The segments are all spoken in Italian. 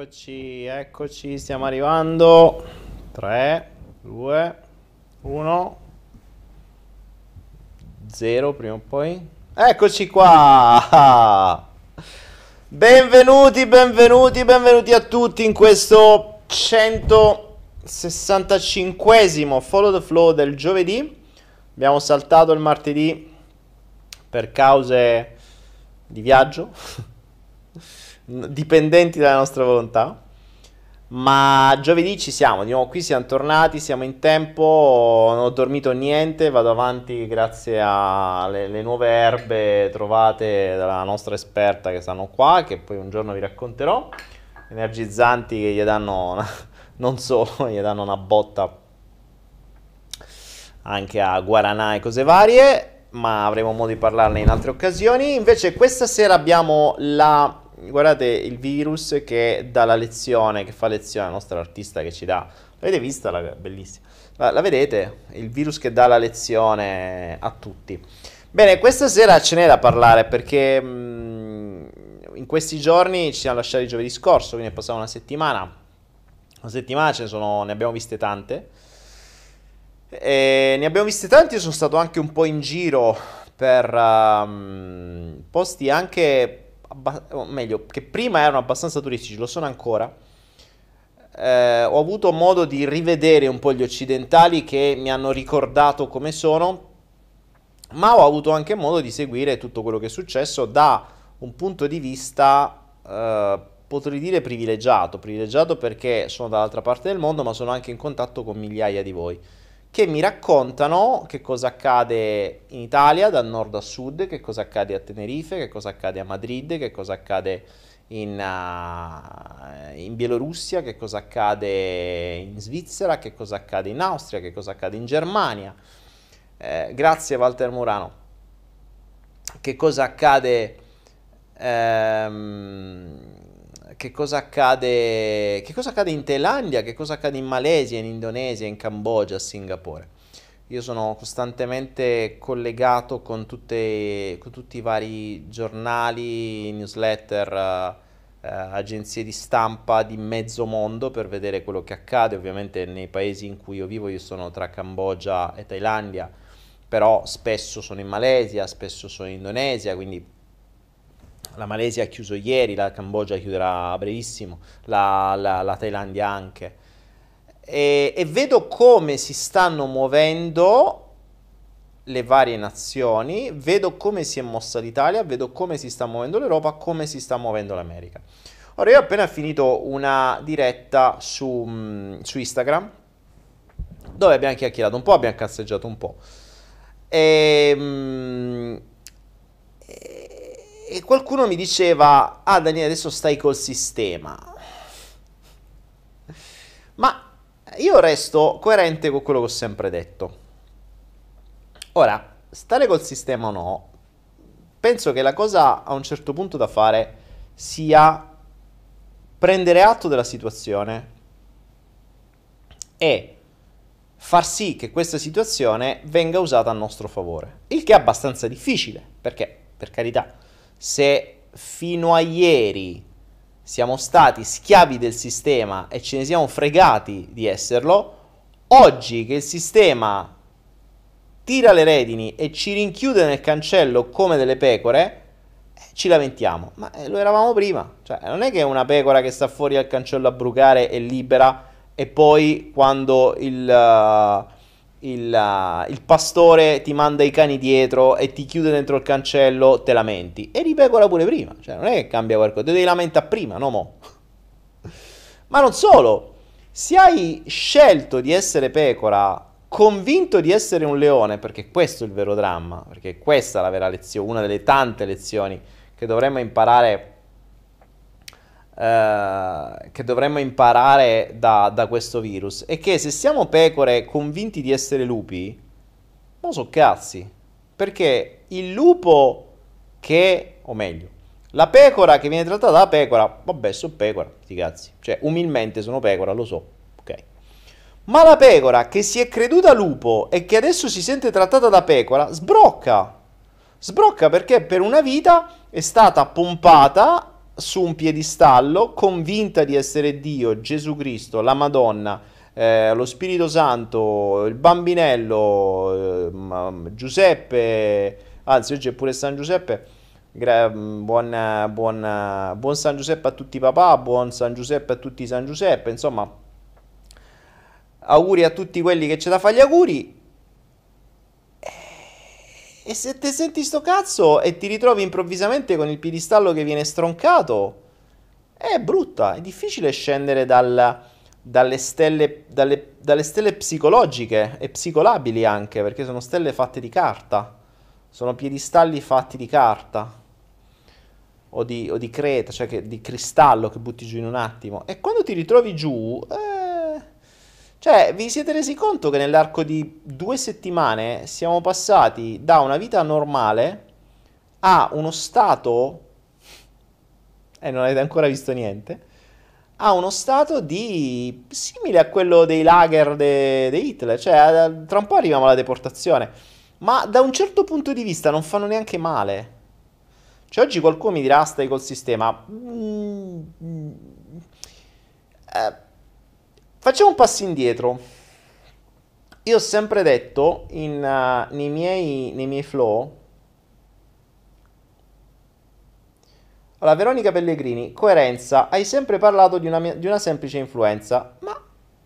Eccoci, eccoci, stiamo arrivando. 3, 2, 1, 0 prima o poi. Eccoci qua! Benvenuti, benvenuti, benvenuti a tutti in questo 165esimo Follow the Flow del giovedì. Abbiamo saltato il martedì per cause di viaggio. Dipendenti dalla nostra volontà. Ma giovedì ci siamo, di nuovo qui siamo tornati, siamo in tempo, non ho dormito niente, vado avanti grazie alle le nuove erbe trovate dalla nostra esperta che stanno qua, che poi un giorno vi racconterò, energizzanti che gli danno, una- non solo, gli danno una botta anche a guaranà e cose varie, ma avremo modo di parlarne in altre occasioni. Invece questa sera abbiamo la guardate il virus che dà la lezione, che fa lezione, la nostra artista che ci dà. L'avete vista? La, bellissima. La, la vedete? Il virus che dà la lezione a tutti. Bene, questa sera ce n'è da parlare perché mh, in questi giorni ci siamo lasciati giovedì scorso, quindi è passata una settimana. Una settimana ce ne sono, ne abbiamo viste tante. E ne abbiamo viste tanti, io sono stato anche un po' in giro per um, posti anche, abba- o meglio, che prima erano abbastanza turistici, lo sono ancora. Eh, ho avuto modo di rivedere un po' gli occidentali che mi hanno ricordato come sono, ma ho avuto anche modo di seguire tutto quello che è successo da un punto di vista, eh, potrei dire privilegiato, privilegiato perché sono dall'altra parte del mondo, ma sono anche in contatto con migliaia di voi che mi raccontano che cosa accade in Italia dal nord a sud, che cosa accade a Tenerife, che cosa accade a Madrid, che cosa accade in, uh, in, Bielorussia, che cosa accade in Svizzera, che cosa accade in Austria, che cosa accade in Germania. Eh, grazie Walter Murano. Che cosa accade? Ehm, che cosa accade? Che cosa accade in Thailandia? Che cosa accade in Malesia, in Indonesia, in Cambogia, a Singapore? Io sono costantemente collegato con, tutte, con tutti i vari giornali, newsletter, eh, agenzie di stampa di mezzo mondo per vedere quello che accade. Ovviamente nei paesi in cui io vivo, io sono tra Cambogia e Thailandia, però spesso sono in Malesia, spesso sono in Indonesia, quindi la Malesia ha chiuso ieri, la Cambogia chiuderà brevissimo, la, la, la Thailandia anche e, e vedo come si stanno muovendo le varie nazioni, vedo come si è mossa l'Italia, vedo come si sta muovendo l'Europa, come si sta muovendo l'America. Ora, io ho appena finito una diretta su, mm, su Instagram, dove abbiamo chiacchierato un po', abbiamo cazzeggiato un po'. E, mm, e qualcuno mi diceva, ah Daniele, adesso stai col sistema. Ma io resto coerente con quello che ho sempre detto. Ora, stare col sistema o no, penso che la cosa a un certo punto da fare sia prendere atto della situazione e far sì che questa situazione venga usata a nostro favore. Il che è abbastanza difficile, perché, per carità, se fino a ieri siamo stati schiavi del sistema e ce ne siamo fregati di esserlo, oggi che il sistema tira le redini e ci rinchiude nel cancello come delle pecore, eh, ci lamentiamo. Ma eh, lo eravamo prima. Cioè, non è che una pecora che sta fuori al cancello a brucare è libera e poi quando il... Uh, il, uh, il, pastore ti manda i cani dietro e ti chiude dentro il cancello, te lamenti. E ripecora pure prima. Cioè, non è che cambia qualcosa, ti devi lamentare prima, no mo. Ma non solo, se hai scelto di essere pecora, convinto di essere un leone, perché questo è il vero dramma, perché questa è la vera lezione, una delle tante lezioni che dovremmo imparare eh, che dovremmo imparare da, da, questo virus è che se siamo pecore convinti di essere lupi, non so cazzi. Perché il lupo che, o meglio, la pecora che viene trattata da pecora, vabbè, sono pecora, sti cazzi. Cioè, umilmente sono pecora, lo so, ok. Ma la pecora che si è creduta lupo e che adesso si sente trattata da pecora, sbrocca. Sbrocca perché per una vita è stata pompata su un piedistallo, convinta di essere Dio, Gesù Cristo, la Madonna, eh, lo Spirito Santo, il bambinello, eh, Giuseppe, anzi oggi è pure San Giuseppe. Gra- buon, buon, buon San Giuseppe a tutti i papà, buon San Giuseppe a tutti i San Giuseppe, insomma, auguri a tutti quelli che c'è da fare gli auguri. E se te senti sto cazzo e ti ritrovi improvvisamente con il piedistallo che viene stroncato, è brutta, è difficile scendere dal, dalle, stelle, dalle, dalle stelle psicologiche e psicolabili anche, perché sono stelle fatte di carta, sono piedistalli fatti di carta o di, o di creta, cioè che, di cristallo che butti giù in un attimo. E quando ti ritrovi giù... Eh, cioè, vi siete resi conto che nell'arco di due settimane siamo passati da una vita normale a uno stato, e non avete ancora visto niente, a uno stato di simile a quello dei lager di Hitler, cioè tra un po' arriviamo alla deportazione, ma da un certo punto di vista non fanno neanche male. Cioè oggi qualcuno mi dirà stai col sistema. Mm, mm, eh, Facciamo un passo indietro. Io ho sempre detto in, uh, nei, miei, nei miei flow. Allora, Veronica Pellegrini, coerenza, hai sempre parlato di una, di una semplice influenza, ma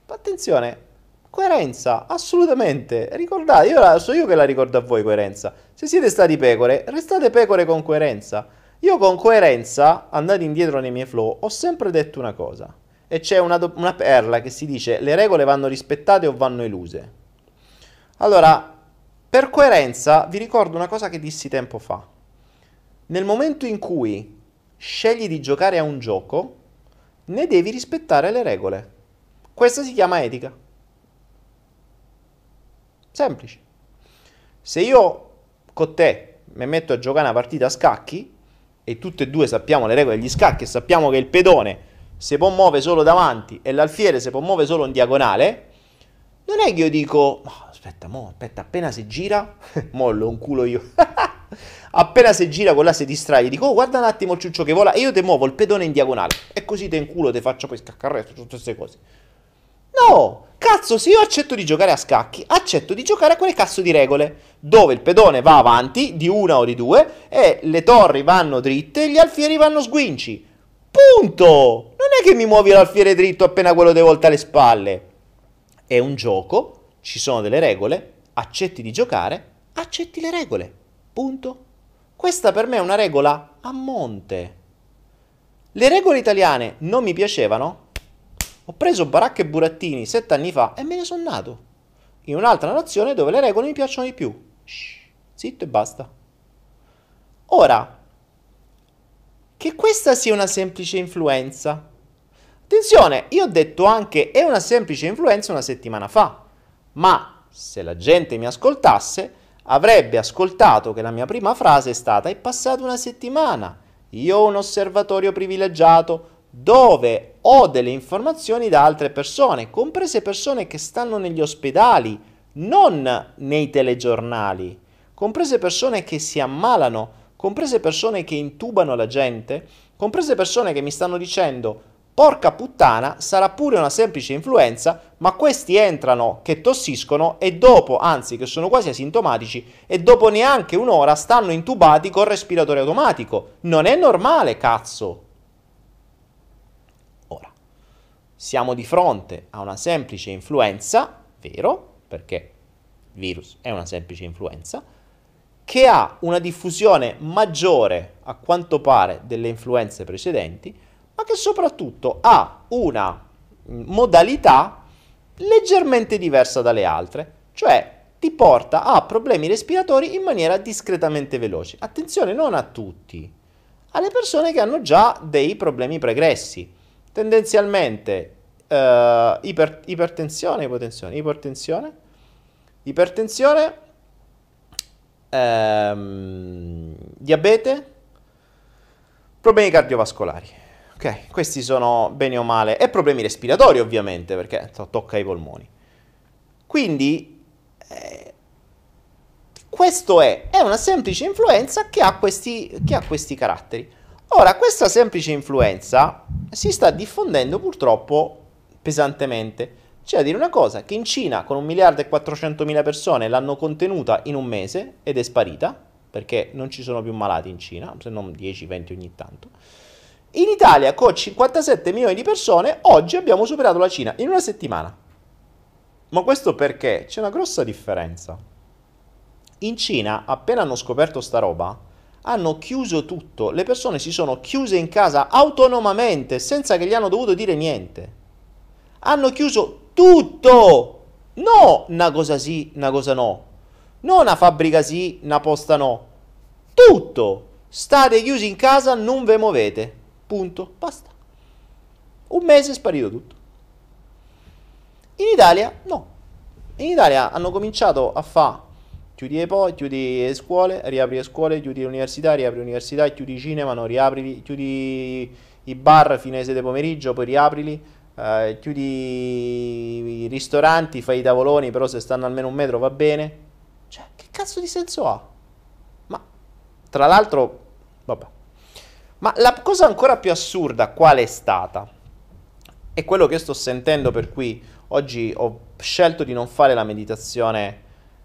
attenzione, coerenza, assolutamente, ricordate, io so io che la ricordo a voi coerenza, se siete stati pecore, restate pecore con coerenza. Io con coerenza, andate indietro nei miei flow, ho sempre detto una cosa e c'è una, una perla che si dice le regole vanno rispettate o vanno eluse. Allora, per coerenza, vi ricordo una cosa che dissi tempo fa. Nel momento in cui scegli di giocare a un gioco, ne devi rispettare le regole. Questa si chiama etica. Semplice. Se io con te mi metto a giocare una partita a scacchi e tutte e due sappiamo le regole degli scacchi e sappiamo che il pedone si può muovere solo davanti e l'alfiere si può muovere solo in diagonale, non è che io dico, oh, aspetta, mo, aspetta, appena si gira, mollo un culo io. appena si gira là si distrae, dico, oh, guarda un attimo il ciuccio che vola e io ti muovo il pedone in diagonale e così te in culo ti faccio poi scaccare tutte queste cose. No, cazzo, se io accetto di giocare a scacchi, accetto di giocare a quelle cazzo di regole, dove il pedone va avanti di una o di due e le torri vanno dritte e gli alfieri vanno sguinci. Punto! Non è che mi muovi l'alfiere dritto appena quello ti volta le spalle. È un gioco, ci sono delle regole, accetti di giocare, accetti le regole. Punto. Questa per me è una regola a monte. Le regole italiane non mi piacevano? Ho preso baracche e burattini sette anni fa e me ne sono nato. In un'altra nazione dove le regole mi piacciono di più. Shh, zitto e basta. Ora, che questa sia una semplice influenza. Attenzione, io ho detto anche è una semplice influenza una settimana fa, ma se la gente mi ascoltasse avrebbe ascoltato che la mia prima frase è stata è passata una settimana, io ho un osservatorio privilegiato dove ho delle informazioni da altre persone, comprese persone che stanno negli ospedali, non nei telegiornali, comprese persone che si ammalano comprese persone che intubano la gente, comprese persone che mi stanno dicendo porca puttana, sarà pure una semplice influenza, ma questi entrano che tossiscono e dopo, anzi che sono quasi asintomatici, e dopo neanche un'ora stanno intubati col respiratore automatico. Non è normale, cazzo. Ora, siamo di fronte a una semplice influenza, vero? Perché il virus è una semplice influenza, che ha una diffusione maggiore a quanto pare delle influenze precedenti, ma che soprattutto ha una modalità leggermente diversa dalle altre, cioè ti porta a problemi respiratori in maniera discretamente veloce. Attenzione, non a tutti, alle persone che hanno già dei problemi pregressi. Tendenzialmente eh, iper, ipertensione, ipotensione, ipertensione, ipertensione ehm, diabete, problemi cardiovascolari. Ok, questi sono bene o male, e problemi respiratori ovviamente, perché to- tocca i polmoni. Quindi, eh, questo è, è, una semplice influenza che ha, questi, che ha questi caratteri. Ora, questa semplice influenza si sta diffondendo purtroppo pesantemente. C'è da dire una cosa, che in Cina con un miliardo e 400 mila persone l'hanno contenuta in un mese ed è sparita, perché non ci sono più malati in Cina, se non 10-20 ogni tanto. In Italia con 57 milioni di persone oggi abbiamo superato la Cina in una settimana. Ma questo perché c'è una grossa differenza. In Cina, appena hanno scoperto sta roba, hanno chiuso tutto, le persone si sono chiuse in casa autonomamente, senza che gli hanno dovuto dire niente. Hanno chiuso tutto! No una cosa sì, una cosa no. Non una fabbrica sì, una posta no. Tutto! State chiusi in casa, non ve muovete. Punto. Basta. Un mese è sparito tutto. In Italia no. In Italia hanno cominciato a fare chiudi le poi, chiudi le scuole, riapri le scuole, chiudi le università, riapri le università, chiudi i cinema, non riapri, chiudi i bar fino alle 7 pomeriggio, poi riaprili Uh, chiudi i ristoranti, fai i tavoloni, però se stanno almeno un metro va bene. Cioè, che cazzo di senso ha? Ma, tra l'altro, vabbè. Ma la cosa ancora più assurda qual è stata? È quello che sto sentendo per cui oggi ho scelto di non fare la meditazione,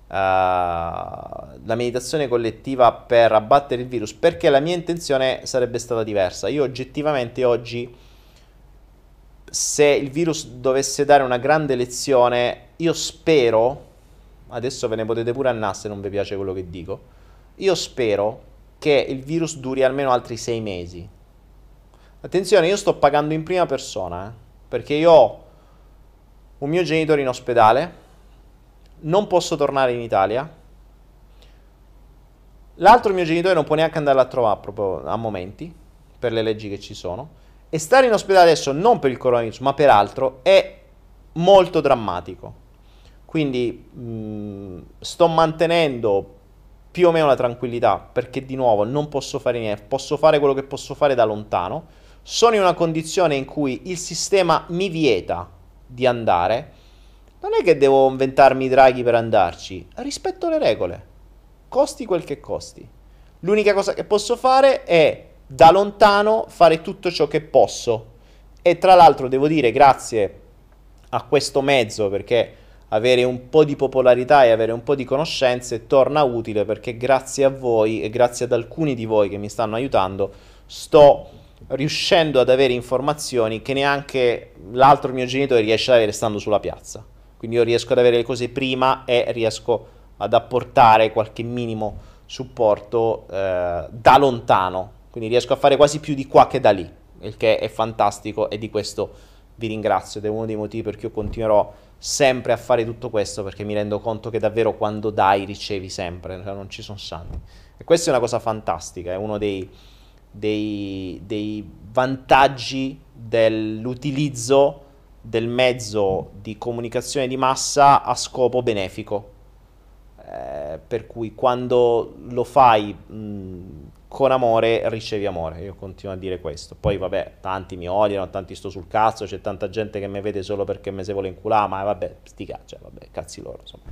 uh, la meditazione collettiva per abbattere il virus, perché la mia intenzione sarebbe stata diversa. Io oggettivamente oggi se il virus dovesse dare una grande lezione, io spero, adesso ve ne potete pure annare se non vi piace quello che dico, io spero che il virus duri almeno altri sei mesi. Attenzione, io sto pagando in prima persona, eh, perché io ho un mio genitore in ospedale, non posso tornare in Italia. L'altro mio genitore non può neanche andare a trovare proprio a momenti, per le leggi che ci sono. E stare in ospedale adesso non per il coronavirus, ma per altro, è molto drammatico. Quindi mh, mm, sto mantenendo più o meno la tranquillità perché di nuovo non posso fare niente, posso fare quello che posso fare da lontano. Sono in una condizione in cui il sistema mi vieta di andare. Non è che devo inventarmi i draghi per andarci, rispetto le regole. Costi quel che costi. L'unica cosa che posso fare è da lontano fare tutto ciò che posso. E tra l'altro devo dire grazie a questo mezzo perché avere un po' di popolarità e avere un po' di conoscenze torna utile perché grazie a voi e grazie ad alcuni di voi che mi stanno aiutando sto riuscendo ad avere informazioni che neanche l'altro mio genitore riesce ad avere stando sulla piazza. Quindi io riesco ad avere le cose prima e riesco ad apportare qualche minimo supporto eh, da lontano. Quindi riesco a fare quasi più di qua che da lì, il che è fantastico e di questo vi ringrazio ed è uno dei motivi per cui io continuerò sempre a fare tutto questo perché mi rendo conto che davvero quando dai ricevi sempre, cioè non ci sono santi. E questa è una cosa fantastica, è uno dei, dei, dei vantaggi dell'utilizzo del mezzo di comunicazione di massa a scopo benefico. Eh, per cui quando lo fai mh, con amore ricevi amore, io continuo a dire questo. Poi vabbè, tanti mi odiano, tanti sto sul cazzo, c'è tanta gente che mi vede solo perché me se vuole inculare, ma vabbè, sti cazzi, cioè, vabbè, cazzi loro, insomma.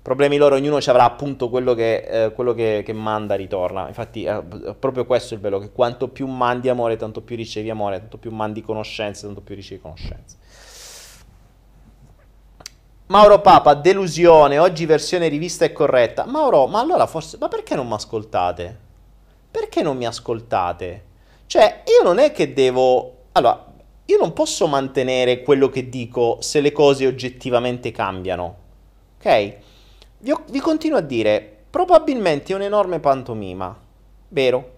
Problemi loro, ognuno ci avrà appunto quello che, eh, quello che, che manda ritorna. Infatti è proprio questo il bello, che quanto più mandi amore, tanto più ricevi amore, tanto più mandi conoscenze, tanto più ricevi conoscenze. Mauro Papa, delusione, oggi versione rivista è corretta. Mauro, ma allora forse, ma perché non mi ascoltate? Perché non mi ascoltate? Cioè, io non è che devo... Allora, io non posso mantenere quello che dico se le cose oggettivamente cambiano. Ok? Vi, ho, vi continuo a dire, probabilmente è un'enorme pantomima. Vero?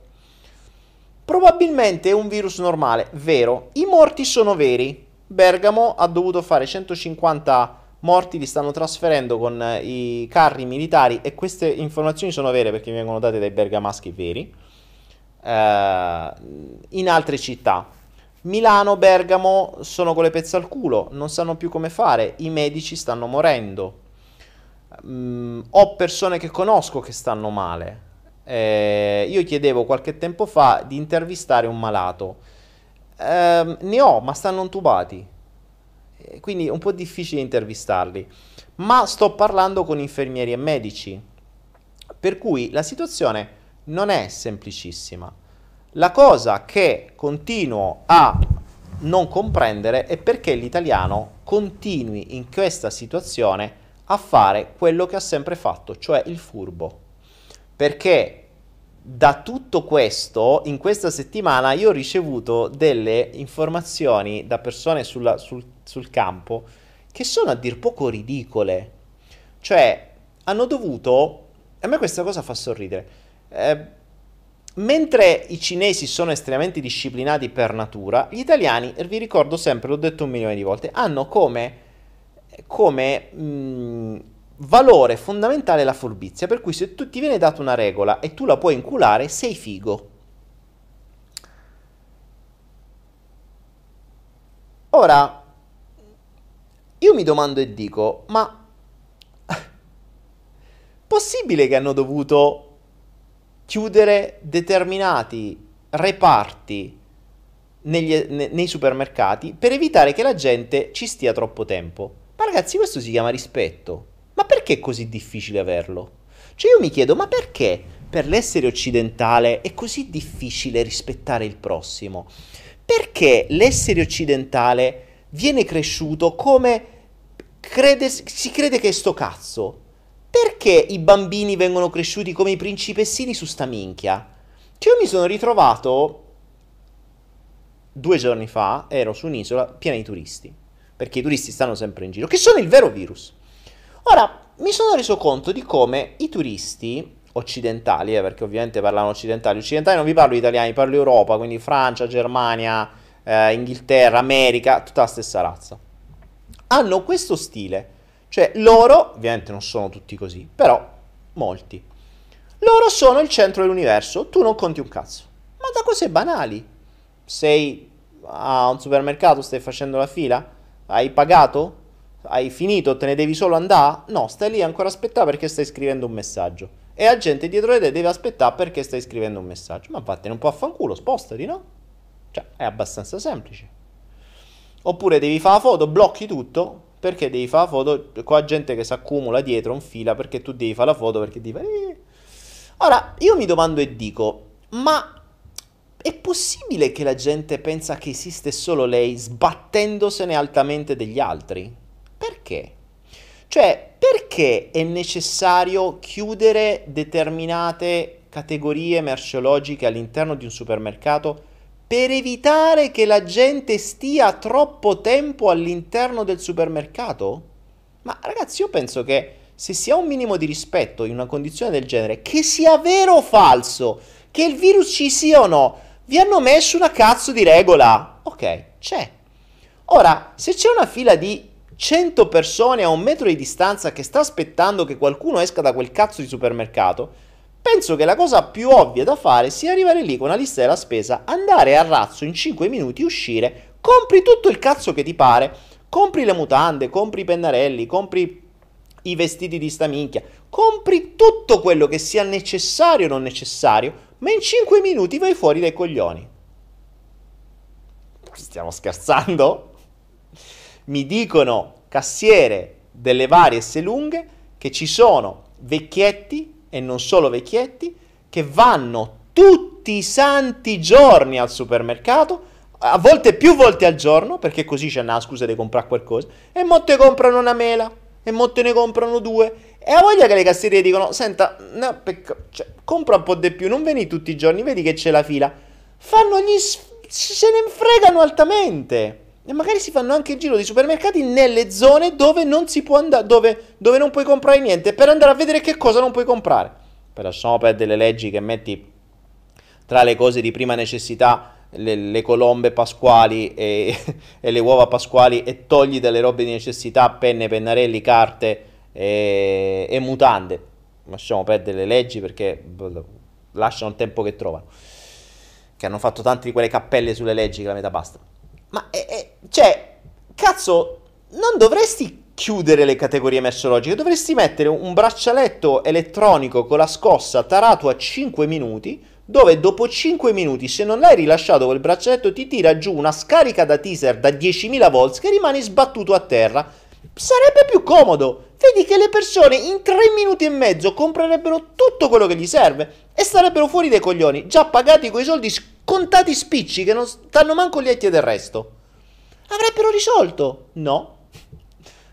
Probabilmente è un virus normale. Vero? I morti sono veri. Bergamo ha dovuto fare 150 morti, li stanno trasferendo con i carri militari e queste informazioni sono vere perché mi vengono date dai bergamaschi veri eh, in altre città. Milano, Bergamo sono con le pezze al culo, non sanno più come fare, i medici stanno morendo. Mm, ho persone che conosco che stanno male. Eh, io chiedevo qualche tempo fa di intervistare un malato. Eh, ne ho, ma stanno intubati. Quindi è un po' difficile intervistarli. Ma sto parlando con infermieri e medici. Per cui la situazione non è semplicissima. La cosa che continuo a non comprendere è perché l'italiano continui in questa situazione a fare quello che ha sempre fatto, cioè il furbo. Perché da tutto questo, in questa settimana, io ho ricevuto delle informazioni da persone sulla, sul, sul campo che sono a dir poco ridicole. Cioè, hanno dovuto... A me questa cosa fa sorridere eh, mentre i cinesi sono estremamente disciplinati per natura, gli italiani, vi ricordo sempre, l'ho detto un milione di volte, hanno come, come mh, valore fondamentale la furbizia, per cui se tu, ti viene data una regola e tu la puoi inculare, sei figo. Ora, io mi domando e dico, ma possibile che hanno dovuto chiudere determinati reparti negli, ne, nei supermercati per evitare che la gente ci stia troppo tempo. Ma ragazzi, questo si chiama rispetto. Ma perché è così difficile averlo? Cioè io mi chiedo, ma perché per l'essere occidentale è così difficile rispettare il prossimo? Perché l'essere occidentale viene cresciuto come crede, si crede che è sto cazzo? perché i bambini vengono cresciuti come i principessini su sta minchia? Cioè, io mi sono ritrovato due giorni fa, ero su un'isola piena di turisti, perché i turisti stanno sempre in giro, che sono il vero virus. Ora, mi sono reso conto di come i turisti occidentali, eh, perché ovviamente parlano occidentali, occidentali non vi parlo italiani, parlo Europa, quindi Francia, Germania, eh, Inghilterra, America, tutta la stessa razza, hanno questo stile Cioè loro, ovviamente non sono tutti così, però molti. Loro sono il centro dell'universo, tu non conti un cazzo. Ma da cose banali. Sei a un supermercato, stai facendo la fila, hai pagato, hai finito, te ne devi solo andare? No, stai lì ancora a aspettare perché stai scrivendo un messaggio. E la gente dietro di te deve aspettare perché stai scrivendo un messaggio. Ma vattene un po' a fanculo, spostati, no? Cioè, è abbastanza semplice. Oppure devi fare la foto, blocchi tutto, perché devi fare la foto con la gente che si accumula dietro in fila perché tu devi fare la foto perché devi fare... Ora, io mi domando e dico, ma è possibile che la gente pensa che esiste solo lei sbattendosene altamente degli altri? Perché? Cioè, perché è necessario chiudere determinate categorie merceologiche all'interno di un supermercato per evitare che la gente stia troppo tempo all'interno del supermercato? Ma ragazzi, io penso che se si ha un minimo di rispetto in una condizione del genere, che sia vero o falso, che il virus ci sia o no, vi hanno messo una cazzo di regola. Ok, c'è. Ora, se c'è una fila di 100 persone a un metro di distanza che sta aspettando che qualcuno esca da quel cazzo di supermercato, penso che la cosa più ovvia da fare sia arrivare lì con una lista della spesa, andare a razzo in 5 minuti, uscire, compri tutto il cazzo che ti pare, compri le mutande, compri i pennarelli, compri i vestiti di sta minchia, compri tutto quello che sia necessario o non necessario, ma in 5 minuti vai fuori dai coglioni. Stiamo scherzando? Mi dicono cassiere delle varie lunghe che ci sono vecchietti e non solo vecchietti, che vanno tutti i santi giorni al supermercato, a volte più volte al giorno, perché così c'è una scusa di comprare qualcosa, e molte comprano una mela, e molte ne comprano due, e ha voglia che le cassiere dicono, senta, no, pecca- cioè, compra un po' di più, non veni tutti i giorni, vedi che c'è la fila. Fanno gli... Sf- se ne fregano altamente. E magari si fanno anche il giro di supermercati nelle zone dove non si può andare, dove, dove non puoi comprare niente, per andare a vedere che cosa non puoi comprare. Per lasciamo perdere le leggi che metti tra le cose di prima necessità le, le colombe pasquali e, e, le uova pasquali e togli dalle robe di necessità penne, pennarelli, carte e, e mutande. Lasciamo perdere le leggi perché lasciano il tempo che trovano. Che hanno fatto tante di quelle cappelle sulle leggi che la metà basta. Ma, eh, eh, cioè, cazzo, non dovresti chiudere le categorie meteorologiche, dovresti mettere un braccialetto elettronico con la scossa tarato a 5 minuti, dove dopo 5 minuti, se non l'hai rilasciato quel braccialetto, ti tira giù una scarica da teaser da 10.000 volts che rimani sbattuto a terra. Sarebbe più comodo. Vedi che le persone in 3 minuti e mezzo comprerebbero tutto quello che gli serve e starebbero fuori dai coglioni, già pagati quei soldi contati spicci che non stanno manco gli etti del resto. Avrebbero risolto. No.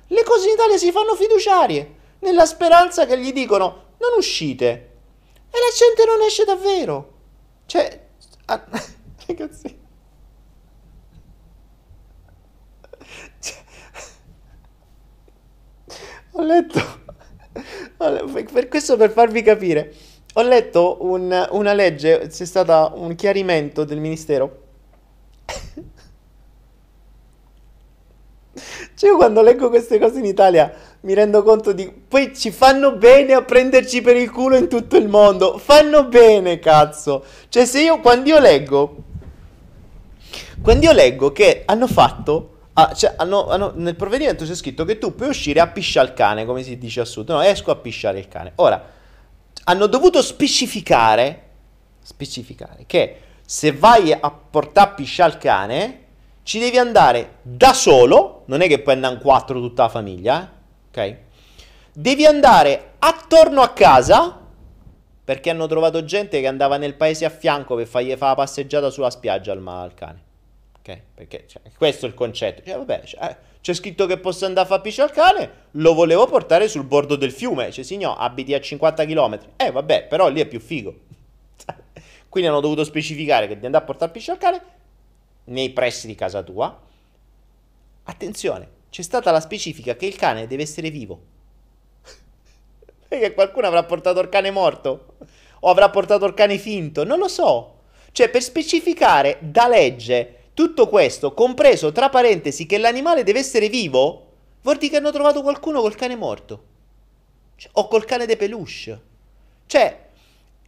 Le cose in Italia si fanno fiduciarie, nella speranza che gli dicono non uscite. E la gente non esce davvero. Cioè, ah, ragazzi. Cioè, ho letto, per questo per farvi capire ho letto un, una legge, c'è stato un chiarimento del ministero. Cioè, io quando leggo queste cose in Italia mi rendo conto di... Poi ci fanno bene a prenderci per il culo in tutto il mondo. Fanno bene, cazzo. Cioè, se io, quando io leggo... Quando io leggo che hanno fatto... Ah, cioè, hanno, hanno, nel provvedimento c'è scritto che tu puoi uscire a pisciare il cane, come si dice a sud. No, esco a pisciare il cane. Ora hanno dovuto specificare, specificare che se vai a portare a pisciare il cane, ci devi andare da solo, non è che puoi andare quattro tutta la famiglia, eh? ok? Devi andare attorno a casa, perché hanno trovato gente che andava nel paese a fianco per fargli fare la passeggiata sulla spiaggia al, al cane. Ok? Perché cioè, questo è il concetto. Cioè, vabbè, cioè, eh, c'è scritto che posso andare a fare piscio al cane, lo volevo portare sul bordo del fiume. Cioè, signor, abiti a 50 km. Eh, vabbè, però lì è più figo. Quindi hanno dovuto specificare che di andare a portare piscio al cane nei pressi di casa tua. Attenzione, c'è stata la specifica che il cane deve essere vivo. Perché qualcuno avrà portato il cane morto? O avrà portato il cane finto? Non lo so. Cioè, per specificare da legge tutto questo, compreso tra parentesi che l'animale deve essere vivo, vuol dire che hanno trovato qualcuno col cane morto. Cioè, o col cane de peluche. Cioè,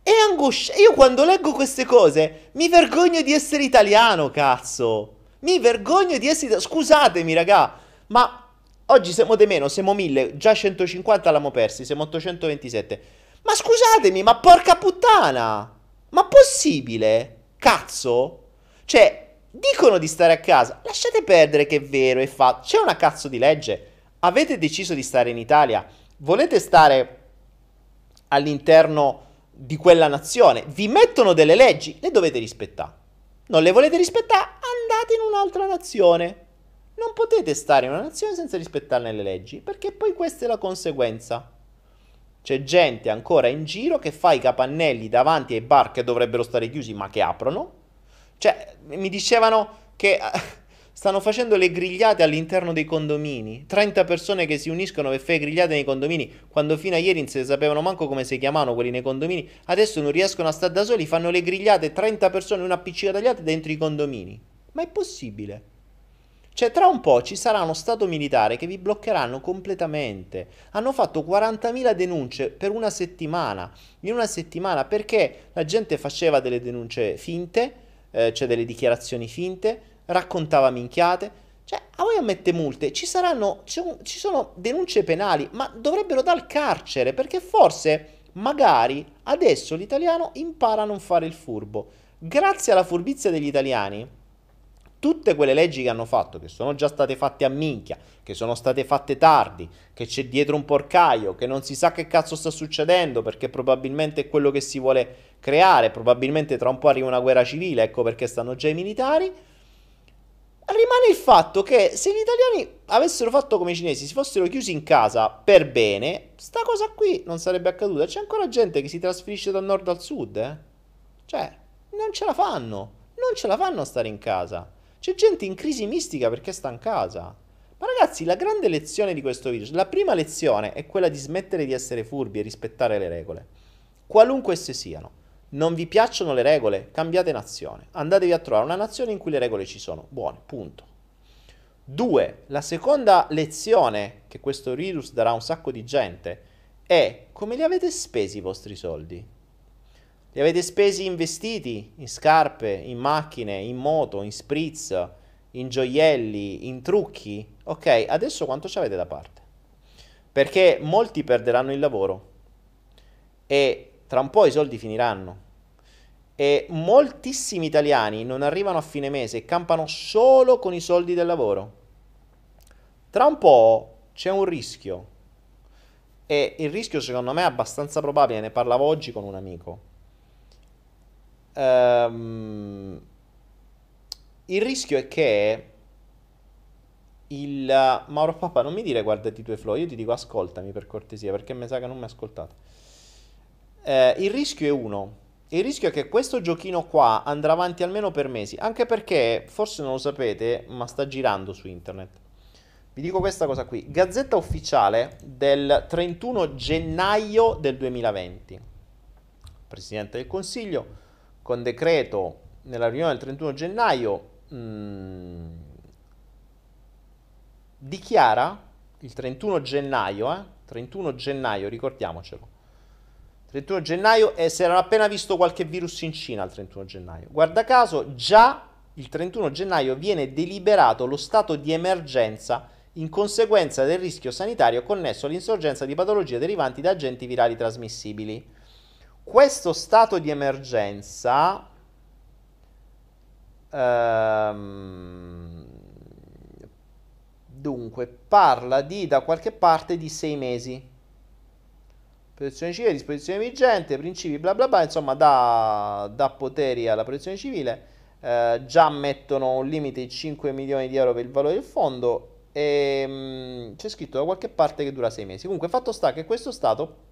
è angoscia. Io quando leggo queste cose mi vergogno di essere italiano, cazzo. Mi vergogno di essere... Scusatemi, raga, ma oggi siamo di meno, siamo 1000, già 150 l'abbiamo persi, siamo 827. Ma scusatemi, ma porca puttana! Ma possibile? Cazzo? Cioè, dicono di stare a casa. Lasciate perdere che è vero, è fatto. C'è una cazzo di legge. Avete deciso di stare in Italia. Volete stare all'interno di quella nazione. Vi mettono delle leggi, le dovete rispettare. Non le volete rispettare? Andate in un'altra nazione. Non potete stare in una nazione senza rispettarne le leggi, perché poi questa è la conseguenza. C'è gente ancora in giro che fa i capannelli davanti ai bar che dovrebbero stare chiusi ma che aprono. Cioè, mi dicevano che stanno facendo le grigliate all'interno dei condomini. 30 persone che si uniscono per fare grigliate nei condomini, quando fino a ieri non si sapevano manco come si chiamavano quelli nei condomini. Adesso non riescono a stare da soli, fanno le grigliate 30 persone una altri dentro i condomini. Ma è possibile? Cioè, tra un po' ci sarà uno Stato militare che vi bloccheranno completamente. Hanno fatto 40.000 denunce per una settimana. In una settimana perché la gente faceva delle denunce finte, eh, cioè delle dichiarazioni finte, raccontava minchiate. Cioè, a voi ammette multe, ci saranno, ci sono denunce penali, ma dovrebbero dal carcere, perché forse, magari, adesso l'italiano impara a non fare il furbo. Grazie alla furbizia degli italiani, tutte quelle leggi che hanno fatto, che sono già state fatte a minchia, che sono state fatte tardi, che c'è dietro un porcaio, che non si sa che cazzo sta succedendo perché probabilmente è quello che si vuole creare, probabilmente tra un po' arriva una guerra civile, ecco perché stanno già i militari. Rimane il fatto che se gli italiani avessero fatto come i cinesi, si fossero chiusi in casa per bene, sta cosa qui non sarebbe accaduta. C'è ancora gente che si trasferisce dal nord al sud, eh? Cioè, non ce la fanno, non ce la fanno a stare in casa. C'è gente in crisi mistica perché sta in casa. Ma ragazzi, la grande lezione di questo virus, la prima lezione è quella di smettere di essere furbi e rispettare le regole. Qualunque esse siano. Non vi piacciono le regole? Cambiate nazione. Andatevi a trovare una nazione in cui le regole ci sono. Buone, punto. Due, la seconda lezione che questo virus darà a un sacco di gente è come li avete spesi i vostri soldi? Li avete spesi investiti in scarpe, in macchine, in moto, in spritz, in gioielli, in trucchi? Ok, adesso quanto ci avete da parte? Perché molti perderanno il lavoro e tra un po' i soldi finiranno. E moltissimi italiani non arrivano a fine mese e campano solo con i soldi del lavoro. Tra un po' c'è un rischio. E il rischio secondo me è abbastanza probabile, ne parlavo oggi con un amico Um, il rischio è che il Mauro Papa non mi dire guardati i tuoi flow, io ti dico ascoltami per cortesia perché mi sa che non mi ascoltate. Eh, il rischio è uno. Il rischio è che questo giochino qua andrà avanti almeno per mesi, anche perché forse non lo sapete, ma sta girando su internet. Vi dico questa cosa qui, Gazzetta ufficiale del 31 gennaio del 2020. Presidente del Consiglio con decreto nella riunione del 31 gennaio mh, mm, dichiara il 31 gennaio, eh? 31 gennaio, ricordiamocelo. 31 gennaio e si erano appena visto qualche virus in Cina il 31 gennaio. Guarda caso, già il 31 gennaio viene deliberato lo stato di emergenza in conseguenza del rischio sanitario connesso all'insorgenza di patologie derivanti da agenti virali trasmissibili questo stato di emergenza ehm, dunque parla di da qualche parte di sei mesi protezione civile, disposizione vigente, principi bla bla bla, insomma dà, dà poteri alla protezione civile, eh, già mettono un limite di 5 milioni di euro per il valore del fondo e mh, mm, c'è scritto da qualche parte che dura sei mesi. Comunque fatto sta che questo Stato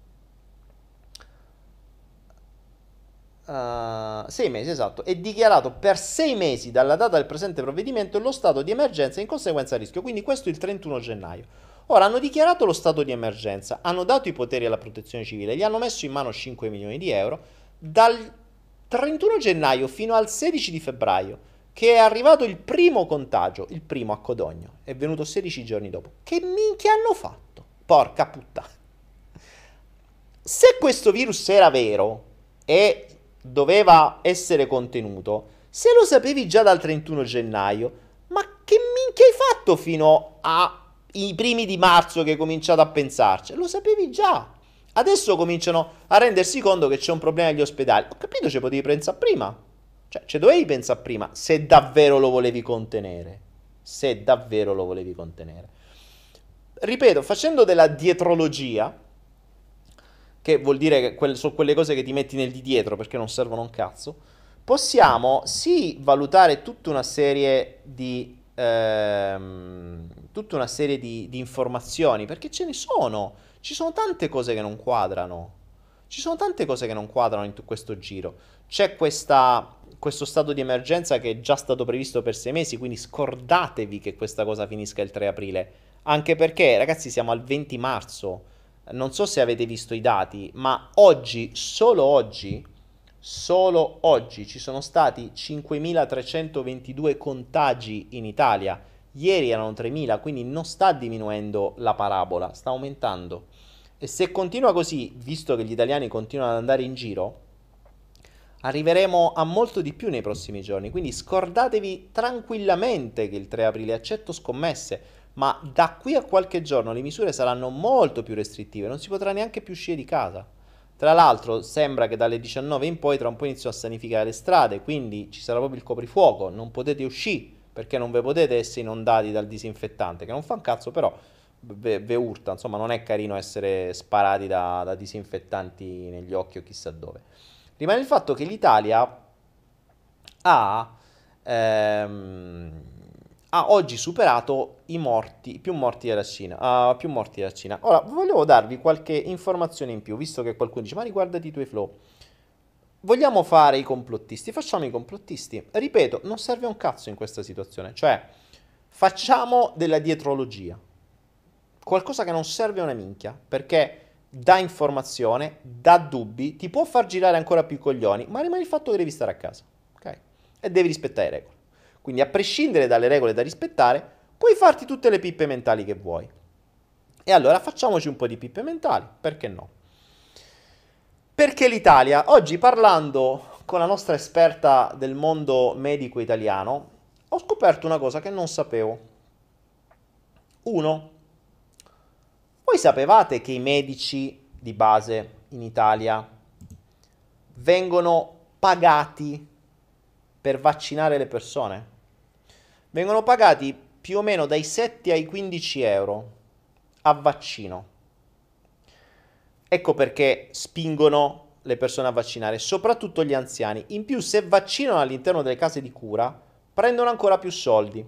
Uh, sei mesi, esatto, è dichiarato per sei mesi dalla data del presente provvedimento lo stato di emergenza in conseguenza del rischio, quindi questo il 31 gennaio. Ora hanno dichiarato lo stato di emergenza, hanno dato i poteri alla protezione civile, gli hanno messo in mano 5 milioni di euro, dal 31 gennaio fino al 16 di febbraio, che è arrivato il primo contagio, il primo a Codogno, è venuto 16 giorni dopo. Che minchia hanno fatto? Porca puttana. Se questo virus era vero e doveva essere contenuto, se lo sapevi già dal 31 gennaio, ma che minchia hai fatto fino ai primi di marzo che hai cominciato a pensarci? Lo sapevi già. Adesso cominciano a rendersi conto che c'è un problema agli ospedali. Ho capito, ci potevi pensare prima. Cioè, ci dovevi pensare prima se davvero lo volevi contenere. Se davvero lo volevi contenere. Ripeto, facendo della dietrologia, che vuol dire che quelle, sono quelle cose che ti metti nel di dietro perché non servono un cazzo, possiamo sì valutare tutta una serie di, ehm, tutta una serie di, di informazioni, perché ce ne sono, ci sono tante cose che non quadrano. Ci sono tante cose che non quadrano in questo giro. C'è questa questo stato di emergenza che è già stato previsto per sei mesi, quindi scordatevi che questa cosa finisca il 3 aprile. Anche perché, ragazzi, siamo al 20 marzo. Non so se avete visto i dati, ma oggi, solo oggi, solo oggi ci sono stati 5.322 contagi in Italia. Ieri erano 3.000, quindi non sta diminuendo la parabola, sta aumentando. E se continua così, visto che gli italiani continuano ad andare in giro, arriveremo a molto di più nei prossimi giorni, quindi scordatevi tranquillamente che il 3 aprile accetto scommesse, ma da qui a qualche giorno le misure saranno molto più restrittive, non si potrà neanche più uscire di casa. Tra l'altro sembra che dalle 19 in poi tra un po' iniziano a sanificare le strade, quindi ci sarà proprio il coprifuoco, non potete uscire perché non ve potete essere inondati dal disinfettante, che non fa un cazzo però ve urta, insomma non è carino essere sparati da, da disinfettanti negli occhi o chissà dove. Rimane il fatto che l'Italia ha, ehm, ha oggi superato i morti, più morti della Cina. Uh, più morti della Cina. Ora, volevo darvi qualche informazione in più, visto che qualcuno dice, ma riguardati i tuoi flow. Vogliamo fare i complottisti? Facciamo i complottisti. Ripeto, non serve un cazzo in questa situazione. Cioè, facciamo della dietrologia. Qualcosa che non serve una minchia, perché dà informazione, dà dubbi, ti può far girare ancora più i coglioni, ma rimane il fatto che devi stare a casa, ok? E devi rispettare le regole. Quindi a prescindere dalle regole da rispettare, puoi farti tutte le pippe mentali che vuoi. E allora facciamoci un po' di pippe mentali, perché no? Perché l'Italia, oggi parlando con la nostra esperta del mondo medico italiano, ho scoperto una cosa che non sapevo. Uno, voi sapevate che i medici di base in Italia vengono pagati per vaccinare le persone? Vengono pagati più o meno dai 7 ai 15 euro a vaccino. Ecco perché spingono le persone a vaccinare, soprattutto gli anziani. In più, se vaccinano all'interno delle case di cura, prendono ancora più soldi.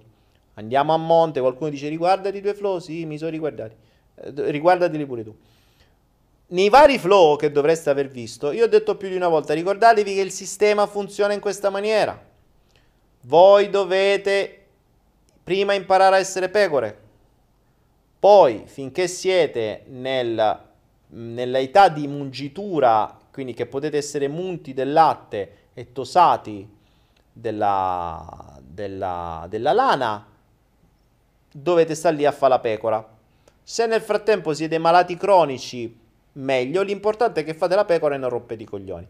Andiamo a monte, qualcuno dice riguardati due flow, sì, mi sono riguardati. Riguardateli pure tu. Nei vari flow che dovreste aver visto, io ho detto più di una volta, ricordatevi che il sistema funziona in questa maniera. Voi dovete prima imparare a essere pecore, poi finché siete nel, nell'età di mungitura, quindi che potete essere munti del latte e tosati della, della, della lana, dovete stare lì a fare la pecora. Se nel frattempo siete malati cronici, meglio. L'importante è che fate la pecora e non rompete i coglioni.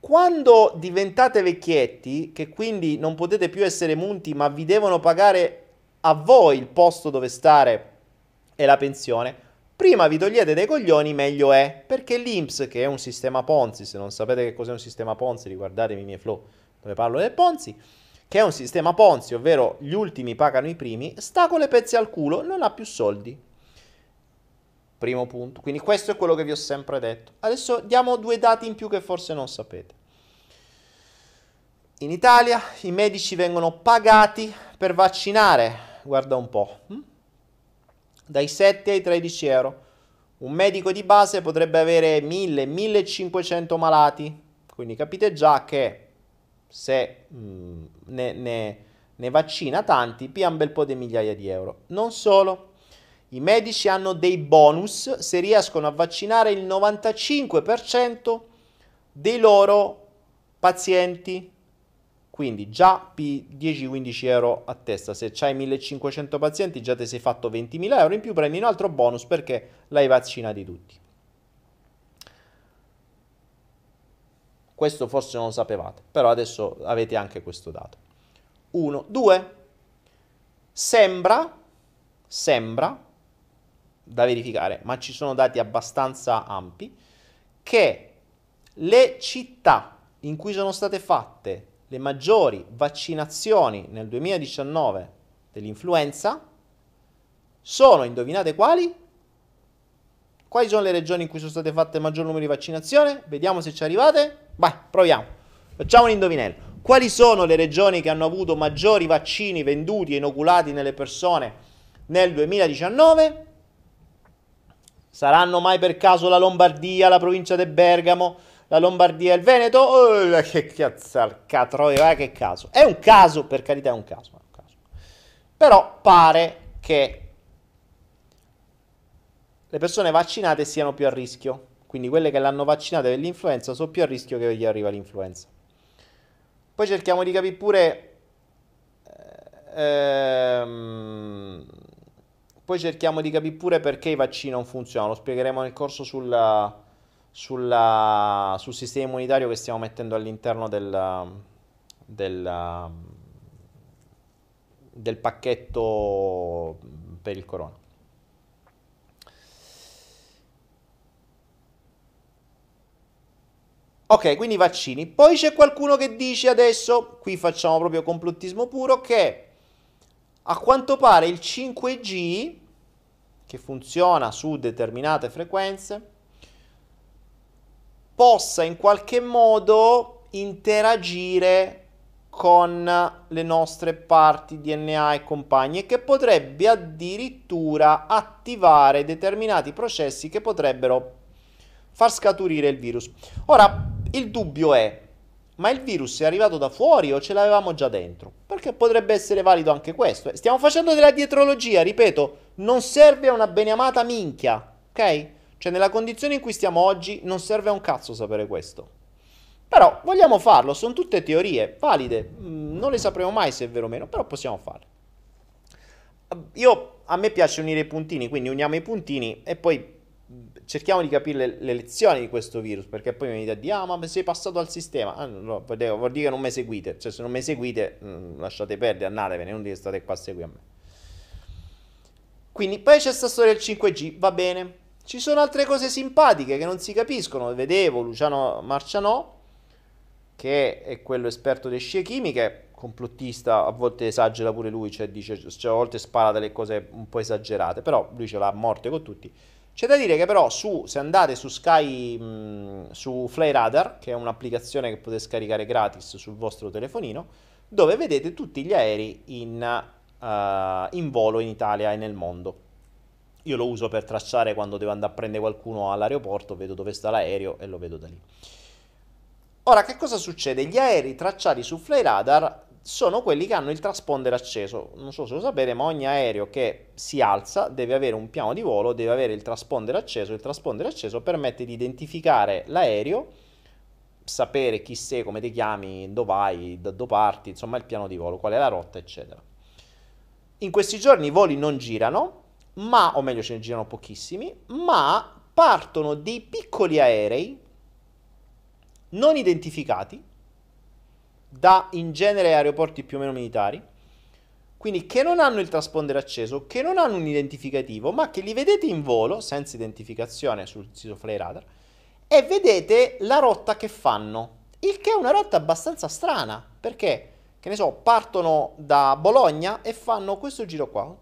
Quando diventate vecchietti, che quindi non potete più essere munti, ma vi devono pagare a voi il posto dove stare e la pensione, prima vi togliete dai coglioni, meglio è. Perché l'INPS, che è un sistema Ponzi, se non sapete che cos'è un sistema Ponzi, riguardatevi i miei flow dove parlo del Ponzi, che è un sistema Ponzi, ovvero gli ultimi pagano i primi, sta con le pezze al culo, non ha più soldi. Primo punto. Quindi questo è quello che vi ho sempre detto. Adesso diamo due dati in più che forse non sapete. In Italia i medici vengono pagati per vaccinare, guarda un po', hm? dai 7 ai 13 euro. Un medico di base potrebbe avere 1000-1500 malati, quindi capite già che se mh, mm, ne, ne, ne vaccina tanti, pia un bel po' di migliaia di euro. Non solo, i medici hanno dei bonus se riescono a vaccinare il 95% dei loro pazienti. Quindi già 10-15 euro a testa. Se hai 1500 pazienti già ti sei fatto 20.000 euro. In più prendi un altro bonus perché l'hai vaccinati tutti. Questo forse non lo sapevate, però adesso avete anche questo dato. 1, 2. Sembra, sembra, da verificare, ma ci sono dati abbastanza ampi, che le città in cui sono state fatte le maggiori vaccinazioni nel 2019 dell'influenza sono, indovinate quali? Quali sono le regioni in cui sono state fatte il maggior numero di vaccinazioni? Vediamo se ci arrivate. Vai, proviamo. Facciamo un indovinello. Quali sono le regioni che hanno avuto maggiori vaccini venduti e inoculati nelle persone nel 2019? Saranno mai per caso la Lombardia, la provincia di Bergamo, la Lombardia e il Veneto? Oh, che cazzo, alcatroia, che caso. È un caso, per carità è un caso, è un caso. Però pare che le persone vaccinate siano più a rischio. Quindi quelle che l'hanno vaccinata per l'influenza sono più a rischio che gli arriva l'influenza. Poi cerchiamo di capire pure... Ehm, poi cerchiamo di capire pure perché i vaccini non funzionano. Lo spiegheremo nel corso sulla sulla, sul sistema immunitario che stiamo mettendo all'interno del, del, del pacchetto per il corona. Ok, quindi vaccini. Poi c'è qualcuno che dice adesso, qui facciamo proprio complottismo puro, che a quanto pare il 5G, che funziona su determinate frequenze, possa in qualche modo interagire con le nostre parti DNA e compagni e che potrebbe addirittura attivare determinati processi che potrebbero far scaturire il virus. Ora, il dubbio è, ma il virus è arrivato da fuori o ce l'avevamo già dentro? Perché potrebbe essere valido anche questo. Stiamo facendo della dietrologia, ripeto, non serve una beneamata minchia, ok? Cioè, nella condizione in cui stiamo oggi, non serve a un cazzo sapere questo. Però vogliamo farlo, sono tutte teorie valide, mm, non le sapremo mai se è vero o meno, però possiamo farle. Io, a me piace unire i puntini, quindi uniamo i puntini e poi cerchiamo di capire le, le lezioni di questo virus, perché poi mi venite a dire, ah ma sei passato al sistema, ah, no, vuol dire che non mi seguite, cioè se non mi seguite mm, lasciate perdere, andatevene, non dite state qua a seguire a me. Quindi poi c'è questa storia del 5G, va bene, ci sono altre cose simpatiche che non si capiscono. Vedevo Luciano Marcianò, che è quello esperto di scie chimiche, complottista, a volte esagera pure lui, cioè dice, cioè, a volte spara delle cose un po' esagerate, però lui ce l'ha a morte con tutti. C'è da dire che però su, se andate su Sky, mh, su Flyradar, che è un'applicazione che potete scaricare gratis sul vostro telefonino, dove vedete tutti gli aerei in, uh, in volo in Italia e nel mondo. Io lo uso per tracciare quando devo andare a prendere qualcuno all'aeroporto, vedo dove sta l'aereo e lo vedo da lì. Ora, che cosa succede? Gli aerei tracciati su Flyradar sono quelli che hanno il transponder acceso. Non so se lo sapete, ma ogni aereo che si alza deve avere un piano di volo, deve avere il transponder acceso. Il transponder acceso permette di identificare l'aereo, sapere chi sei, come ti chiami, dove vai, da dove parti, insomma il piano di volo, qual è la rotta, eccetera. In questi giorni i voli non girano, ma, o meglio ce ne girano pochissimi, ma partono dei piccoli aerei non identificati da in genere aeroporti più o meno militari, quindi che non hanno il transponder acceso, che non hanno un identificativo, ma che li vedete in volo senza identificazione sul sito Flyradar e vedete la rotta che fanno, il che è una rotta abbastanza strana, perché che ne so, partono da Bologna e fanno questo giro qua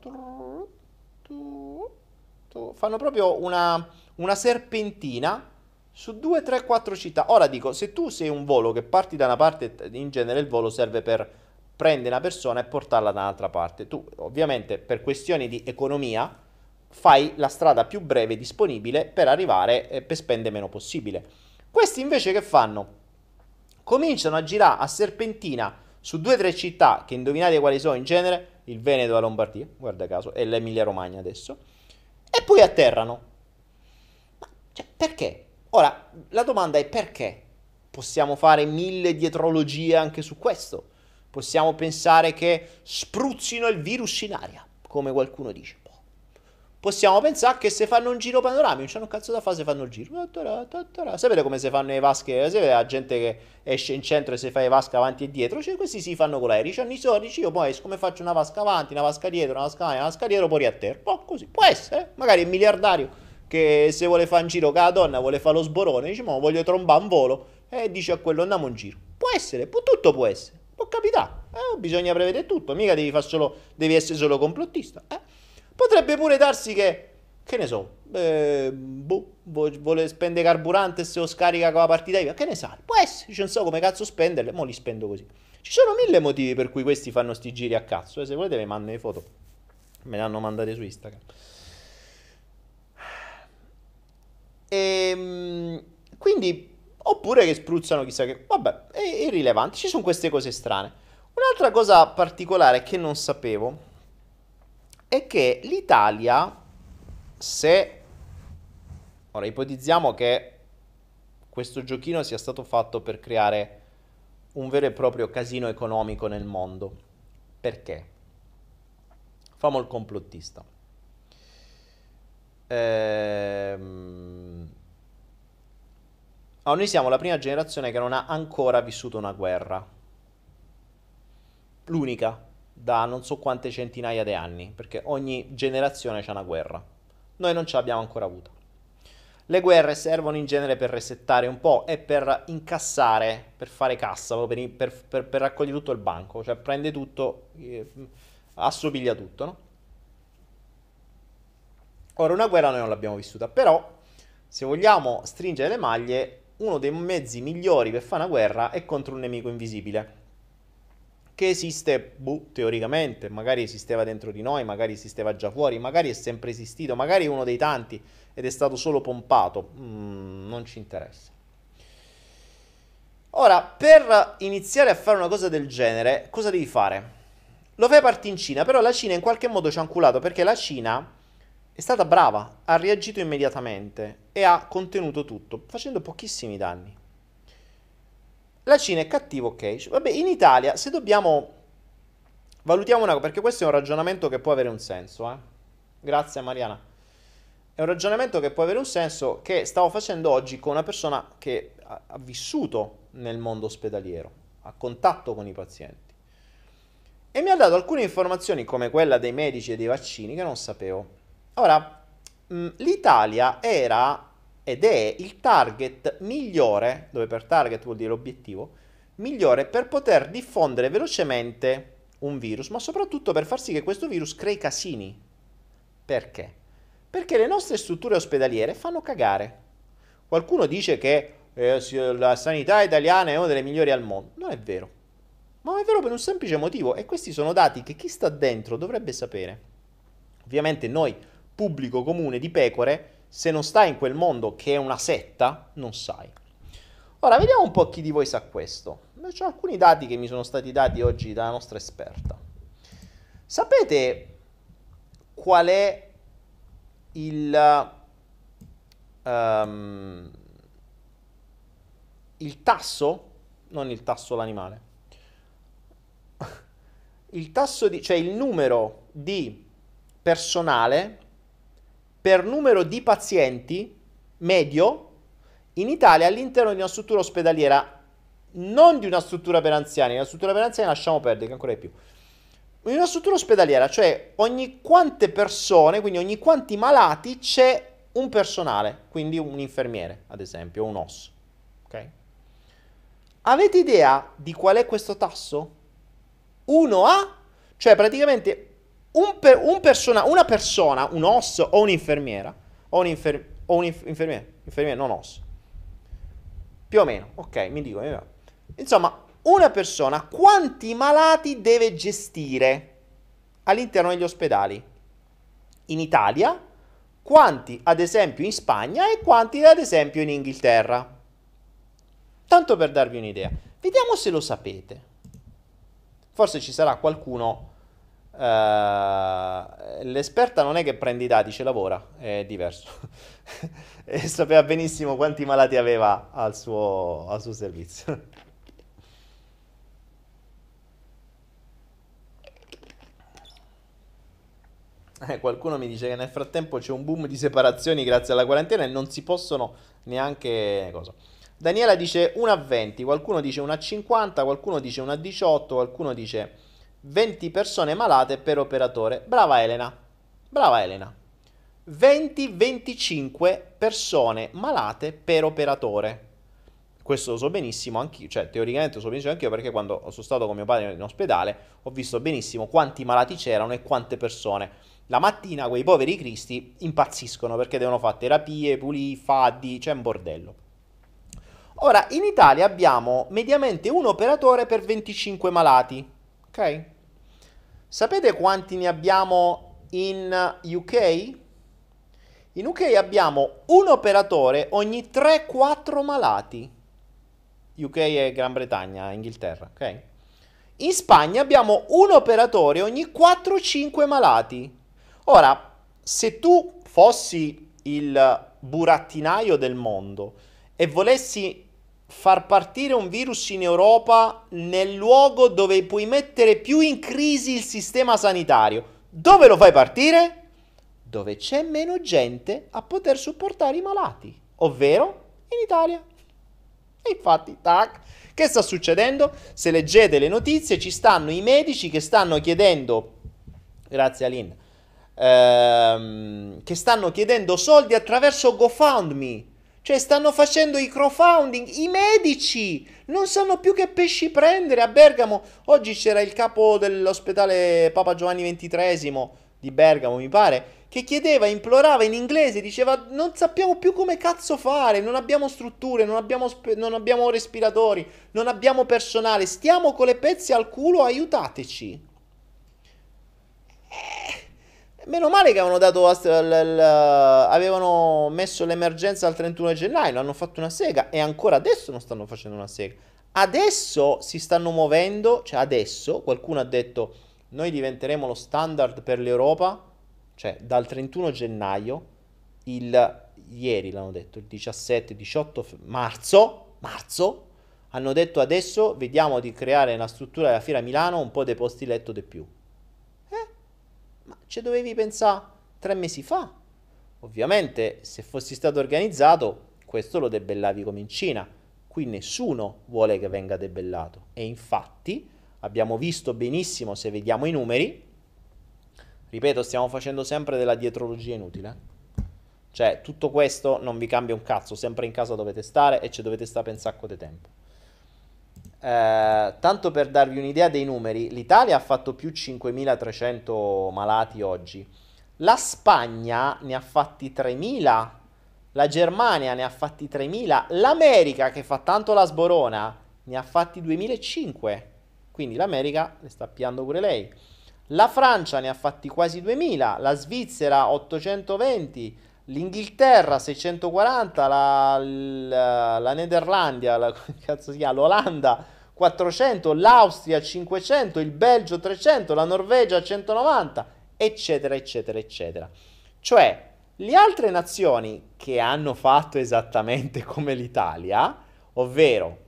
fanno proprio una, una serpentina su 2, 3, 4 città. Ora dico, se tu sei un volo che parti da una parte, in genere il volo serve per prendere una persona e portarla da un'altra parte. Tu, ovviamente, per questioni di economia, fai la strada più breve disponibile per arrivare e per spendere meno possibile. Questi invece che fanno? Cominciano a girare a serpentina su due o tre città che indovinate quali sono in genere, il Veneto e la Lombardia, guarda caso, e l'Emilia Romagna adesso e poi atterrano. Ma cioè, perché? Ora, la domanda è perché? Possiamo fare mille dietrologie anche su questo. Possiamo pensare che spruzzino il virus in aria, come qualcuno dice. Boh. Possiamo pensare che se fanno un giro panoramico, non c'hanno un cazzo da fare se fanno il giro. Sapete come si fanno le vasche? Sapete la gente che esce in centro e si fa le vasche avanti e dietro? Cioè, questi si fanno con l'aereo. C'hanno i soldi, io poi come faccio una vasca avanti, una vasca dietro, una vasca avanti, una vasca dietro, poi a terra. Boh, così. Può essere, eh? magari il miliardario che se vuole fare un giro con la donna, vuole fare lo sborone, dice, ma voglio trombare un volo, e dice a quello andiamo in giro. Può essere, tutto può essere. Può capitare, eh, bisogna prevedere tutto, mica devi, solo, devi essere solo complottista. Eh. Potrebbe pure darsi che, che ne so, eh, boh, vuole spendere carburante se lo scarica con la partita IVA, che ne sa? Può essere, non so come cazzo spenderle, mo li spendo così. Ci sono mille motivi per cui questi fanno sti giri a cazzo, eh, se volete vi mando le foto, me le hanno mandate su Instagram. E, ehm, quindi Oppure che spruzzano chissà che... Vabbè, è irrilevante. Ci sono queste cose strane. Un'altra cosa particolare che non sapevo è che l'Italia, se... Ora ipotizziamo che questo giochino sia stato fatto per creare un vero e proprio casino economico nel mondo. Perché? Famo il complottista. Ehm allora, noi siamo la prima generazione che non ha ancora vissuto una guerra. L'unica, da non so quante centinaia di anni, perché ogni generazione c'ha una guerra. Noi non ce l'abbiamo ancora avuta. Le guerre servono in genere per resettare un po' e per incassare, per fare cassa, per, per, per, per raccogliere tutto il banco, cioè prende tutto, eh, assopiglia tutto, no? Ora, una guerra noi non l'abbiamo vissuta, però se vogliamo stringere le maglie, uno dei mezzi migliori per fare una guerra è contro un nemico invisibile. Che esiste, boh, teoricamente, magari esisteva dentro di noi, magari esisteva già fuori, magari è sempre esistito, magari è uno dei tanti ed è stato solo pompato. Mm, non ci interessa. Ora, per iniziare a fare una cosa del genere, cosa devi fare? Lo fai partire in Cina, però la Cina in qualche modo ci ha inculato perché la Cina è stata brava, ha reagito immediatamente e ha contenuto tutto, facendo pochissimi danni. La Cina è cattiva, ok. Vabbè, in Italia, se dobbiamo... Valutiamo una cosa, perché questo è un ragionamento che può avere un senso, eh. Grazie Mariana. È un ragionamento che può avere un senso che stavo facendo oggi con una persona che ha, vissuto nel mondo ospedaliero, ha contatto con i pazienti. E mi ha dato alcune informazioni come quella dei medici e dei vaccini che non sapevo. Ora, mh, l'Italia era ed è il target migliore, dove per target vuol dire obiettivo, migliore per poter diffondere velocemente un virus, ma soprattutto per far sì che questo virus crei casini. Perché? Perché le nostre strutture ospedaliere fanno cagare. Qualcuno dice che eh, la sanità italiana è una delle migliori al mondo. Non è vero. Ma è vero per un semplice motivo e questi sono dati che chi sta dentro dovrebbe sapere. Ovviamente noi pubblico comune di pecore, se non stai in quel mondo che è una setta, non sai. Ora, vediamo un po' chi di voi sa questo. C'ho alcuni dati che mi sono stati dati oggi dalla nostra esperta. Sapete qual è il, um, il tasso? Non il tasso l'animale. Il tasso di, cioè il numero di personale per numero di pazienti medio in Italia all'interno di una struttura ospedaliera, non di una struttura per anziani, una struttura per anziani lasciamo perdere, che ancora di più. In una struttura ospedaliera, cioè ogni quante persone, quindi ogni quanti malati c'è un personale, quindi un infermiere, ad esempio, un osso. Ok? Avete idea di qual è questo tasso? 1 a, cioè praticamente un per, un persona, una persona, un osso o un'infermiera, o, un'infer, o un'infermiera, infermiera, non osso, più o meno, ok, mi dico, insomma, una persona quanti malati deve gestire all'interno degli ospedali? In Italia, quanti ad esempio in Spagna e quanti ad esempio in Inghilterra. Tanto per darvi un'idea. Vediamo se lo sapete. Forse ci sarà qualcuno Uh, l'esperta non è che prende i dati, ce lavora, è diverso. e sapeva benissimo quanti malati aveva al suo, al suo servizio. eh, qualcuno mi dice che nel frattempo c'è un boom di separazioni grazie alla quarantena e non si possono neanche... Cosa? Daniela dice 1 a 20, qualcuno dice 1 a 50, qualcuno dice 1 a 18, qualcuno dice 20 persone malate per operatore. Brava Elena, brava Elena. 20-25 persone malate per operatore. Questo lo so benissimo anch'io, cioè teoricamente lo so benissimo anch'io perché quando sono stato con mio padre in ospedale ho visto benissimo quanti malati c'erano e quante persone. La mattina quei poveri cristi impazziscono perché devono fare terapie, pulì, faddi, c'è cioè un bordello. Ora, in Italia abbiamo mediamente un operatore per 25 malati, ok? Sapete quanti ne abbiamo in UK? In UK abbiamo un operatore ogni 3-4 malati. UK è Gran Bretagna, Inghilterra, ok? In Spagna abbiamo un operatore ogni 4-5 malati. Ora, se tu fossi il burattinaio del mondo e volessi far partire un virus in Europa nel luogo dove puoi mettere più in crisi il sistema sanitario, dove lo fai partire? Dove c'è meno gente a poter supportare i malati, ovvero in Italia. E infatti, tac, che sta succedendo? Se leggete le notizie, ci stanno i medici che stanno chiedendo, grazie Aline, ehm, che stanno chiedendo soldi attraverso GoFundMe cioè stanno facendo i crowdfunding, i medici non sanno più che pesci prendere a Bergamo. Oggi c'era il capo dell'ospedale Papa Giovanni XXIII di Bergamo, mi pare, che chiedeva, implorava in inglese, diceva non sappiamo più come cazzo fare, non abbiamo strutture, non abbiamo, non abbiamo respiratori, non abbiamo personale, stiamo con le pezze al culo, aiutateci. Eh Meno male che avevano, dato, avevano messo l'emergenza al 31 gennaio, hanno fatto una sega e ancora adesso non stanno facendo una sega. Adesso si stanno muovendo, cioè adesso qualcuno ha detto noi diventeremo lo standard per l'Europa, cioè dal 31 gennaio, il, ieri l'hanno detto, il 17-18 marzo, marzo, hanno detto adesso vediamo di creare una struttura della Fiera Milano un po' dei posti letto di più. Ma ci dovevi pensare tre mesi fa. Ovviamente, se fossi stato organizzato, questo lo debellavi come in Cina. Qui nessuno vuole che venga debellato. E infatti, abbiamo visto benissimo, se vediamo i numeri, ripeto, stiamo facendo sempre della dietrologia inutile. Cioè, tutto questo non vi cambia un cazzo, sempre in casa dovete stare e ci dovete stare un sacco di tempo. Eh, tanto per darvi un'idea dei numeri, l'Italia ha fatto più 5.300 malati oggi, la Spagna ne ha fatti 3.000, la Germania ne ha fatti 3.000, l'America che fa tanto la sborona ne ha fatti 2.500, quindi l'America le sta piando pure lei. La Francia ne ha fatti quasi 2000, la Svizzera 820, l'Inghilterra 640, la, la, la Nederlandia, la, chiama, l'Olanda 400, l'Austria 500, il Belgio 300, la Norvegia 190, eccetera, eccetera, eccetera. Cioè, le altre nazioni che hanno fatto esattamente come l'Italia, ovvero,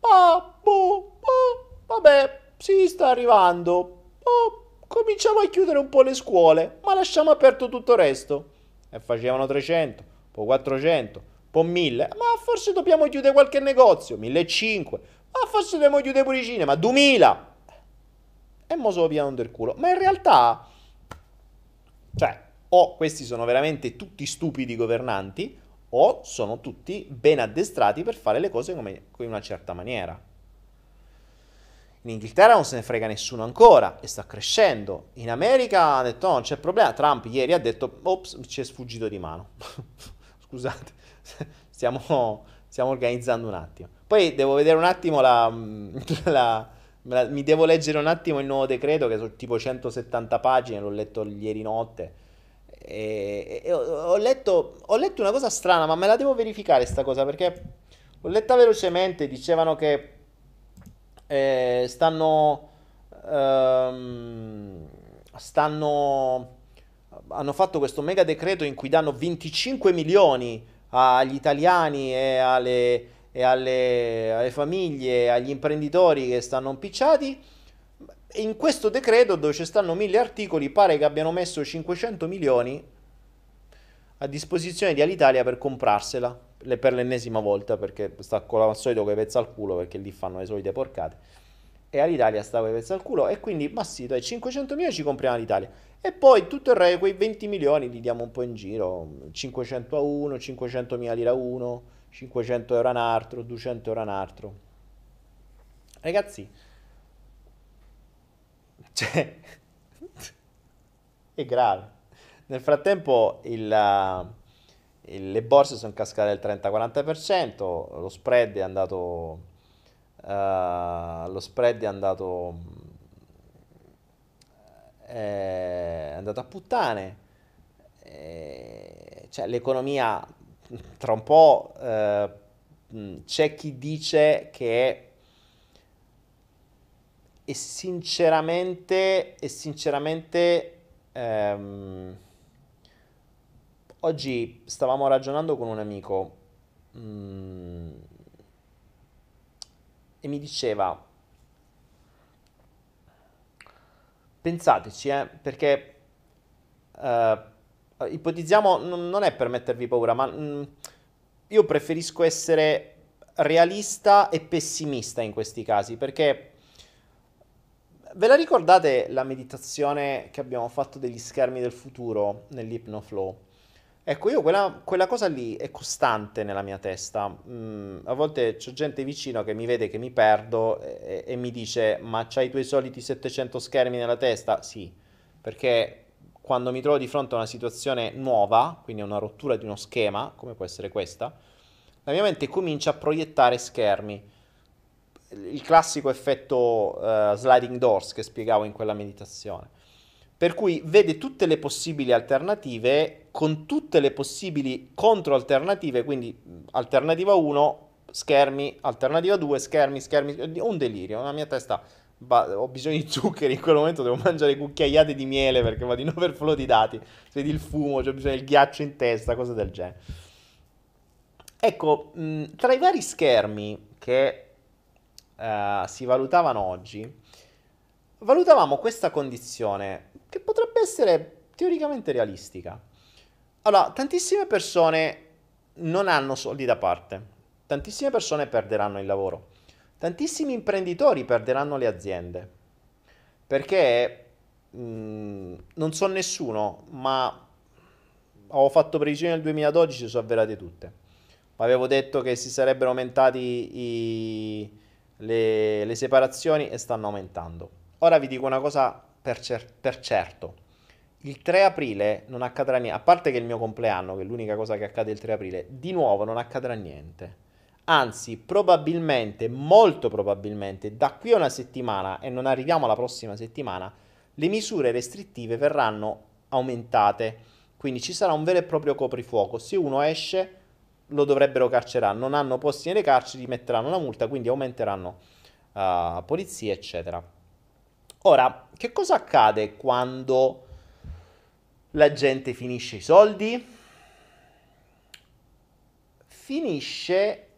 ah, boh, boh, vabbè, si sta arrivando, oh, cominciamo a chiudere un po' le scuole, ma lasciamo aperto tutto il resto e facevano 300, poi 400, poi 1000, ma forse dobbiamo chiudere qualche negozio, 1500, ma forse dobbiamo chiudere pure i cinema, 2000. E mo se lo piano del culo. Ma in realtà, cioè, o questi sono veramente tutti stupidi governanti, o sono tutti ben addestrati per fare le cose come, in una certa maniera. In Inghilterra non se ne frega nessuno ancora e sta crescendo. In America ha detto no, non c'è problema. Trump ieri ha detto, ops, ci è sfuggito di mano. Scusate, stiamo, stiamo organizzando un attimo. Poi devo vedere un attimo la, la, la, mi devo leggere un attimo il nuovo decreto che sono tipo 170 pagine, l'ho letto ieri notte. E, e ho, letto, ho letto una cosa strana, ma me la devo verificare sta cosa perché l'ho letta velocemente. Dicevano che eh, stanno, ehm, stanno, hanno fatto questo mega decreto in cui danno 25 milioni agli italiani e alle, e alle, alle famiglie, agli imprenditori che stanno impicciati. in questo decreto dove ci stanno mille articoli pare che abbiano messo 500 milioni a disposizione di Alitalia per comprarsela per l'ennesima volta perché sta con il solito che pezza al culo perché lì fanno le solite porcate. E all'Italia sta con pezza al culo e quindi ma sì dai 500 milioni ci compriamo l'Italia e poi tutto il resto quei 20 milioni li diamo un po' in giro 500 a uno 500 mila lira a uno 500 euro a un altro 200 euro a un altro. Ragazzi cioè, è grave. Nel frattempo il, il, le borse sono cascate del 30-40%, lo spread è andato, uh, lo spread è andato, è andato a puttane. Cioè, l'economia tra un po' uh, c'è chi dice che e sinceramente, e sinceramente ehm, oggi stavamo ragionando con un amico mm, e mi diceva, pensateci, eh, perché eh, ipotizziamo, non, non, è per mettervi paura, ma mm, io preferisco essere realista e pessimista in questi casi, perché Ve la ricordate la meditazione che abbiamo fatto degli schermi del futuro nell'Hypnoflow? Ecco, io quella, quella, cosa lì è costante nella mia testa. Mm, a volte c'è gente vicino che mi vede che mi perdo e, e mi dice: Ma c'hai i tuoi soliti 700 schermi nella testa? Sì, perché quando mi trovo di fronte a una situazione nuova, quindi una rottura di uno schema, come può essere questa, la mia mente comincia a proiettare schermi il classico effetto uh, sliding doors che spiegavo in quella meditazione. Per cui vede tutte le possibili alternative con tutte le possibili controalternative, quindi alternativa 1, schermi, alternativa 2, schermi, schermi, un delirio, la mia testa ho bisogno di zuccheri, in quel momento devo mangiare cucchiaiate di miele perché vado in overflow di dati, vedi il fumo, ho bisogno del ghiaccio in testa, cose del genere. Ecco, tra i vari schermi che uh, si valutavano oggi, valutavamo questa condizione che potrebbe essere teoricamente realistica. Allora, tantissime persone non hanno soldi da parte, tantissime persone perderanno il lavoro, tantissimi imprenditori perderanno le aziende, perché mh, non so nessuno, ma ho fatto previsioni nel 2012, si sono avverate tutte. Avevo detto che si sarebbero aumentati i, le, le separazioni e stanno aumentando. Ora vi dico una cosa per, cer- per certo. Il 3 aprile non accadrà niente, a parte che è il mio compleanno, che è l'unica cosa che accade il 3 aprile, di nuovo non accadrà niente. Anzi, probabilmente, molto probabilmente, da qui a una settimana, e non arriviamo alla prossima settimana, le misure restrittive verranno aumentate. Quindi ci sarà un vero e proprio coprifuoco. Se uno esce, lo dovrebbero carcerare, non hanno posti nelle carceri, metteranno una multa, quindi aumenteranno uh, polizia, eccetera. Ora, che cosa accade quando la gente finisce i soldi? Finisce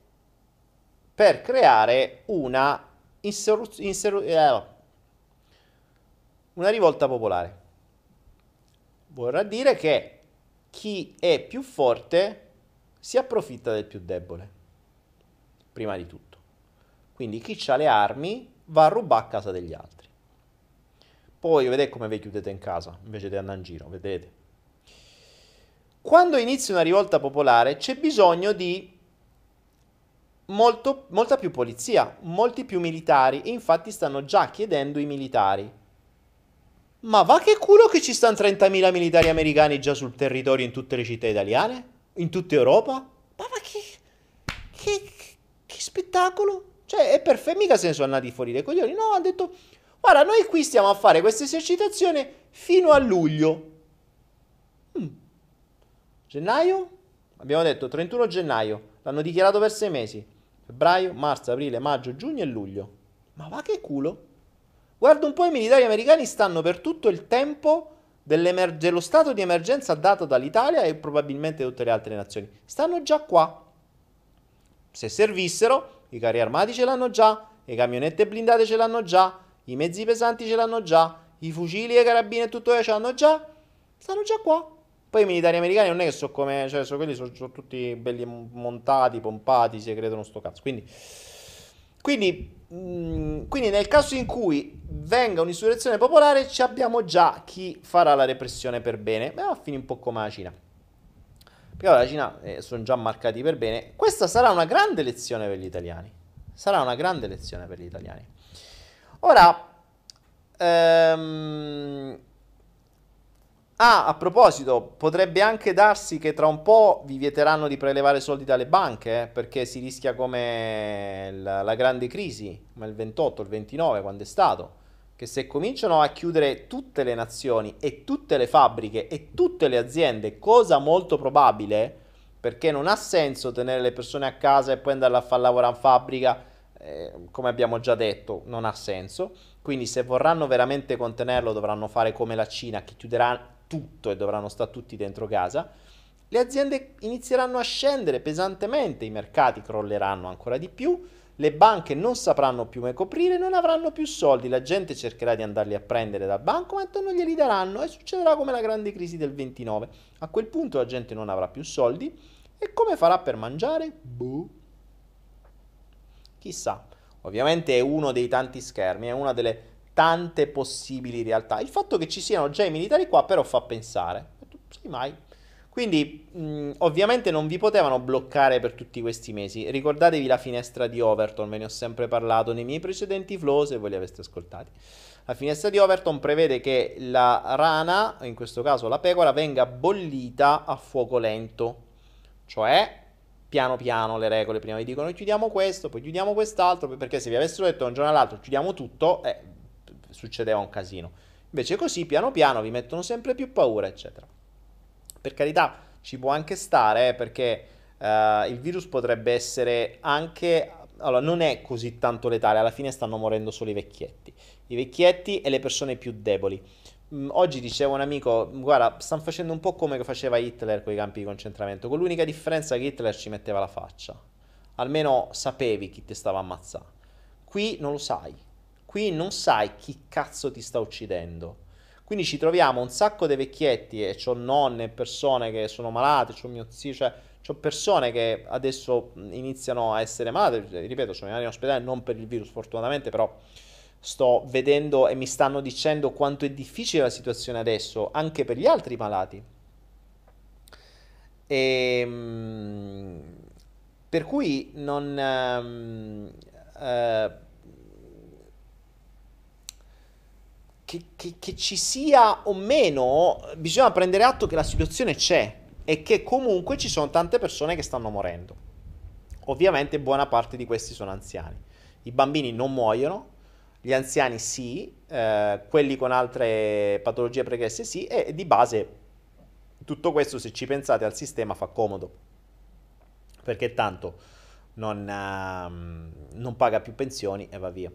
per creare una, insurru- insurru- eh, una rivolta popolare. Vorrà dire che chi è più forte si approfitta del più debole, prima di tutto. Quindi chi ha le armi va a rubare a casa degli altri. Poi vedete come vi chiudete in casa invece di andare in giro, vedete. Quando inizia una rivolta popolare c'è bisogno di molto, molta più polizia, molti più militari e infatti stanno già chiedendo i militari. Ma va che culo che ci stanno 30.000 militari americani già sul territorio in tutte le città italiane? in tutta Europa? Ma, ma che, che, che, spettacolo! Cioè, è perfetto, mica se ne sono andati fuori dai coglioni. No, ha detto, guarda, noi qui stiamo a fare questa esercitazione fino a luglio. Mm. Gennaio? Abbiamo detto 31 gennaio. L'hanno dichiarato per sei mesi. Febbraio, marzo, aprile, maggio, giugno e luglio. Ma va che culo! Guarda un po', i militari americani stanno per tutto il tempo dello stato di emergenza dato dall'Italia e probabilmente tutte le altre nazioni. Stanno già qua. Se servissero, i carri armati ce l'hanno già, le camionette blindate ce l'hanno già, i mezzi pesanti ce l'hanno già, i fucili e i carabini e tutto ce l'hanno già, stanno già qua. Poi i militari americani non è che sono come, cioè, sono, quelli sono, sono tutti belli montati, pompati, si credono sto cazzo. Quindi, quindi, mm, quindi nel caso in cui venga un'insurrezione popolare, ci abbiamo già chi farà la repressione per bene. Beh, a fini un po' come la Cina. Perché la Cina eh, sono già marcati per bene. Questa sarà una grande lezione per gli italiani. Sarà una grande lezione per gli italiani. Ora, ehm, Ah, a proposito, potrebbe anche darsi che tra un po' vi vieteranno di prelevare soldi dalle banche, eh, perché si rischia come la, la, grande crisi, come il 28, il 29, quando è stato, che se cominciano a chiudere tutte le nazioni e tutte le fabbriche e tutte le aziende, cosa molto probabile, perché non ha senso tenere le persone a casa e poi andarle a far lavorare in fabbrica, eh, come abbiamo già detto, non ha senso. Quindi se vorranno veramente contenerlo dovranno fare come la Cina, che chiuderà tutto e dovranno stare tutti dentro casa, le aziende inizieranno a scendere pesantemente, i mercati crolleranno ancora di più, le banche non sapranno più come coprire, non avranno più soldi, la gente cercherà di andarli a prendere dal banco, ma non glieli daranno e succederà come la grande crisi del 29. A quel punto la gente non avrà più soldi e come farà per mangiare? Boh. Chissà. Ovviamente è uno dei tanti schermi, è una delle tante possibili realtà. Il fatto che ci siano già i militari qua però fa pensare. Sì, mai. Quindi mh, ovviamente non vi potevano bloccare per tutti questi mesi. Ricordatevi la finestra di Overton, ve ne ho sempre parlato nei miei precedenti flow se voi li aveste ascoltati. La finestra di Overton prevede che la rana, in questo caso la pecora, venga bollita a fuoco lento. Cioè, piano piano le regole. Prima vi dicono chiudiamo questo, poi chiudiamo quest'altro, perché se vi avessero detto un giorno all'altro chiudiamo tutto, eh, succedeva un casino. Invece così piano piano vi mettono sempre più paura, eccetera. Per carità, ci può anche stare, eh, perché uh, il virus potrebbe essere anche... Allora, non è così tanto letale, alla fine stanno morendo solo i vecchietti. I vecchietti e le persone più deboli. Oggi diceva un amico, guarda, stanno facendo un po' come faceva Hitler con i campi di concentramento, con l'unica differenza che Hitler ci metteva la faccia. Almeno sapevi chi ti stava ammazzando. Qui non lo sai qui non sai chi cazzo ti sta uccidendo. Quindi ci troviamo un sacco di vecchietti e ho nonne, persone che sono malate, ho mio zio, cioè ho persone che adesso iniziano a essere malate, ripeto, sono in ospedale non per il virus fortunatamente, però sto vedendo e mi stanno dicendo quanto è difficile la situazione adesso anche per gli altri malati. E, ehm, per cui non... Um, uh, che, che, che ci sia o meno, bisogna prendere atto che la situazione c'è e che comunque ci sono tante persone che stanno morendo. Ovviamente buona parte di questi sono anziani. I bambini non muoiono, gli anziani sì, eh, quelli con altre patologie pregresse sì, e di base tutto questo se ci pensate al sistema fa comodo, perché tanto non, uh, non paga più pensioni e va via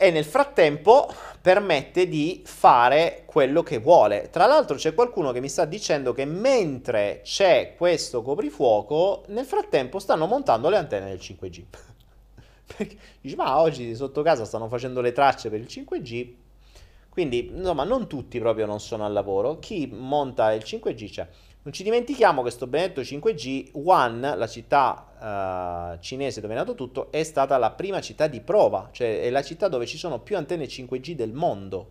e nel frattempo permette di fare quello che vuole. Tra l'altro c'è qualcuno che mi sta dicendo che mentre c'è questo coprifuoco, nel frattempo stanno montando le antenne del 5G. Perché dici, ma oggi sotto casa stanno facendo le tracce per il 5G. Quindi, insomma, non tutti proprio non sono al lavoro. Chi monta il 5G c'è. Non ci dimentichiamo che questo benedetto 5G, Wuhan, la città uh, cinese dove è nato tutto, è stata la prima città di prova, cioè è la città dove ci sono più antenne 5G del mondo.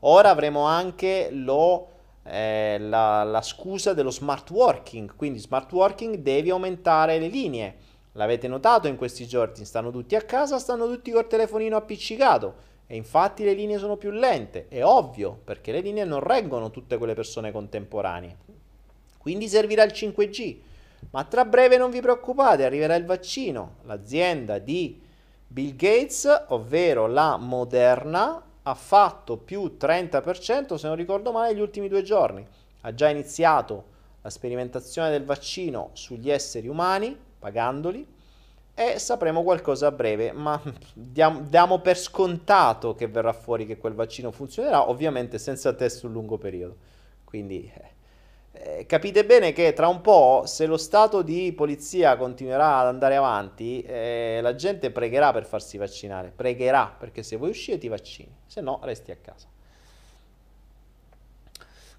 Ora avremo anche lo, eh, la, la scusa dello smart working, quindi smart working devi aumentare le linee. L'avete notato in questi giorni, stanno tutti a casa, stanno tutti col telefonino appiccicato e infatti le linee sono più lente, è ovvio, perché le linee non reggono tutte quelle persone contemporanee. Quindi servirà il 5G. Ma tra breve non vi preoccupate, arriverà il vaccino. L'azienda di Bill Gates, ovvero la Moderna, ha fatto più 30%, se non ricordo male, negli ultimi due giorni. Ha già iniziato la sperimentazione del vaccino sugli esseri umani, pagandoli, e sapremo qualcosa a breve, ma diamo, diamo per scontato che verrà fuori che quel vaccino funzionerà, ovviamente senza test sul lungo periodo. Quindi... Eh eh, capite bene che tra un po', se lo stato di polizia continuerà ad andare avanti, eh, la gente pregherà per farsi vaccinare. Pregherà perché se vuoi uscire ti vaccini, se no resti a casa.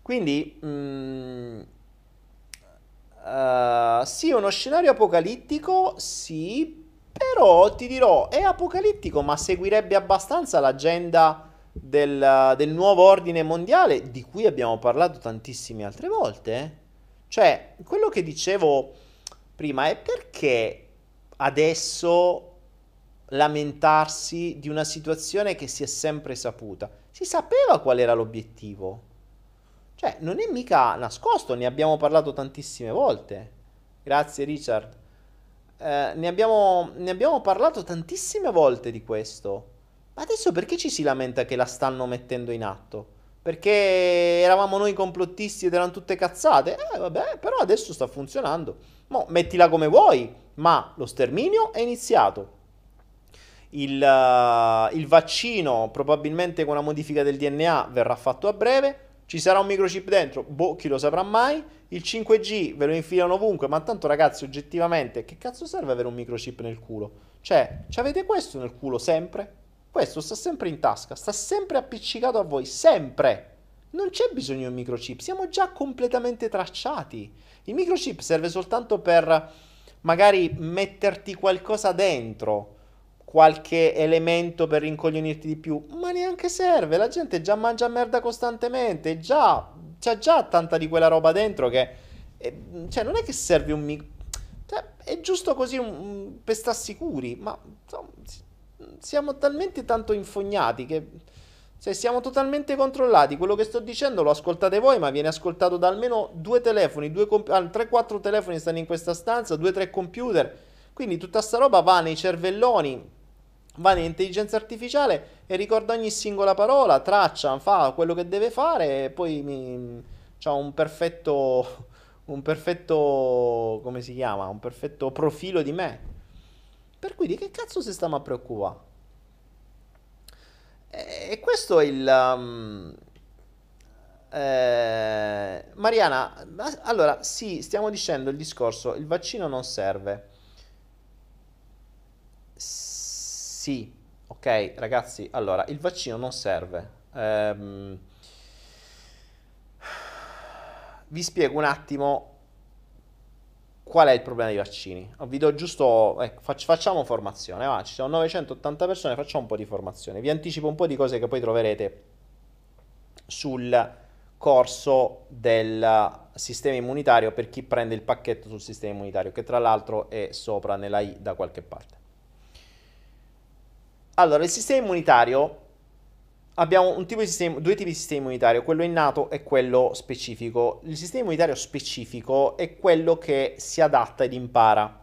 Quindi, mh, mm, uh, sì, uno scenario apocalittico, sì, però ti dirò, è apocalittico, ma seguirebbe abbastanza l'agenda del, del, nuovo ordine mondiale, di cui abbiamo parlato tantissime altre volte. Eh? Cioè, quello che dicevo prima è perché adesso lamentarsi di una situazione che si è sempre saputa. Si sapeva qual era l'obiettivo. Cioè, non è mica nascosto, ne abbiamo parlato tantissime volte. Grazie Richard. Eh, ne, abbiamo, ne abbiamo parlato tantissime volte di questo. Ma adesso perché ci si lamenta che la stanno mettendo in atto? Perché eravamo noi complottisti ed erano tutte cazzate? Eh vabbè, però adesso sta funzionando. Mo, mettila come vuoi, ma lo sterminio è iniziato. Il, uh, il vaccino, probabilmente con una modifica del DNA, verrà fatto a breve. Ci sarà un microchip dentro? Boh, chi lo saprà mai. Il 5G ve lo infilano ovunque, ma tanto ragazzi, oggettivamente, che cazzo serve avere un microchip nel culo? Cioè, ci avete questo nel culo sempre? Questo sta sempre in tasca, sta sempre appiccicato a voi, sempre. Non c'è bisogno di un microchip, siamo già completamente tracciati. Il microchip serve soltanto per magari metterti qualcosa dentro, qualche elemento per rincoglionirti di più, ma neanche serve. La gente già mangia merda costantemente, già c'è già tanta di quella roba dentro che eh, cioè non è che serve un microchip. Cioè, è giusto così un, un, per stare sicuri, ma insomma, siamo talmente tanto infognati che se siamo totalmente controllati, quello che sto dicendo lo ascoltate voi, ma viene ascoltato da almeno due telefoni, due comp- ah, 3-4 telefoni stanno in questa stanza, 2-3 computer. Quindi tutta sta roba va nei cervelloni, va nell'intelligenza artificiale e ricorda ogni singola parola, traccia, fa quello che deve fare e poi mi... ha un perfetto, un perfetto, come si chiama? Un perfetto profilo di me. Per cui di che cazzo si stiamo a preoccupare? E questo è il... Um, eh, Mariana, allora sì, stiamo dicendo il discorso, il vaccino non serve. Sì, ok ragazzi, allora il vaccino non serve. Um, vi spiego un attimo Qual è il problema dei vaccini? Vi do giusto, ecco, facciamo formazione, va, ci sono 980 persone, facciamo un po' di formazione. Vi anticipo un po' di cose che poi troverete sul corso del sistema immunitario per chi prende il pacchetto sul sistema immunitario, che tra l'altro è sopra nella I da qualche parte. Allora, il sistema immunitario abbiamo tipo sistema, due tipi di sistema immunitario, quello innato e quello specifico. Il sistema immunitario specifico è quello che si adatta ed impara.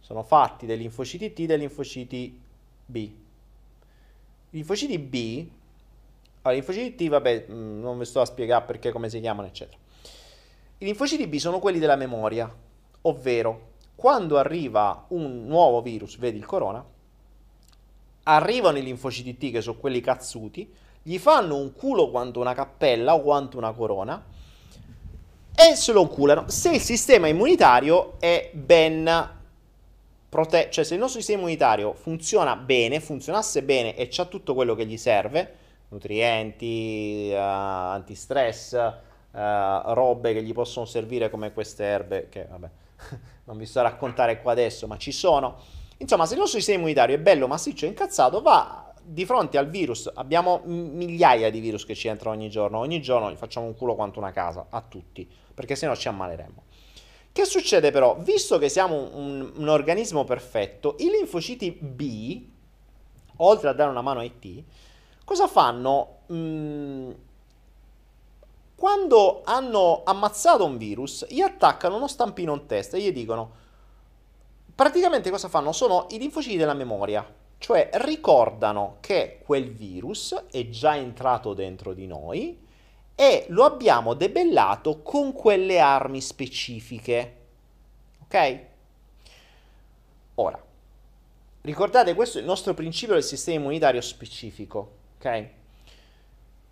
Sono fatti dei linfociti T e dei linfociti B. I linfociti B, allora, i linfociti T, vabbè, mm, non vi sto a spiegare perché, come si chiamano, eccetera. I linfociti B sono quelli della memoria, ovvero quando arriva un nuovo virus, vedi il corona, arrivano i linfociti T che sono quelli cazzuti, gli fanno un culo quanto una cappella o quanto una corona e se lo culano. Se il sistema immunitario è ben protetto, cioè se il nostro sistema immunitario funziona bene, funzionasse bene e c'ha tutto quello che gli serve, nutrienti, uh, antistress, uh, robe che gli possono servire come queste erbe, che vabbè, non vi sto a raccontare qua adesso, ma ci sono Insomma, se il nostro sistema immunitario è bello, massiccio e incazzato, va di fronte al virus. Abbiamo migliaia di virus che ci entrano ogni giorno. Ogni giorno gli facciamo un culo quanto una casa, a tutti, perché se no ci ammaleremo. Che succede però? Visto che siamo un, un organismo perfetto, i linfociti B, oltre a dare una mano ai T, cosa fanno? Mm, quando hanno ammazzato un virus, gli attaccano uno stampino in testa e gli dicono praticamente cosa fanno? Sono i linfociti della memoria, cioè ricordano che quel virus è già entrato dentro di noi e lo abbiamo debellato con quelle armi specifiche. Ok? Ora, ricordate questo è il nostro principio del sistema immunitario specifico, ok?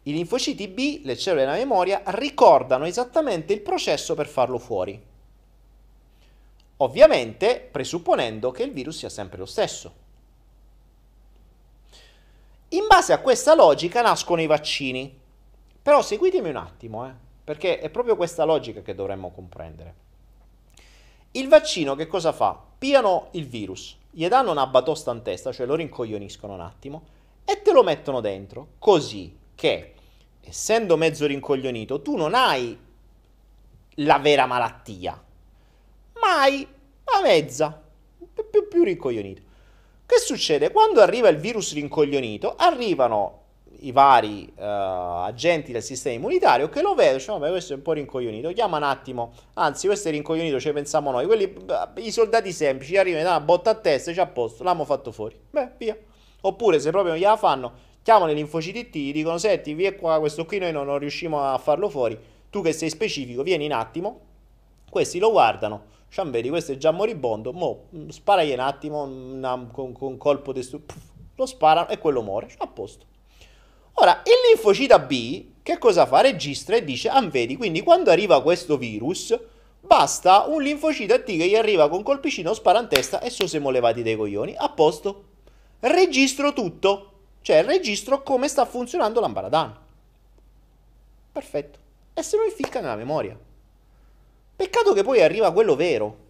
I linfociti B, le cellule della memoria, ricordano esattamente il processo per farlo fuori. Ovviamente presupponendo che il virus sia sempre lo stesso. In base a questa logica nascono i vaccini. Però seguitemi un attimo, eh, perché è proprio questa logica che dovremmo comprendere. Il vaccino che cosa fa? Piano il virus, gli danno una batosta in testa, cioè lo rincoglioniscono un attimo, e te lo mettono dentro, così che, essendo mezzo rincoglionito, tu non hai la vera malattia, ma hai la mezza, più, più rincoglionito. Che succede? Quando arriva il virus rincoglionito, arrivano i vari uh, agenti del sistema immunitario che lo vedono, cioè, vabbè, questo è un po' rincoglionito, chiama un attimo, anzi, questo è rincoglionito, ci pensiamo noi, quelli, i soldati semplici arrivano, danno una botta a testa, c'è a posto, l'hanno fatto fuori, beh, via. Oppure, se proprio non gliela fanno, chiamano i linfociti T, dicono, senti, via qua, questo qui noi non, non riusciamo a farlo fuori, tu che sei specifico, vieni un attimo, questi lo guardano, Ciamberi, questo è già moribondo, mo sparagli un attimo una, con, un colpo di stu- lo sparano e quello muore, a posto. Ora, il linfocita B che cosa fa? Registra e dice, ah vedi, quindi quando arriva questo virus, basta un linfocita T che gli arriva con colpicino, spara in testa e so siamo levati dai coglioni, a posto. Registro tutto, cioè registro come sta funzionando l'ambaradan. Perfetto. E se lo inficca nella memoria. Peccato che poi arriva quello vero.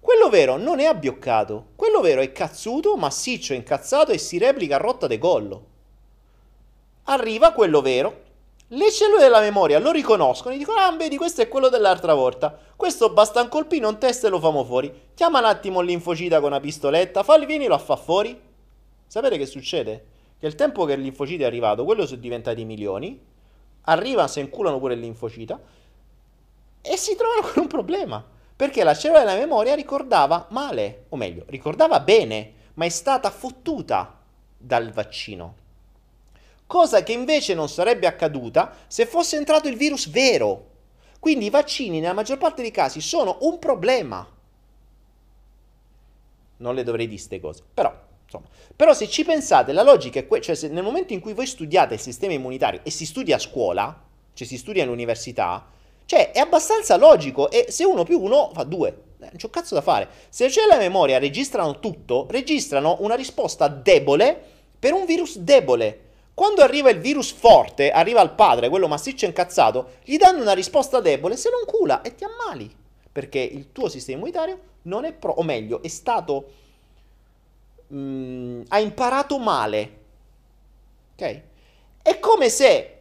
Quello vero non è abbioccato, quello vero è cazzuto, massiccio, incazzato e si replica a rotta de collo arriva quello vero, le cellule della memoria lo riconoscono e dicono, ah, vedi, questo è quello dell'altra volta. Questo basta un colpino, un test e lo famo fuori. Chiama un attimo l'infocita con una pistoletta, falli, vienilo a fa fuori. Sapete che succede? Che il tempo che l'infocita è arrivato, quello sono diventati milioni, arriva, se inculano pure l'infocita, e si trovano con un problema. Perché la cellula della memoria ricordava male, o meglio, ricordava bene, ma è stata fottuta dal vaccino cosa che invece non sarebbe accaduta se fosse entrato il virus vero. Quindi i vaccini nella maggior parte dei casi sono un problema. Non le dovrei dire queste cose, però, insomma. Però se ci pensate, la logica è quella, cioè nel momento in cui voi studiate il sistema immunitario e si studia a scuola, cioè si studia all'università, cioè è abbastanza logico e se uno più uno fa due, eh, non c'è cazzo da fare. Se c'è la memoria registrano tutto, registrano una risposta debole per un virus debole. Quando arriva il virus forte, arriva il padre, quello massiccio e incazzato, gli danno una risposta debole, se non cula e ti ammali. Perché il tuo sistema immunitario non è pro, o meglio, è stato... Mh, mm, ha imparato male. Ok? È come se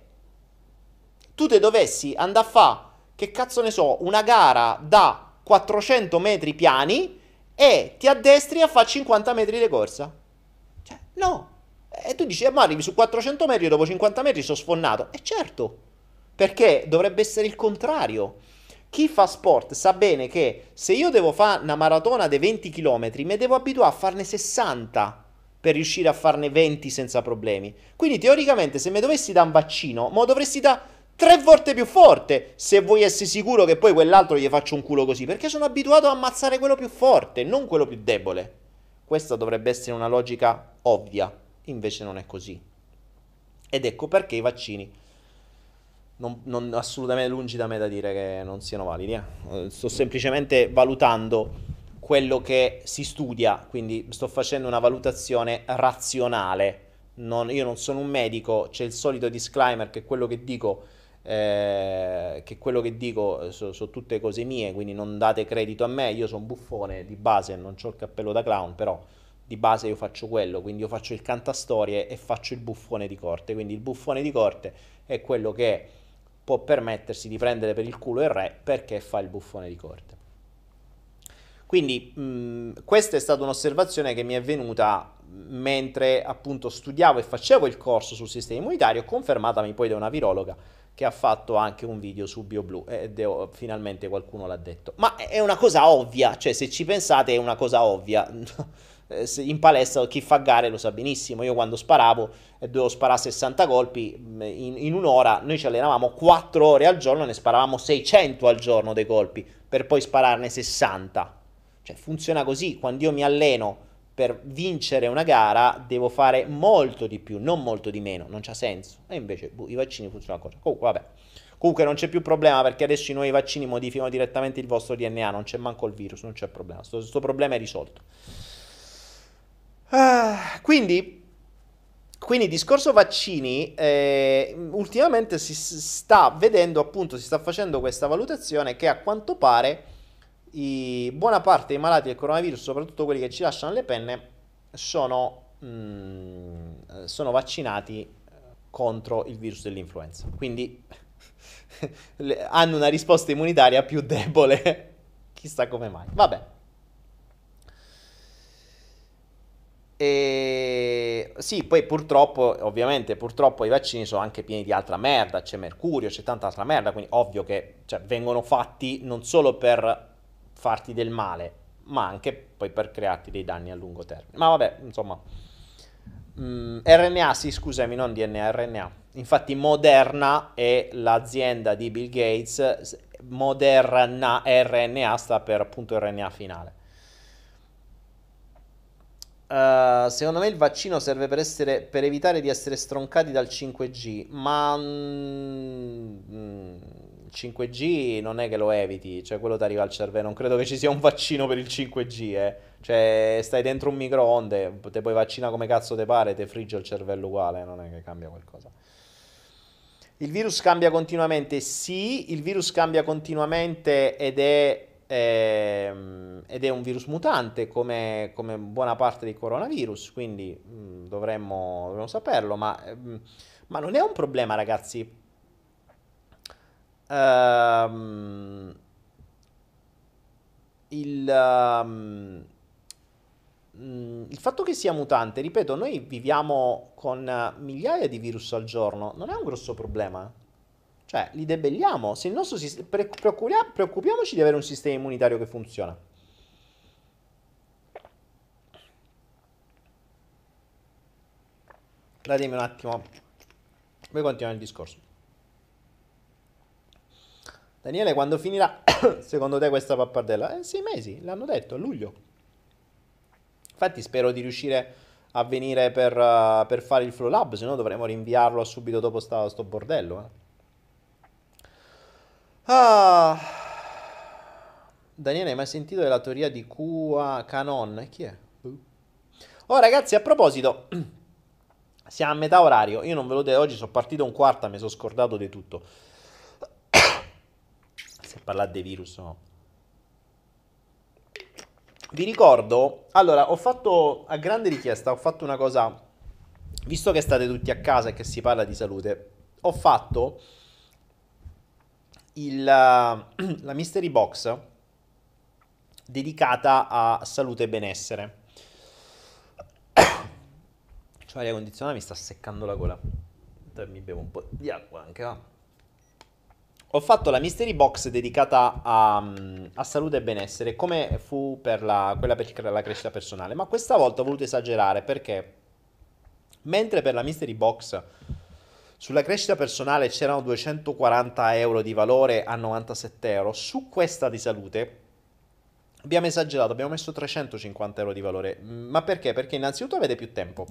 tu te dovessi andare a fare, che cazzo ne so, una gara da 400 metri piani e ti addestri a fare 50 metri di corsa. Cioè, no. E tu dici, ma arrivi su 400 metri e dopo 50 metri sono sfonnato. E certo, perché dovrebbe essere il contrario. Chi fa sport sa bene che se io devo fare una maratona di 20 km, mi devo abituare a farne 60 per riuscire a farne 20 senza problemi. Quindi teoricamente se mi dovessi dare un vaccino, mo dovresti dare tre volte più forte se vuoi essere sicuro che poi quell'altro gli faccio un culo così, perché sono abituato a ammazzare quello più forte, non quello più debole. Questa dovrebbe essere una logica ovvia invece non è così. Ed ecco perché i vaccini, non, non assolutamente lungi da me da dire che non siano validi, eh. sto semplicemente valutando quello che si studia, quindi sto facendo una valutazione razionale. Non, io non sono un medico, c'è il solito disclaimer che quello che dico, eh, che quello che dico sono so tutte cose mie, quindi non date credito a me, io sono buffone di base, non ho il cappello da clown, però di base io faccio quello, quindi io faccio il cantastorie e faccio il buffone di corte, quindi il buffone di corte è quello che può permettersi di prendere per il culo il re perché fa il buffone di corte. Quindi mh, questa è stata un'osservazione che mi è venuta mentre appunto studiavo e facevo il corso sul sistema immunitario, confermatami poi da una virologa che ha fatto anche un video su BioBlue ed è, finalmente qualcuno l'ha detto. Ma è una cosa ovvia, cioè se ci pensate è una cosa ovvia. Eh, in palestra chi fa gare lo sa benissimo. Io quando sparavo e dovevo sparare 60 colpi mm, in, in, un'ora, noi ci allenavamo 4 ore al giorno ne sparavamo 600 al giorno dei colpi per poi spararne 60. Cioè funziona così, quando io mi alleno per vincere una gara devo fare molto di più, non molto di meno, non c'ha senso. E invece boh, i vaccini funzionano così. Comunque, vabbè. Comunque non c'è più problema perché adesso i nuovi vaccini modificano direttamente il vostro DNA, non c'è manco il virus, non c'è problema. Questo problema è risolto. Ah, quindi, quindi, discorso vaccini, eh, ultimamente si sta vedendo, appunto, si sta facendo questa valutazione che a quanto pare i, buona parte dei malati del coronavirus, soprattutto quelli che ci lasciano le penne, sono, mm, sono vaccinati eh, contro il virus dell'influenza. Quindi hanno una risposta immunitaria più debole. Chissà come mai. Vabbè. E sì, poi purtroppo, ovviamente, purtroppo i vaccini sono anche pieni di altra merda, c'è mercurio, c'è tanta altra merda, quindi ovvio che cioè, vengono fatti non solo per farti del male, ma anche poi per crearti dei danni a lungo termine. Ma vabbè, insomma, mm, RNA, sì, scusami, non DNA, RNA. Infatti Moderna è l'azienda di Bill Gates, Moderna RNA sta per appunto RNA finale. Uh, secondo me il vaccino serve per, essere, per, evitare di essere stroncati dal 5G, ma mm, mm 5G non è che lo eviti, cioè quello ti arriva al cervello. Non credo che ci sia un vaccino per il 5G, eh. Cioè, stai dentro un microonde, te puoi vaccinare come cazzo te pare, te frigge il cervello uguale, non è che cambia qualcosa. Il virus cambia continuamente? Sì, il virus cambia continuamente ed è, ehm, ed è un virus mutante come, come, buona parte dei coronavirus, quindi mh, mm, dovremmo, dovremmo, saperlo, ma, mh, mm, ma non è un problema ragazzi Um, il, um, il fatto che sia mutante, ripeto, noi viviamo con migliaia di virus al giorno, non è un grosso problema. Cioè, li debelliamo. Se il nostro sistema. Preoccupiamoci di avere un sistema immunitario che funziona. Datemi un attimo. Poi continuiamo il discorso. Daniele, quando finirà secondo te questa pappardella? Eh, sei mesi, l'hanno detto, a luglio. Infatti spero di riuscire a venire per, uh, per fare il Flow Lab, se no dovremo rinviarlo subito dopo sta, sto bordello. Eh. Ah. Daniele, hai mai sentito della teoria di QA Canon? Chi è? Oh ragazzi, a proposito, siamo a metà orario, io non ve lo devo, oggi sono partito un quarto, mi sono scordato di tutto parlare dei virus no. Vi ricordo, allora, ho fatto, a grande richiesta, ho fatto una cosa, visto che state tutti a casa e che si parla di salute, ho fatto il, la mystery box dedicata a salute e benessere. Cioè, l'aria condizionata mi sta seccando la gola. Mi bevo un po' di acqua anche, va ho fatto la mystery box dedicata a, a, salute e benessere, come fu per la, quella per la crescita personale, ma questa volta ho voluto esagerare perché mentre per la mystery box sulla crescita personale c'erano 240 euro di valore a 97 euro, su questa di salute abbiamo esagerato, abbiamo messo 350 euro di valore. Ma perché? Perché innanzitutto avete più tempo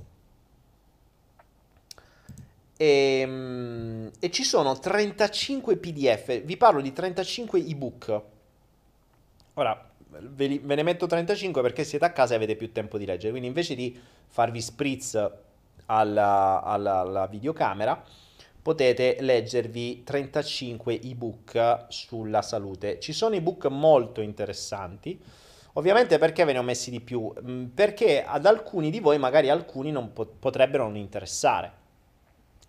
e, ehm, e, ci sono 35 PDF, vi parlo di 35 ebook. Ora, ve, li, ve, ne metto 35 perché siete a casa e avete più tempo di leggere, quindi invece di farvi spritz alla, alla, alla videocamera, potete leggervi 35 ebook sulla salute. Ci sono ebook molto interessanti. Ovviamente perché ve ne ho messi di più? Mm, perché ad alcuni di voi magari alcuni non pot- potrebbero non interessare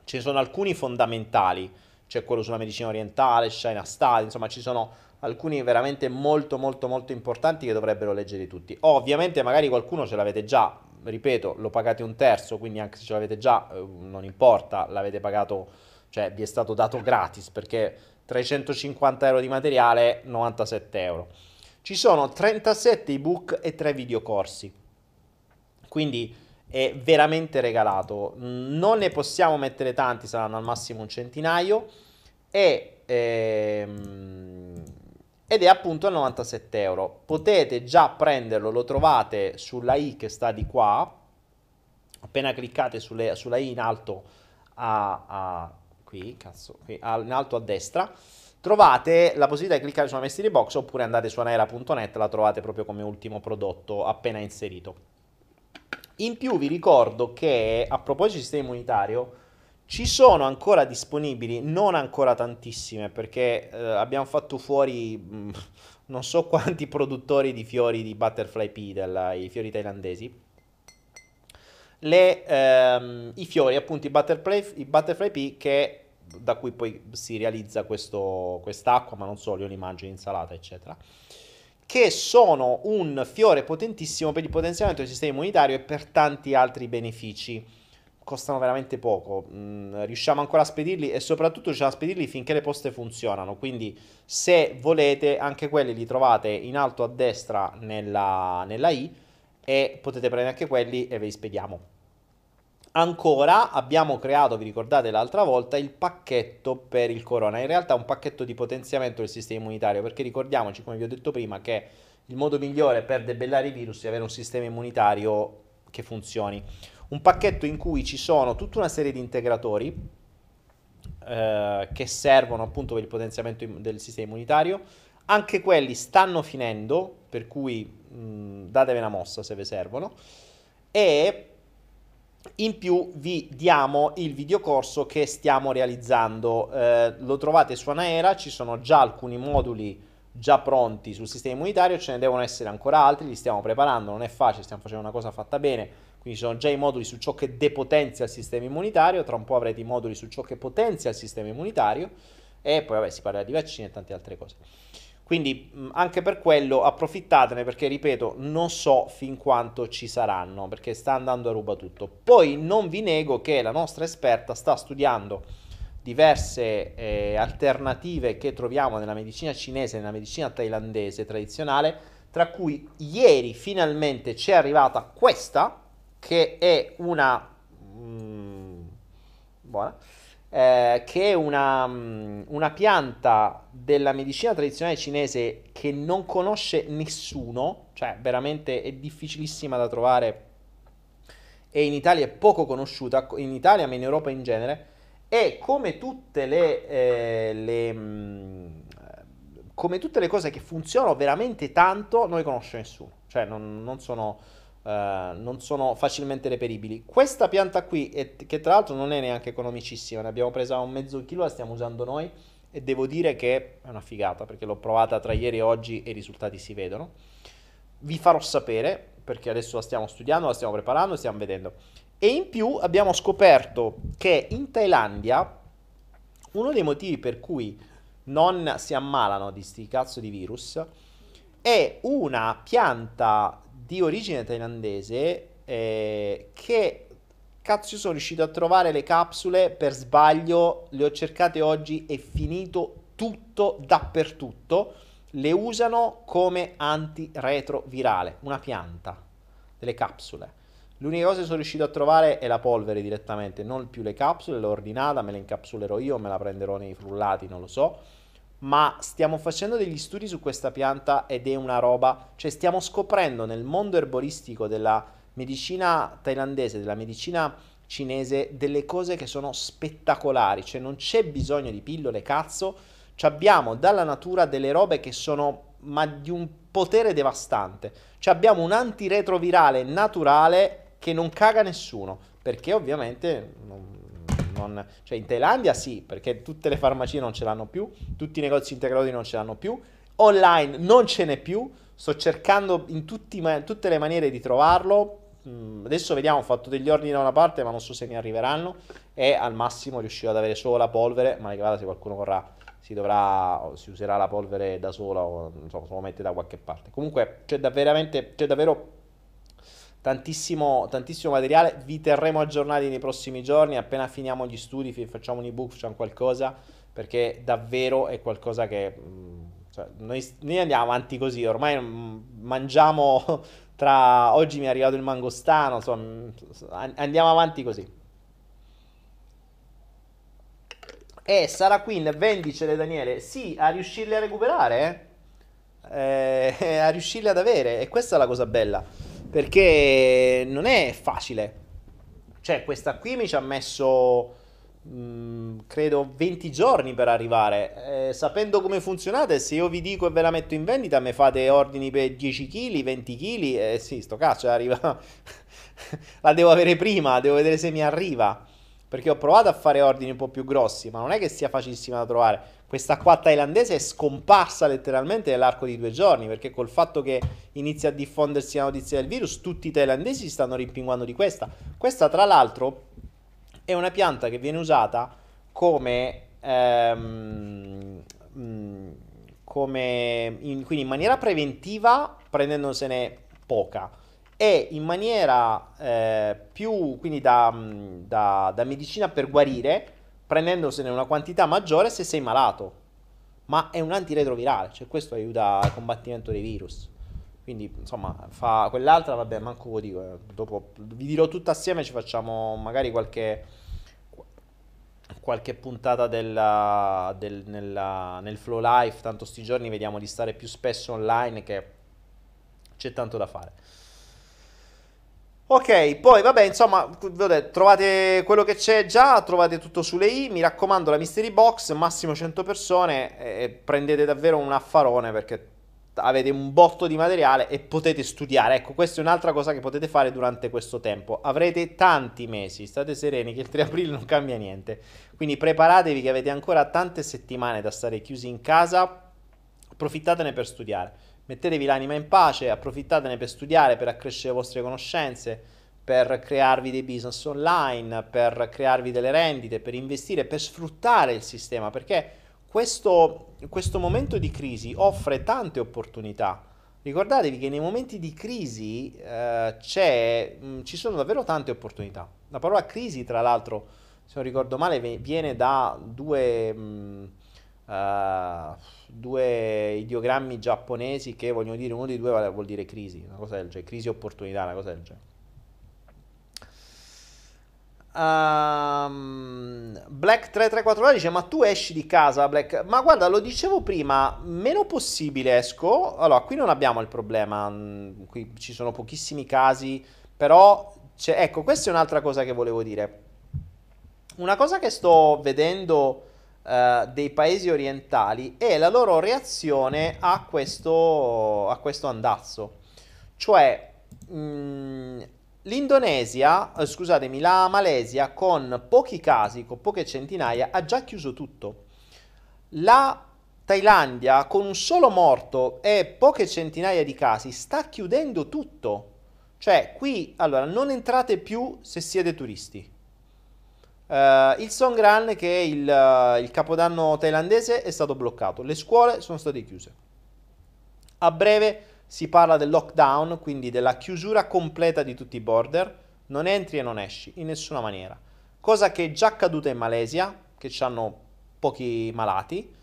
ce ne sono alcuni fondamentali, c'è quello sulla medicina orientale, China Study, insomma ci sono alcuni veramente molto molto molto importanti che dovrebbero leggere tutti. Ovviamente magari qualcuno ce l'avete già, ripeto, lo pagate un terzo, quindi anche se ce l'avete già eh, non importa, l'avete pagato, cioè vi è stato dato gratis perché 350 euro di materiale, 97 euro. Ci sono 37 ebook e 3 videocorsi. Quindi è veramente regalato. Non ne possiamo mettere tanti, saranno al massimo un centinaio. E, ehm, ed è appunto a 97 euro. Potete già prenderlo, lo trovate sulla i che sta di qua. Appena cliccate sulle, sulla i in alto a, a qui, cazzo, qui, a, in alto a destra, trovate la possibilità di cliccare sulla mystery box oppure andate su anaera.net, la trovate proprio come ultimo prodotto appena inserito. In più vi ricordo che a proposito di sistema immunitario ci sono ancora disponibili, non ancora tantissime, perché eh, abbiamo fatto fuori mh, mm, non so quanti produttori di fiori di Butterfly Pea, i fiori thailandesi. Le, ehm, I fiori, appunto, i Butterfly, i Butterfly Pea, che, da cui poi si realizza questo, quest'acqua, ma non solo, io li mangio in insalata, eccetera che sono un fiore potentissimo per il potenziamento del sistema immunitario e per tanti altri benefici costano veramente poco, mm, riusciamo ancora a spedirli e soprattutto riusciamo a spedirli finché le poste funzionano, quindi se volete anche quelli li trovate in alto a destra nella, nella I e potete prendere anche quelli e ve li spediamo. Ancora abbiamo creato, vi ricordate l'altra volta, il pacchetto per il corona, in realtà è un pacchetto di potenziamento del sistema immunitario, perché ricordiamoci, come vi ho detto prima, che il modo migliore per debellare i virus è avere un sistema immunitario che funzioni un pacchetto in cui ci sono tutta una serie di integratori eh, che servono appunto per il potenziamento del sistema immunitario. Anche quelli stanno finendo, per cui mh, datevi una mossa se vi servono. E in più vi diamo il videocorso che stiamo realizzando. Eh, lo trovate su Anaera, ci sono già alcuni moduli già pronti sul sistema immunitario, ce ne devono essere ancora altri, li stiamo preparando, non è facile, stiamo facendo una cosa fatta bene quindi sono già i moduli su ciò che depotenzia il sistema immunitario, tra un po' avrete i moduli su ciò che potenzia il sistema immunitario e poi vabbè si parlerà di vaccini e tante altre cose. Quindi anche per quello approfittatene perché ripeto non so fin quanto ci saranno perché sta andando a ruba tutto. Poi non vi nego che la nostra esperta sta studiando diverse eh, alternative che troviamo nella medicina cinese nella medicina thailandese tradizionale, tra cui ieri finalmente ci è arrivata questa che è una... Mm, buona, eh, che è una, mm, una pianta della medicina tradizionale cinese che non conosce nessuno, cioè veramente è difficilissima da trovare e in Italia è poco conosciuta, in Italia ma in Europa in genere, e come tutte le, eh, le mm, come tutte le cose che funzionano veramente tanto, non le conosce nessuno, cioè non, non sono Uh, non sono facilmente reperibili. Questa pianta qui, è, che tra l'altro non è neanche economicissima, ne abbiamo presa un mezzo chilo, la stiamo usando noi e devo dire che è una figata perché l'ho provata tra ieri e oggi e i risultati si vedono. Vi farò sapere perché adesso la stiamo studiando, la stiamo preparando, stiamo vedendo. E in più abbiamo scoperto che in Thailandia uno dei motivi per cui non si ammalano di sti cazzo di virus è una pianta di origine thailandese eh, che cazzo io sono riuscito a trovare le capsule per sbaglio, le ho cercate oggi, è finito tutto dappertutto. Le usano come antiretrovirale, una pianta, delle capsule. L'unica cosa che sono riuscito a trovare è la polvere direttamente, non più le capsule, l'ho ordinata, me la incapsulerò io, me la prenderò nei frullati, non lo so ma stiamo facendo degli studi su questa pianta ed è una roba, cioè stiamo scoprendo nel mondo erboristico della medicina thailandese, della medicina cinese, delle cose che sono spettacolari, cioè non c'è bisogno di pillole, cazzo, cioè abbiamo dalla natura delle robe che sono ma di un potere devastante, cioè abbiamo un antiretrovirale naturale che non caga nessuno, perché ovviamente non, non, cioè in Thailandia sì, perché tutte le farmacie non ce l'hanno più, tutti i negozi integrati non ce l'hanno più, online non ce n'è più, sto cercando in tutti, tutte le maniere di trovarlo, mm, adesso vediamo, ho fatto degli ordini da una parte ma non so se mi arriveranno e al massimo riuscirò ad avere solo la polvere, ma che vada se qualcuno vorrà si dovrà si userà la polvere da sola o so, se lo mette da qualche parte. Comunque c'è, davvero, c'è davvero tantissimo, tantissimo materiale. Vi terremo aggiornati nei prossimi giorni. Appena finiamo gli studi, facciamo un ebook, facciamo qualcosa. Perché davvero è qualcosa che. Mm, cioè, noi, noi, andiamo avanti così. Ormai mm, mangiamo. Tra oggi mi è arrivato il mangostano. Insomma, mm, andiamo avanti così. E Sara Quinn, vendicele Daniele. Sì, a riuscirli a recuperare. Eh? eh, a riuscirli ad avere. E questa è la cosa bella, perché non è facile. Cioè, questa qui mi ci ha messo, mh, mm, credo, 20 giorni per arrivare. Eh, sapendo come funzionate, se io vi dico e ve la metto in vendita, mi fate ordini per 10 kg, 20 kg, eh sì, sto cazzo, arriva... la devo avere prima, devo vedere se mi arriva. Perché ho provato a fare ordini un po' più grossi, ma non è che sia facilissima da trovare. Questa qua thailandese è scomparsa letteralmente nell'arco di due giorni, perché col fatto che inizia a diffondersi la notizia del virus, tutti i thailandesi si stanno rimpinguando di questa. Questa, tra l'altro, è una pianta che viene usata come... Ehm, mm, come in, quindi in maniera preventiva, prendendosene poca e in maniera eh, più, quindi da, mm, da, da, medicina per guarire, prendendosene una quantità maggiore se sei malato. Ma è un antiretrovirale, cioè questo aiuta al combattimento dei virus. Quindi, insomma, fa quell'altra, vabbè, manco lo dico. Eh. Dopo vi dirò tutto assieme, ci facciamo magari qualche, qualche puntata della, del, nella, nel flow life. Tanto sti giorni vediamo di stare più spesso online che c'è tanto da fare. Ok, poi vabbè, insomma, detto, trovate quello che c'è già, trovate tutto sulle i, mi raccomando la mystery box, massimo 100 persone e prendete davvero un affarone perché avete un botto di materiale e potete studiare. Ecco, questa è un'altra cosa che potete fare durante questo tempo. Avrete tanti mesi, state sereni che il 3 aprile non cambia niente. Quindi preparatevi che avete ancora tante settimane da stare chiusi in casa, approfittatene per studiare mettetevi l'anima in pace, approfittatene per studiare, per accrescere le vostre conoscenze, per crearvi dei business online, per crearvi delle rendite, per investire, per sfruttare il sistema, perché questo, questo momento di crisi offre tante opportunità. Ricordatevi che nei momenti di crisi eh, mh, mm, ci sono davvero tante opportunità. La parola crisi, tra l'altro, se non ricordo male, viene da due... Mh, mm, uh, due ideogrammi giapponesi che vogliono dire uno dei due vuol dire crisi, una cosa del genere, crisi opportunità, una cosa del genere. Um, Black 3349 dice ma tu esci di casa Black? Ma guarda lo dicevo prima meno possibile esco. Allora qui non abbiamo il problema mm, qui ci sono pochissimi casi però ecco questa è un'altra cosa che volevo dire. Una cosa che sto vedendo uh, dei paesi orientali e la loro reazione a questo, a questo andazzo. Cioè, mh, l'Indonesia, eh, scusatemi, la Malesia con pochi casi, con poche centinaia, ha già chiuso tutto. La Thailandia con un solo morto e poche centinaia di casi sta chiudendo tutto. Cioè, qui, allora, non entrate più se siete turisti. Uh, il Songkran, che è il, uh, il, capodanno thailandese, è stato bloccato. Le scuole sono state chiuse. A breve si parla del lockdown, quindi della chiusura completa di tutti i border. Non entri e non esci in nessuna maniera. Cosa che è già accaduta in Malesia, che hanno pochi malati.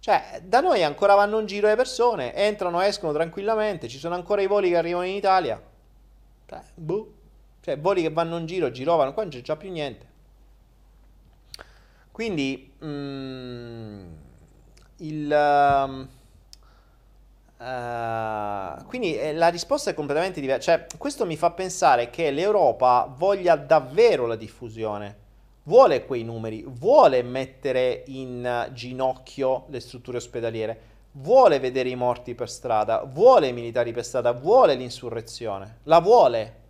Cioè, da noi ancora vanno in giro le persone, entrano, escono tranquillamente. Ci sono ancora i voli che arrivano in Italia. Cioè, boh. Cioè, voli che vanno in giro, girovano, qua non c'è già più niente. Quindi mm, il... Uh, quindi eh, la risposta è completamente diversa. Cioè, questo mi fa pensare che l'Europa voglia davvero la diffusione, vuole quei numeri, vuole mettere in ginocchio le strutture ospedaliere, vuole vedere i morti per strada, vuole i militari per strada, vuole l'insurrezione, la vuole.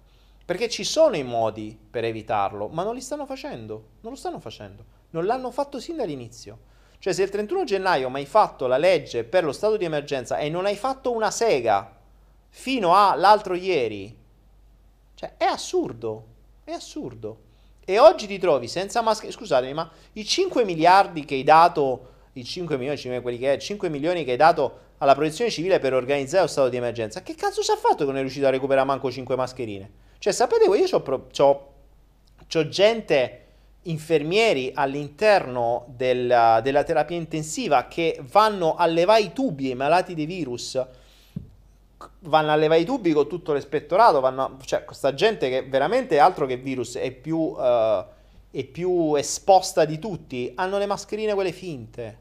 Perché ci sono i modi per evitarlo, ma non li stanno facendo, non lo stanno facendo. Non l'hanno fatto sin dall'inizio. Cioè, se il 31 gennaio mi hai fatto la legge per lo stato di emergenza e non hai fatto una sega fino all'altro ieri, cioè, è assurdo. È assurdo. E oggi ti trovi senza maschere. Scusatemi, ma i 5 miliardi che hai dato, i 5 milioni, quelli che è, 5 milioni che hai dato alla protezione civile per organizzare lo stato di emergenza, che cazzo ci ha fatto che non è riuscito a recuperare manco 5 mascherine? Cioè, sapete, io ho gente infermieri all'interno del, della terapia intensiva che vanno a levare i tubi ai malati di virus vanno a levare i tubi con tutto l'ispettorato vanno, cioè questa gente che veramente altro che virus è più, uh, è più esposta di tutti hanno le mascherine quelle finte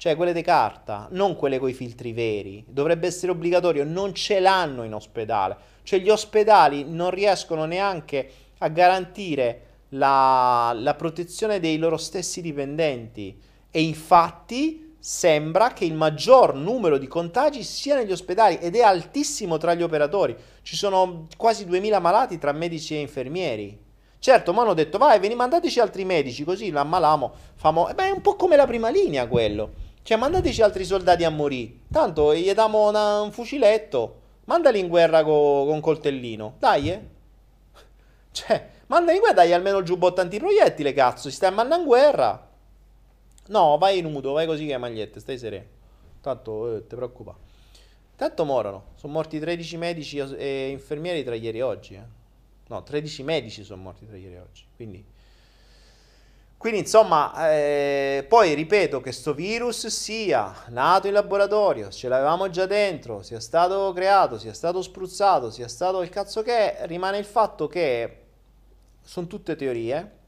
cioè quelle di carta, non quelle con i filtri veri. Dovrebbe essere obbligatorio, non ce l'hanno in ospedale. Cioè gli ospedali non riescono neanche a garantire la, la protezione dei loro stessi dipendenti. E infatti sembra che il maggior numero di contagi sia negli ospedali ed è altissimo tra gli operatori. Ci sono quasi 2000 malati tra medici e infermieri. Certo, mi hanno detto, vai, veni, mandateci altri medici, così l'ammaliamo. Famo... Eh beh, è un po' come la prima linea quello. Cioè, mandateci altri soldati a morire. Tanto gli diamo una, un fuciletto. Mandali in guerra co, con coltellino. Dai, eh. Cioè, in guerra, dai almeno il giubbotto antiproiettile, cazzo. Si stai mandando in guerra. No, vai nudo, vai così che magliette, stai sereno. Tanto, eh, ti preoccupa. Tanto morono. Sono morti 13 medici e infermieri tra ieri e oggi. Eh. No, 13 medici sono morti tra ieri e oggi. Quindi... Quindi insomma, eh, poi ripeto che sto virus sia nato in laboratorio, ce l'avevamo già dentro, sia stato creato, sia stato spruzzato, sia stato il cazzo che è, rimane il fatto che sono tutte teorie,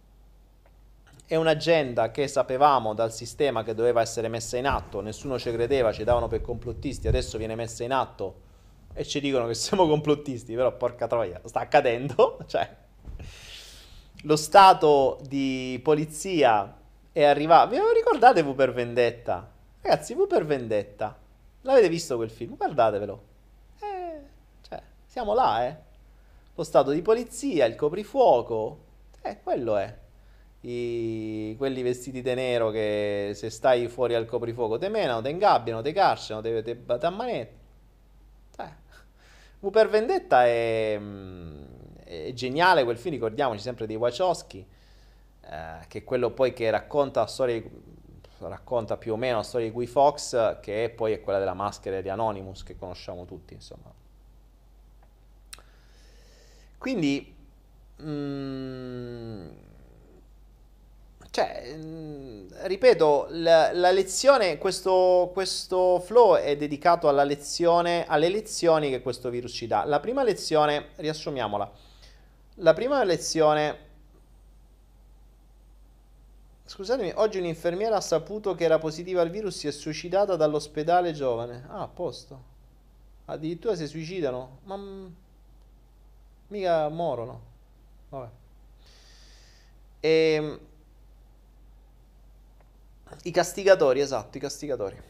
è un'agenda che sapevamo dal sistema che doveva essere messa in atto, nessuno ci credeva, ci davano per complottisti, adesso viene messa in atto e ci dicono che siamo complottisti, però porca troia, sta accadendo, cioè lo stato di polizia è arrivato. Vi ricordate V per Vendetta? Ragazzi, V per Vendetta. L'avete visto quel film? Guardatevelo. Eh, cioè, siamo là, eh. Lo stato di polizia, il coprifuoco. Eh, quello è. I, quelli vestiti di nero che se stai fuori al coprifuoco te menano, te ingabbiano, te carcerano, te, te, te ammanettano. Eh. V per Vendetta è... Mm, è geniale quel film, ricordiamoci sempre dei Wachowski, eh, che è quello poi che racconta storie, racconta più o meno la storia di Guy Fox, che poi è quella della maschera di Anonymous che conosciamo tutti, insomma. Quindi, mm, cioè, mm, ripeto, la, la lezione, questo, questo, flow è dedicato alla lezione, alle lezioni che questo virus ci dà. La prima lezione, riassumiamola la prima lezione... Scusatemi, oggi un'infermiera ha saputo che era positiva al virus, si è suicidata dall'ospedale giovane. Ah, a posto. Addirittura si suicidano. Ma... Mica morono. Vabbè. E... Ehm, I castigatori, esatto, i castigatori.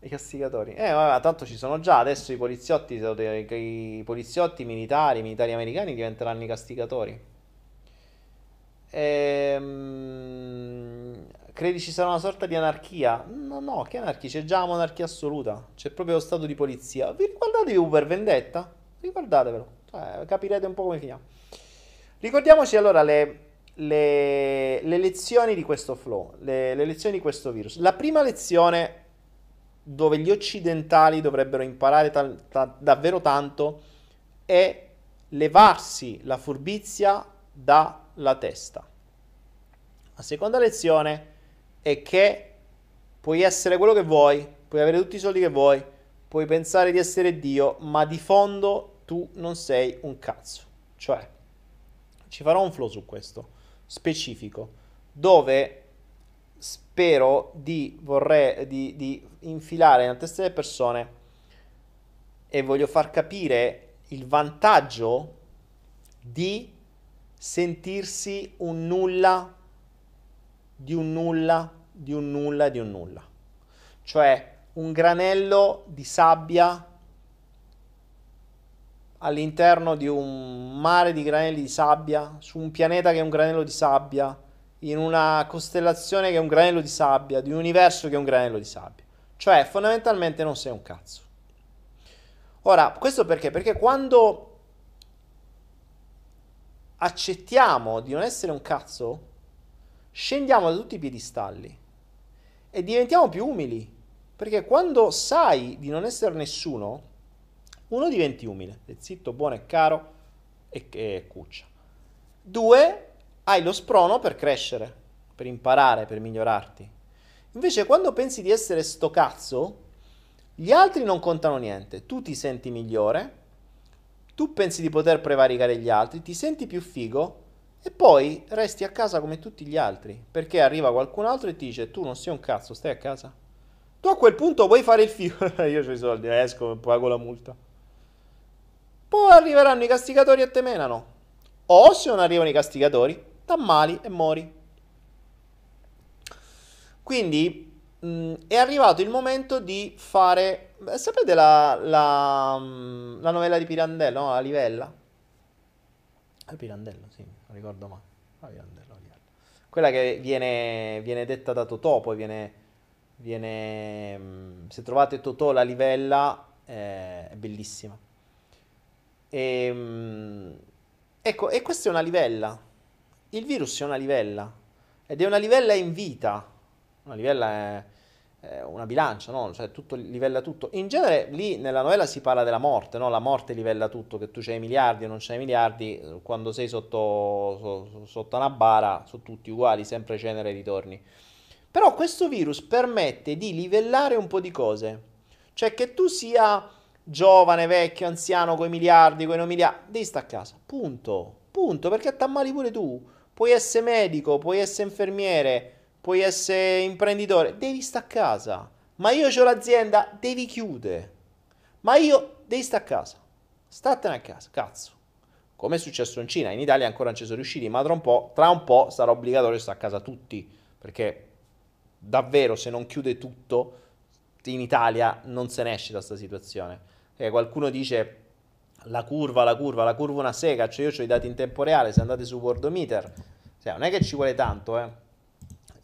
I castigatori. Eh, vabbè, tanto ci sono già. Adesso i poliziotti, i poliziotti militari, i militari americani diventeranno i castigatori. Ehm, credi ci sarà una sorta di anarchia? No, no, che anarchia? C'è già monarchia assoluta. C'è proprio lo stato di polizia. Vi ricordatevi Uber Vendetta? Ricordatevelo. Cioè, capirete un po' come finiamo. Ricordiamoci allora le, le, le lezioni di questo flow, le, le lezioni di questo virus. La prima lezione dove gli occidentali dovrebbero imparare ta- ta- davvero tanto è levarsi la furbizia dalla testa. La seconda lezione è che puoi essere quello che vuoi, puoi avere tutti i soldi che vuoi, puoi pensare di essere Dio, ma di fondo tu non sei un cazzo. Cioè, ci farò un flow su questo specifico, dove spero di, vorrei, di, di infilare nella testa delle persone e voglio far capire il vantaggio di sentirsi un nulla, di un nulla, di un nulla, di un nulla. Cioè un granello di sabbia all'interno di un mare di granelli di sabbia, su un pianeta che è un granello di sabbia, in una costellazione che è un granello di sabbia, di un universo che è un granello di sabbia. Cioè, fondamentalmente non sei un cazzo. Ora, questo perché? Perché quando accettiamo di non essere un cazzo, scendiamo da tutti i piedistalli e diventiamo più umili. Perché quando sai di non essere nessuno, uno diventi umile, zitto, buono e caro e, e cuccia. Due, hai lo sprono per crescere, per imparare, per migliorarti. Invece quando pensi di essere sto cazzo, gli altri non contano niente, tu ti senti migliore, tu pensi di poter prevaricare gli altri, ti senti più figo e poi resti a casa come tutti gli altri, perché arriva qualcun altro e ti dice tu non sei un cazzo, stai a casa. Tu a quel punto puoi fare il figo, io ho i soldi, esco e pago la multa. Poi arriveranno i castigatori e te menano. O se non arrivano i castigatori, t'ammali e mori. Quindi mh, mm, è arrivato il momento di fare... Sapete la, la, mm, la novella di Pirandello, no? La livella? Il Pirandello, sì ricordo mai. Ah, Pirandello, Pirandello. Quella che viene, viene, detta da Totò, poi viene... viene mm, se trovate Totò la livella, eh, è bellissima. E, mm, ecco, e questa è una livella. Il virus è una livella. Ed è una livella in vita. Una livella è una bilancia, no? Cioè tutto livella tutto. In genere lì nella novella si parla della morte, no? La morte livella tutto, che tu c'hai miliardi o non c'hai miliardi, quando sei sotto, so, sotto una bara sono tutti uguali, sempre cenere e ritorni. Però questo virus permette di livellare un po' di cose. Cioè che tu sia giovane, vecchio, anziano, coi miliardi, coi non miliardi, devi stare a casa. Punto. Punto, perché ammali pure tu. Puoi essere medico, puoi essere infermiere, puoi essere imprenditore, devi stare a casa. Ma io ho l'azienda, devi chiudere. Ma io devi stare a casa. Statene a casa, cazzo. Come è successo in Cina, in Italia ancora non ci sono riusciti, ma tra un po', tra un po sarà obbligatorio stare a casa tutti, perché davvero se non chiude tutto in Italia non se ne esce da questa situazione. E qualcuno dice la curva, la curva, la curva una sega, cioè io ho i dati in tempo reale, se andate su Worldometer, cioè non è che ci vuole tanto, eh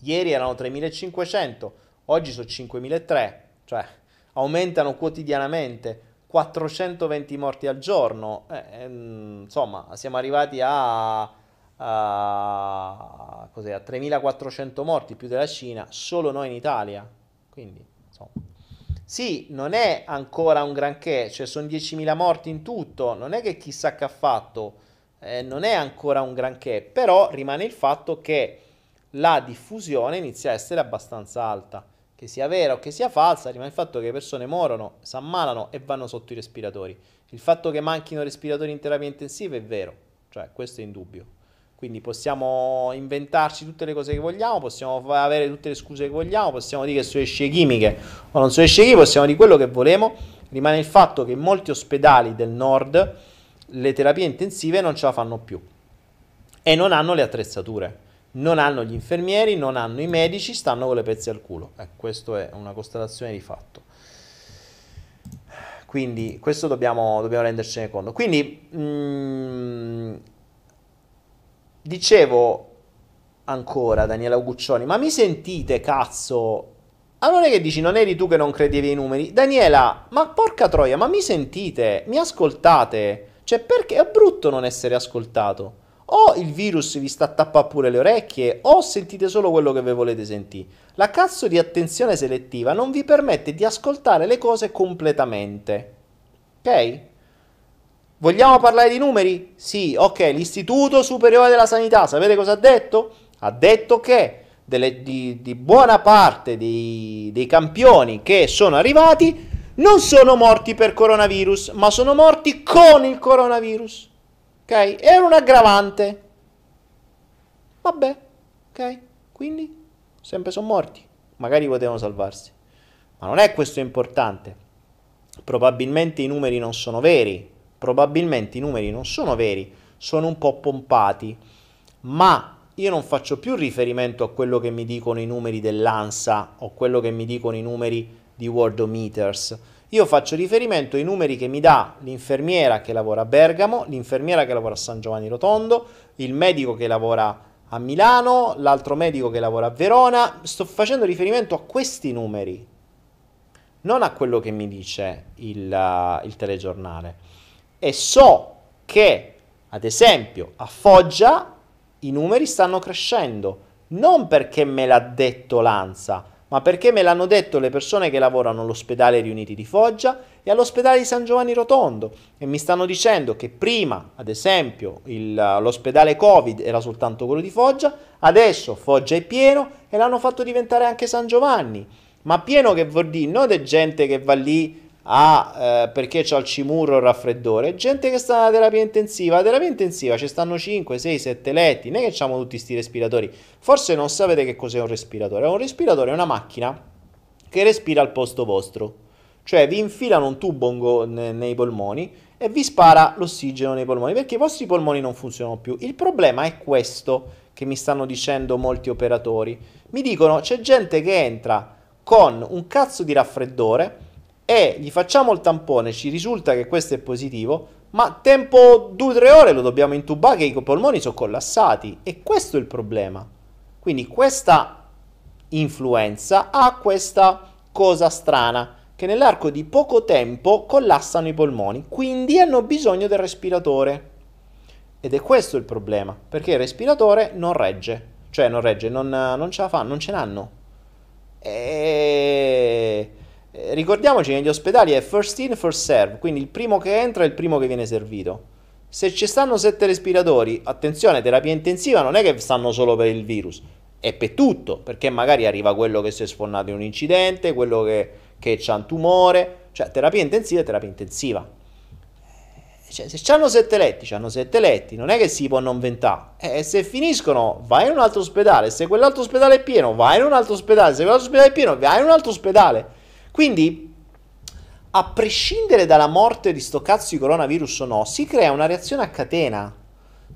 Ieri erano 3.500, oggi sono 5.300, cioè aumentano quotidianamente 420 morti al giorno. Eh, ehm, insomma, siamo arrivati a, a, a 3.400 morti più della Cina, solo noi in Italia. Quindi, insomma. Sì, non è ancora un granché, cioè sono 10.000 morti in tutto, non è che chissà che ha fatto, eh, non è ancora un granché, però rimane il fatto che la diffusione inizia a essere abbastanza alta. Che sia vera o che sia falsa, rimane il fatto che le persone morono, si ammalano e vanno sotto i respiratori. Il fatto che manchino respiratori in terapia intensiva è vero, cioè questo è indubbio. Quindi possiamo inventarci tutte le cose che vogliamo, possiamo avere tutte le scuse che vogliamo, possiamo dire che sono scie chimiche o non sono scie chimiche, possiamo dire quello che volemo. Rimane il fatto che in molti ospedali del nord le terapie intensive non ce la fanno più e non hanno le attrezzature non hanno gli infermieri, non hanno i medici, stanno con le pezze al culo. Eh, questa è una constatazione di fatto. Quindi questo dobbiamo, dobbiamo rendercene conto. Quindi, mh, mm, dicevo ancora Daniela Guccioni, ma mi sentite cazzo? Allora che dici, non eri tu che non credevi ai numeri? Daniela, ma porca troia, ma mi sentite? Mi ascoltate? Cioè, perché è brutto non essere ascoltato? o il virus vi sta a tappare pure le orecchie o sentite solo quello che vi volete sentire. La cazzo di attenzione selettiva non vi permette di ascoltare le cose completamente. Ok? Vogliamo parlare di numeri? Sì, ok, l'Istituto Superiore della Sanità, sapete cosa ha detto? Ha detto che delle, di, di, buona parte dei, dei campioni che sono arrivati non sono morti per coronavirus, ma sono morti con il coronavirus. Ok? Era un aggravante. Vabbè, ok? Quindi sempre sono morti. Magari potevano salvarsi. Ma non è questo importante. Probabilmente i numeri non sono veri. Probabilmente i numeri non sono veri. Sono un po' pompati. Ma io non faccio più riferimento a quello che mi dicono i numeri dell'ANSA o quello che mi dicono i numeri di Worldometers io faccio riferimento ai numeri che mi dà l'infermiera che lavora a Bergamo, l'infermiera che lavora a San Giovanni Rotondo, il medico che lavora a Milano, l'altro medico che lavora a Verona. Sto facendo riferimento a questi numeri, non a quello che mi dice il, il telegiornale. E so che, ad esempio, a Foggia i numeri stanno crescendo, non perché me l'ha detto l'ANSA, ma perché me l'hanno detto le persone che lavorano all'ospedale Riuniti di Foggia e all'ospedale di San Giovanni Rotondo. E mi stanno dicendo che prima, ad esempio, il, l'ospedale Covid era soltanto quello di Foggia, adesso Foggia è pieno e l'hanno fatto diventare anche San Giovanni. Ma pieno che vuol dire? Non è gente che va lì a, eh, perché c'ha il cimurro il raffreddore, gente che sta alla terapia intensiva, la terapia intensiva ci stanno 5, 6, 7 letti, non è che abbiamo tutti questi respiratori, forse non sapete che cos'è un respiratore, un respiratore è una macchina che respira al posto vostro, cioè vi infilano un tubo nei polmoni e vi spara l'ossigeno nei polmoni perché i vostri polmoni non funzionano più. Il problema è questo che mi stanno dicendo molti operatori. Mi dicono c'è gente che entra con un cazzo di raffreddore e gli facciamo il tampone, ci risulta che questo è positivo, ma tempo 2-3 ore lo dobbiamo intubare che i polmoni sono collassati e questo è il problema. Quindi questa influenza ha questa cosa strana che nell'arco di poco tempo collassano i polmoni, quindi hanno bisogno del respiratore. Ed è questo il problema, perché il respiratore non regge, cioè non regge, non, non ce la fa, non ce n'hanno. E... Ricordiamoci, negli ospedali è first in, first serve, quindi il primo che entra è il primo che viene servito. Se ci stanno sette respiratori, attenzione, terapia intensiva non è che stanno solo per il virus, è per tutto, perché magari arriva quello che si è sfonnato in un incidente, quello che che c'ha un tumore, cioè terapia intensiva è terapia intensiva. Cioè, se hanno sette letti, hanno sette letti, non è che si può non ventare. E eh, se finiscono, vai in un altro ospedale. Se quell'altro ospedale è pieno, vai in un altro ospedale. Se quell'altro ospedale è pieno, vai in un altro ospedale. Quindi, a prescindere dalla morte di sto cazzo di coronavirus o no, si crea una reazione a catena.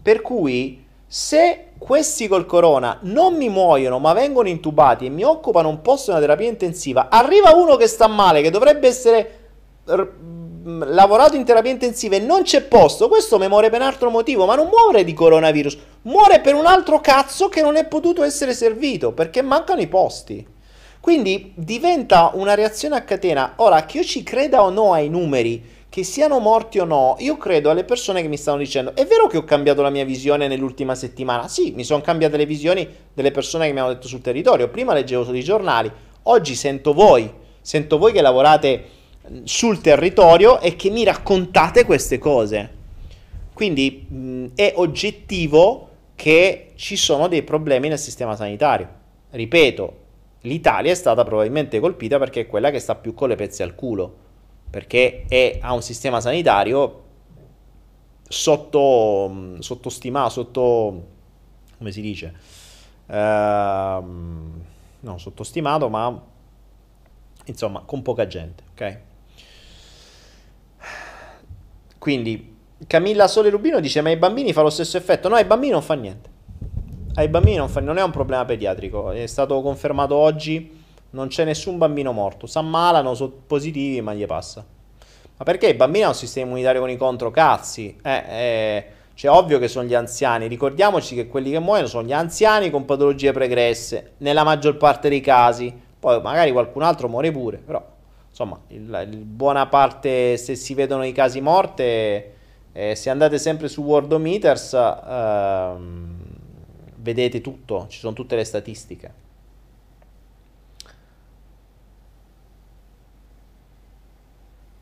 Per cui, se questi col corona non mi muoiono ma vengono intubati e mi occupano un posto in una terapia intensiva, arriva uno che sta male, che dovrebbe essere r- lavorato in terapia intensiva e non c'è posto, questo mi muore per un altro motivo, ma non muore di coronavirus, muore per un altro cazzo che non è potuto essere servito, perché mancano i posti. Quindi diventa una reazione a catena. Ora, che io ci creda o no ai numeri, che siano morti o no, io credo alle persone che mi stanno dicendo, è vero che ho cambiato la mia visione nell'ultima settimana? Sì, mi sono cambiate le visioni delle persone che mi hanno detto sul territorio. Prima leggevo solo i giornali, oggi sento voi, sento voi che lavorate sul territorio e che mi raccontate queste cose. Quindi mh, è oggettivo che ci sono dei problemi nel sistema sanitario. Ripeto, l'Italia è stata probabilmente colpita perché è quella che sta più con le pezze al culo perché è, ha un sistema sanitario sotto, sottostimato, sotto, come si dice, uh, no, sottostimato, ma insomma con poca gente, ok? Quindi Camilla Sole Rubino dice: Ma ai bambini fa lo stesso effetto? No, ai bambini non fa niente. Ai bambini non, fa, non è un problema pediatrico. È stato confermato oggi non c'è nessun bambino morto. S'ammalano, sono positivi, ma gli passa. Ma perché i bambini hanno un sistema immunitario con i controcazzi? Eh, eh, cioè, ovvio che sono gli anziani. Ricordiamoci che quelli che muoiono sono gli anziani con patologie pregresse, nella maggior parte dei casi. Poi magari qualcun altro muore pure, però insomma, il, il buona parte, se si vedono i casi morte, eh, se andate sempre su Worldometers, eh, vedete tutto, ci sono tutte le statistiche.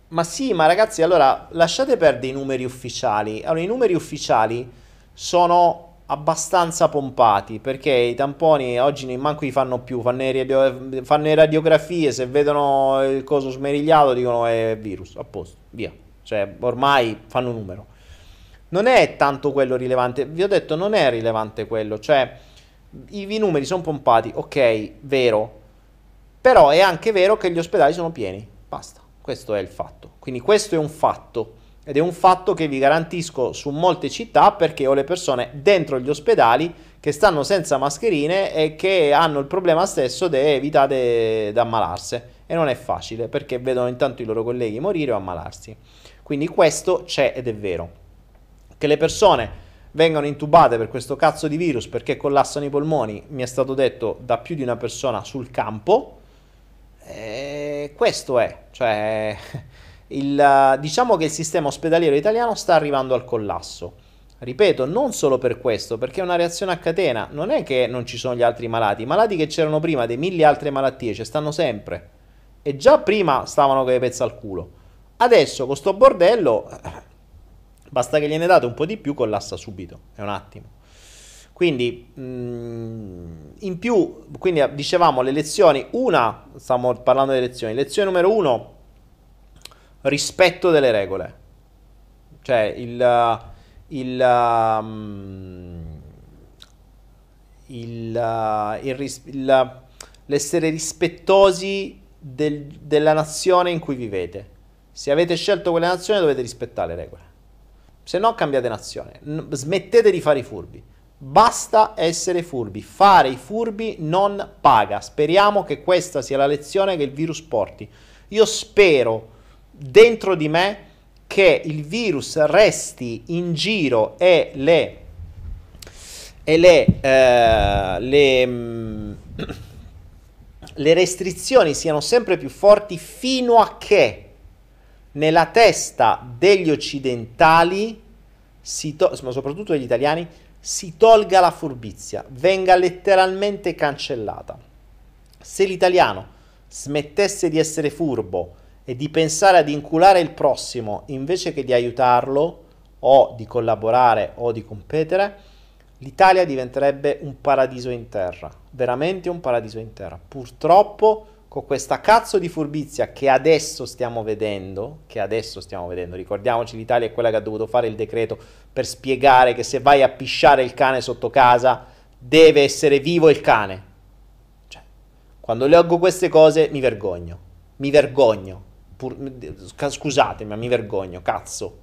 Ma sì, ma ragazzi, allora lasciate perdere i numeri ufficiali. Allora, i numeri ufficiali sono abbastanza pompati perché i tamponi oggi manco li fanno più, fanno le, radio, fanno le radiografie, se vedono il coso smerigliato dicono è virus, a posto, via. Cioè, ormai fanno numero. Non è tanto quello rilevante, vi ho detto non è rilevante quello, cioè i, i numeri sono pompati, ok, vero, però è anche vero che gli ospedali sono pieni, basta. Questo è il fatto. Quindi questo è un fatto. Ed è un fatto che vi garantisco su molte città perché ho le persone dentro gli ospedali che stanno senza mascherine e che hanno il problema stesso di evitare di ammalarsi. E non è facile perché vedono intanto i loro colleghi morire o ammalarsi. Quindi questo c'è ed è vero. Che le persone vengano intubate per questo cazzo di virus perché collassano i polmoni, mi è stato detto da più di una persona sul campo eh, questo è, cioè, il, diciamo che il sistema ospedaliero italiano sta arrivando al collasso. Ripeto, non solo per questo, perché è una reazione a catena. Non è che non ci sono gli altri malati, i malati che c'erano prima dei mille altre malattie ci stanno sempre. E già prima stavano con le pezze al culo. Adesso con sto bordello, basta che gliene date un po' di più, collassa subito. È un attimo. Quindi, mm, in più, quindi dicevamo le lezioni, una, stiamo parlando delle lezioni, lezione numero uno, rispetto delle regole. Cioè il, il, um, il, il, l'essere rispettosi del, della nazione in cui vivete. Se avete scelto quella nazione dovete rispettare le regole. Se no cambiate nazione. Smettete di fare i furbi. Basta essere furbi. Fare i furbi non paga. Speriamo che questa sia la lezione che il virus porti. Io spero dentro di me che il virus resti in giro e le, e le, eh, le, mm, le restrizioni siano sempre più forti fino a che nella testa degli occidentali, to- ma soprattutto degli italiani, si tolga la furbizia, venga letteralmente cancellata. Se l'italiano smettesse di essere furbo e di pensare ad inculare il prossimo invece che di aiutarlo o di collaborare o di competere, l'Italia diventerebbe un paradiso in terra, veramente un paradiso in terra. Purtroppo con questa cazzo di furbizia che adesso stiamo vedendo, che adesso stiamo vedendo, ricordiamoci l'Italia è quella che ha dovuto fare il decreto per spiegare che se vai a pisciare il cane sotto casa deve essere vivo il cane. Cioè, quando leggo queste cose mi vergogno, mi vergogno, Pur, scusatemi ma mi vergogno, cazzo.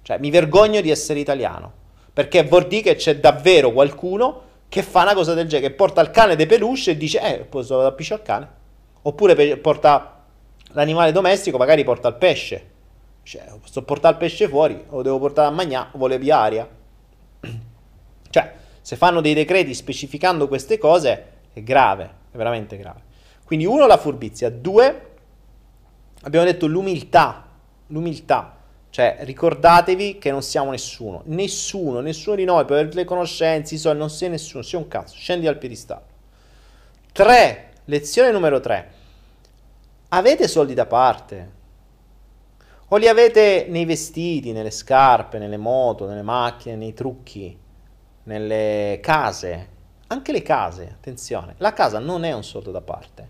Cioè, mi vergogno di essere italiano, perché vuol dire che c'è davvero qualcuno che fa una cosa del genere, che porta il cane dei peluche e dice, eh, posso andare a pisciare il cane Oppure porta l'animale domestico, magari porta il pesce. Cioè, posso portare il pesce fuori, o devo portare a mangiare, vuole via aria. Cioè, se fanno dei decreti specificando queste cose, è grave, è veramente grave. Quindi uno, la furbizia. Due, abbiamo detto l'umiltà. L'umiltà. Cioè, ricordatevi che non siamo nessuno. Nessuno, nessuno di noi, per le conoscenze, soldi, non sei nessuno, sei un cazzo. Scendi dal piedistallo. Tre, lezione numero tre avete soldi da parte? O li avete nei vestiti, nelle scarpe, nelle moto, nelle macchine, nei trucchi, nelle case? Anche le case, attenzione, la casa non è un soldo da parte.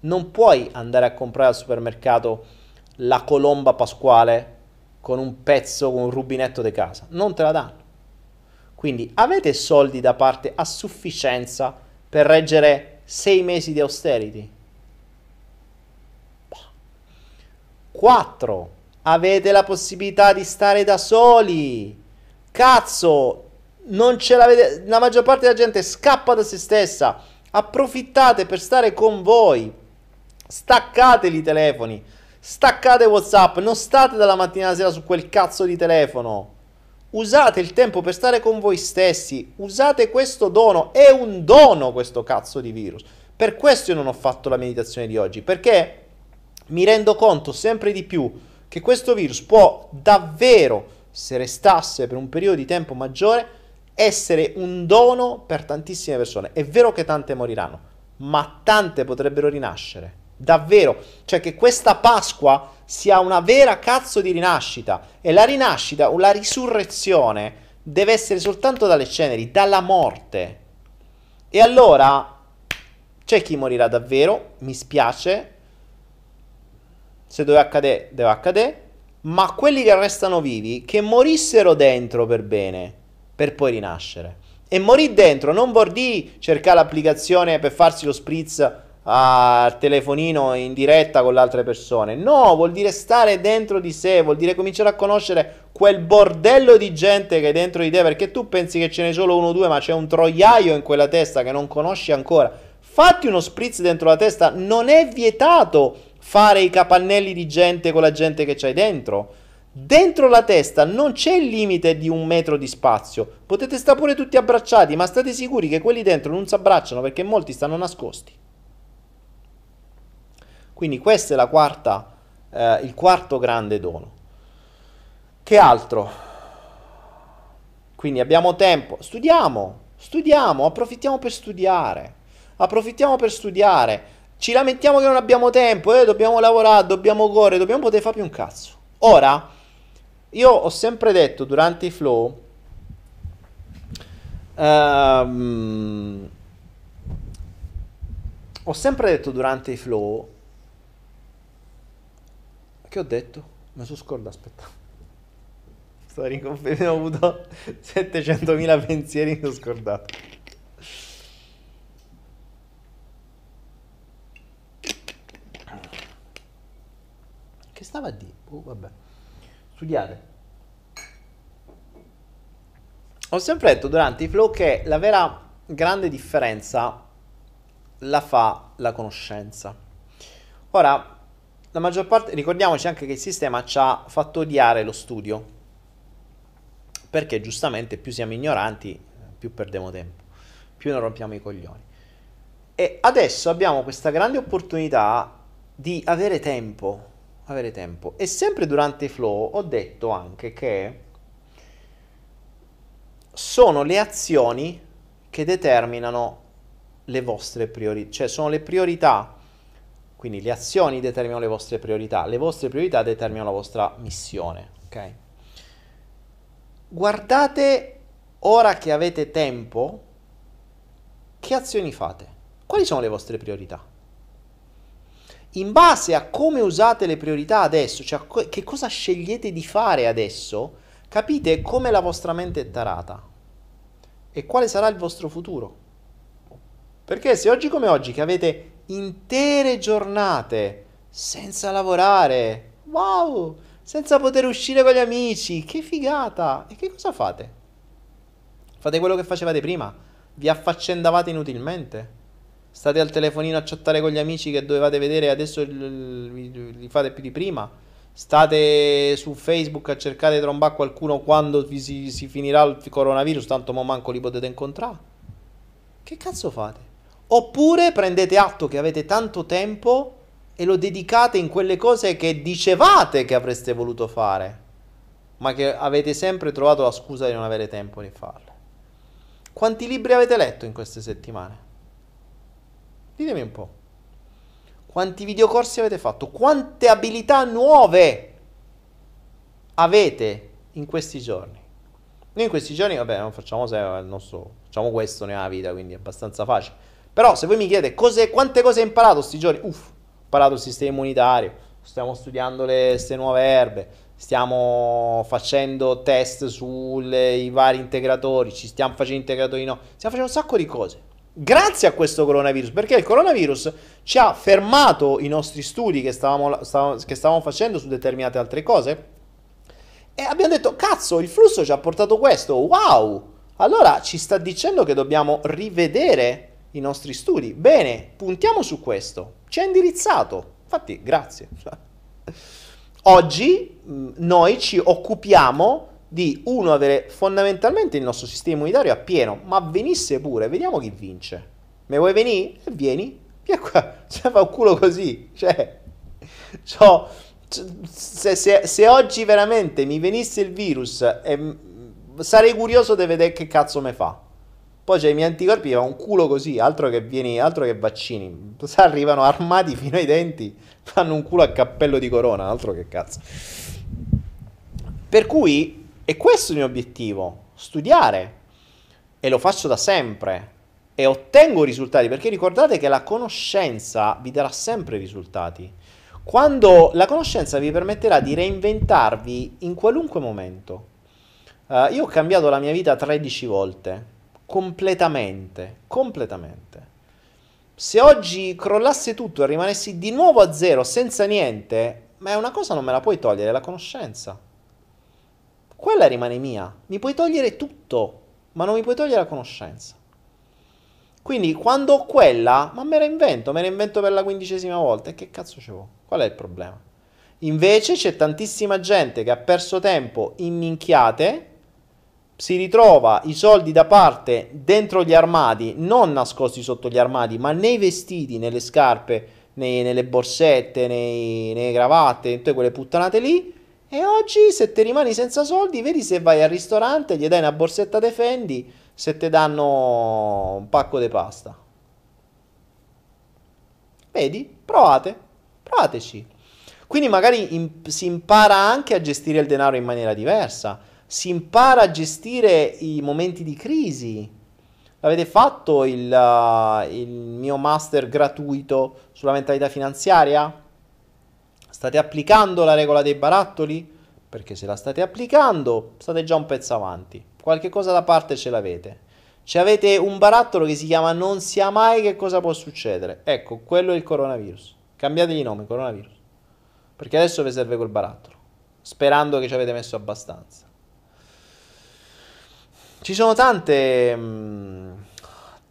Non puoi andare a comprare al supermercato la colomba pasquale con un pezzo, con un rubinetto di casa. Non te la danno. Quindi avete soldi da parte a sufficienza per reggere sei mesi di austerity? 4. Avete la possibilità di stare da soli. Cazzo, non ce l'avete. La maggior parte della gente scappa da se stessa. Approfittate per stare con voi. Staccate i telefoni. Staccate WhatsApp. Non state dalla mattina alla sera su quel cazzo di telefono. Usate il tempo per stare con voi stessi. Usate questo dono. È un dono questo cazzo di virus. Per questo io non ho fatto la meditazione di oggi. Perché mi rendo conto sempre di più che questo virus può davvero, se restasse per un periodo di tempo maggiore, essere un dono per tantissime persone. È vero che tante moriranno, ma tante potrebbero rinascere. Davvero, cioè che questa Pasqua sia una vera cazzo di rinascita e la rinascita o la risurrezione deve essere soltanto dalle ceneri, dalla morte. E allora c'è chi morirà davvero, mi spiace, se deve accadere, deve accadere, ma quelli che restano vivi, che morissero dentro per bene, per poi rinascere. E morì dentro non vuol dire cercare l'applicazione per farsi lo spritz al telefonino in diretta con le altre persone. No, vuol dire stare dentro di sé, vuol dire cominciare a conoscere quel bordello di gente che è dentro di te, perché tu pensi che ce n'è solo uno o due, ma c'è un troiaio in quella testa che non conosci ancora. Fatti uno spritz dentro la testa, non è vietato fare i capannelli di gente con la gente che c'hai dentro. Dentro la testa non c'è il limite di un metro di spazio. Potete stare pure tutti abbracciati, ma state sicuri che quelli dentro non si abbracciano perché molti stanno nascosti. Quindi questo è quarta, eh, il quarto grande dono. Che altro? Quindi abbiamo tempo, studiamo, studiamo, approfittiamo per studiare. Approfittiamo per studiare. Ci lamentiamo che non abbiamo tempo, eh, dobbiamo lavorare, dobbiamo correre, dobbiamo poter fare più un cazzo. Ora, io ho sempre detto durante i flow, um, ho sempre detto durante i flow, che ho detto? Mi sono scordato, aspetta. Sto riconfermando, ho avuto 700.000 pensieri, mi sono scordato. Che stava a dire? Oh, vabbè. Studiate. Ho sempre detto durante i flow che la vera grande differenza la fa la conoscenza. Ora, la maggior parte, ricordiamoci anche che il sistema ci ha fatto odiare lo studio, perché giustamente più siamo ignoranti, più perdiamo tempo, più non rompiamo i coglioni. E adesso abbiamo questa grande opportunità di avere tempo, avere tempo. E sempre durante i flow ho detto anche che sono le azioni che determinano le vostre priorità, cioè sono le priorità, quindi le azioni determinano le vostre priorità, le vostre priorità determinano la vostra missione, ok? Guardate ora che avete tempo, che azioni fate? Quali sono le vostre priorità? In base a come usate le priorità adesso, cioè che cosa scegliete di fare adesso, capite come la vostra mente è tarata e quale sarà il vostro futuro. Perché se oggi come oggi che avete intere giornate senza lavorare, wow, senza poter uscire con gli amici, che figata! E che cosa fate? Fate quello che facevate prima? Vi affaccendavate inutilmente? State al telefonino a chattare con gli amici che dovevate vedere adesso li fate più di prima? state su Facebook a cercare di trombare qualcuno quando vi si, si, finirà il coronavirus, tanto mo manco li potete incontrare. Che cazzo fate? Oppure prendete atto che avete tanto tempo e lo dedicate in quelle cose che dicevate che avreste voluto fare, ma che avete sempre trovato la scusa di non avere tempo di farle. Quanti libri avete letto in queste settimane? Ditemi un po'. Quanti videocorsi avete fatto? Quante abilità nuove avete in questi giorni? Noi in questi giorni, vabbè, non facciamo se nostro, facciamo questo nella vita, quindi è abbastanza facile. Però se voi mi chiedete cose, quante cose hai imparato questi giorni, uff, ho imparato il sistema immunitario, stiamo studiando queste nuove erbe, stiamo facendo test sui vari integratori, ci stiamo facendo integratori no, stiamo facendo un sacco di cose grazie a questo coronavirus, perché il coronavirus ci ha fermato i nostri studi che stavamo, stavamo, che stavamo facendo su determinate altre cose e abbiamo detto, cazzo, il flusso ci ha portato questo, wow! Allora ci sta dicendo che dobbiamo rivedere i nostri studi. Bene, puntiamo su questo. Ci ha indirizzato. Infatti, grazie. Oggi noi ci occupiamo di uno avere fondamentalmente il nostro sistema immunitario a pieno, ma venisse pure, vediamo chi vince. Me vuoi venire? E vieni, vieni qua, cioè fa un culo così, cioè, cioè se, se, se, oggi veramente mi venisse il virus, eh, sarei curioso di vedere che cazzo me fa. Poi c'è i miei anticorpi, fa un culo così, altro che, vieni, altro che vaccini. Arrivano armati fino ai denti, fanno un culo a cappello di corona, altro che cazzo. Per cui e questo è il mio obiettivo, studiare. E lo faccio da sempre. E ottengo risultati, perché ricordate che la conoscenza vi darà sempre risultati. Quando la conoscenza vi permetterà di reinventarvi in qualunque momento. Uh, io ho cambiato la mia vita 13 volte, completamente, completamente. Se oggi crollasse tutto e rimanessi di nuovo a zero senza niente, ma una cosa non me la puoi togliere, la conoscenza quella rimane mia. Mi puoi togliere tutto, ma non mi puoi togliere la conoscenza. Quindi quando ho quella, ma me la invento, me la invento per la quindicesima volta. E che cazzo c'ho? Qual è il problema? Invece c'è tantissima gente che ha perso tempo in minchiate, si ritrova i soldi da parte dentro gli armadi, non nascosti sotto gli armadi, ma nei vestiti, nelle scarpe, nei, nelle borsette, nei, nelle cravatte, tutte quelle puttanate lì, e oggi se ti rimani senza soldi, vedi se vai al ristorante, gli dai una borsetta de Fendi, se ti danno un pacco di pasta. Vedi? Provate, provateci. Quindi magari in, si impara anche a gestire il denaro in maniera diversa, si impara a gestire i momenti di crisi. Avete fatto il, uh, il mio master gratuito sulla mentalità finanziaria? State applicando la regola dei barattoli? Perché se la state applicando, state già un pezzo avanti. Qualche cosa da parte ce l'avete. Ci avete un barattolo che si chiama non sia mai che cosa può succedere. Ecco, quello è il coronavirus. Cambiategli nome, coronavirus. Perché adesso vi serve quel barattolo. Sperando che ci avete messo abbastanza. Ci sono tante... Mm,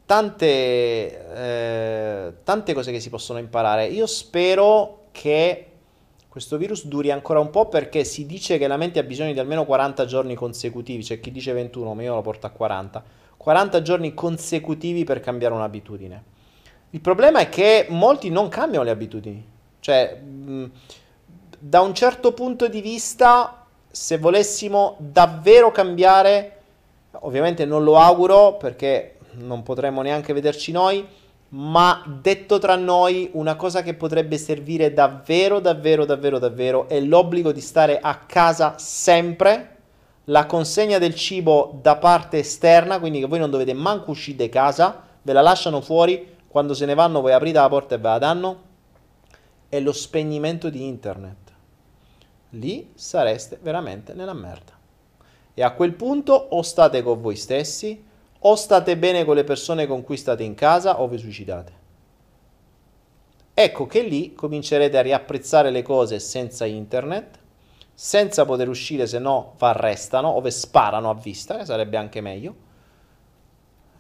tante, eh, tante cose che si possono imparare. Io spero che questo virus duri ancora un po' perché si dice che la mente ha bisogno di almeno 40 giorni consecutivi, c'è chi dice 21, ma io lo porto a 40. 40 giorni consecutivi per cambiare un'abitudine. Il problema è che molti non cambiano le abitudini. Cioè, mh, da un certo punto di vista, se volessimo davvero cambiare, ovviamente non lo auguro perché non potremmo neanche vederci noi, ma detto tra noi, una cosa che potrebbe servire davvero, davvero, davvero, davvero è l'obbligo di stare a casa sempre, la consegna del cibo da parte esterna, quindi che voi non dovete manco uscire di casa, ve la lasciano fuori, quando se ne vanno voi aprite la porta e ve la danno, e lo spegnimento di internet. Lì sareste veramente nella merda. E a quel punto o state con voi stessi, o state bene con le persone con cui state in casa o vi suicidate. Ecco che lì comincerete a riapprezzare le cose senza internet, senza poter uscire se no vi arrestano o vi sparano a vista, che sarebbe anche meglio.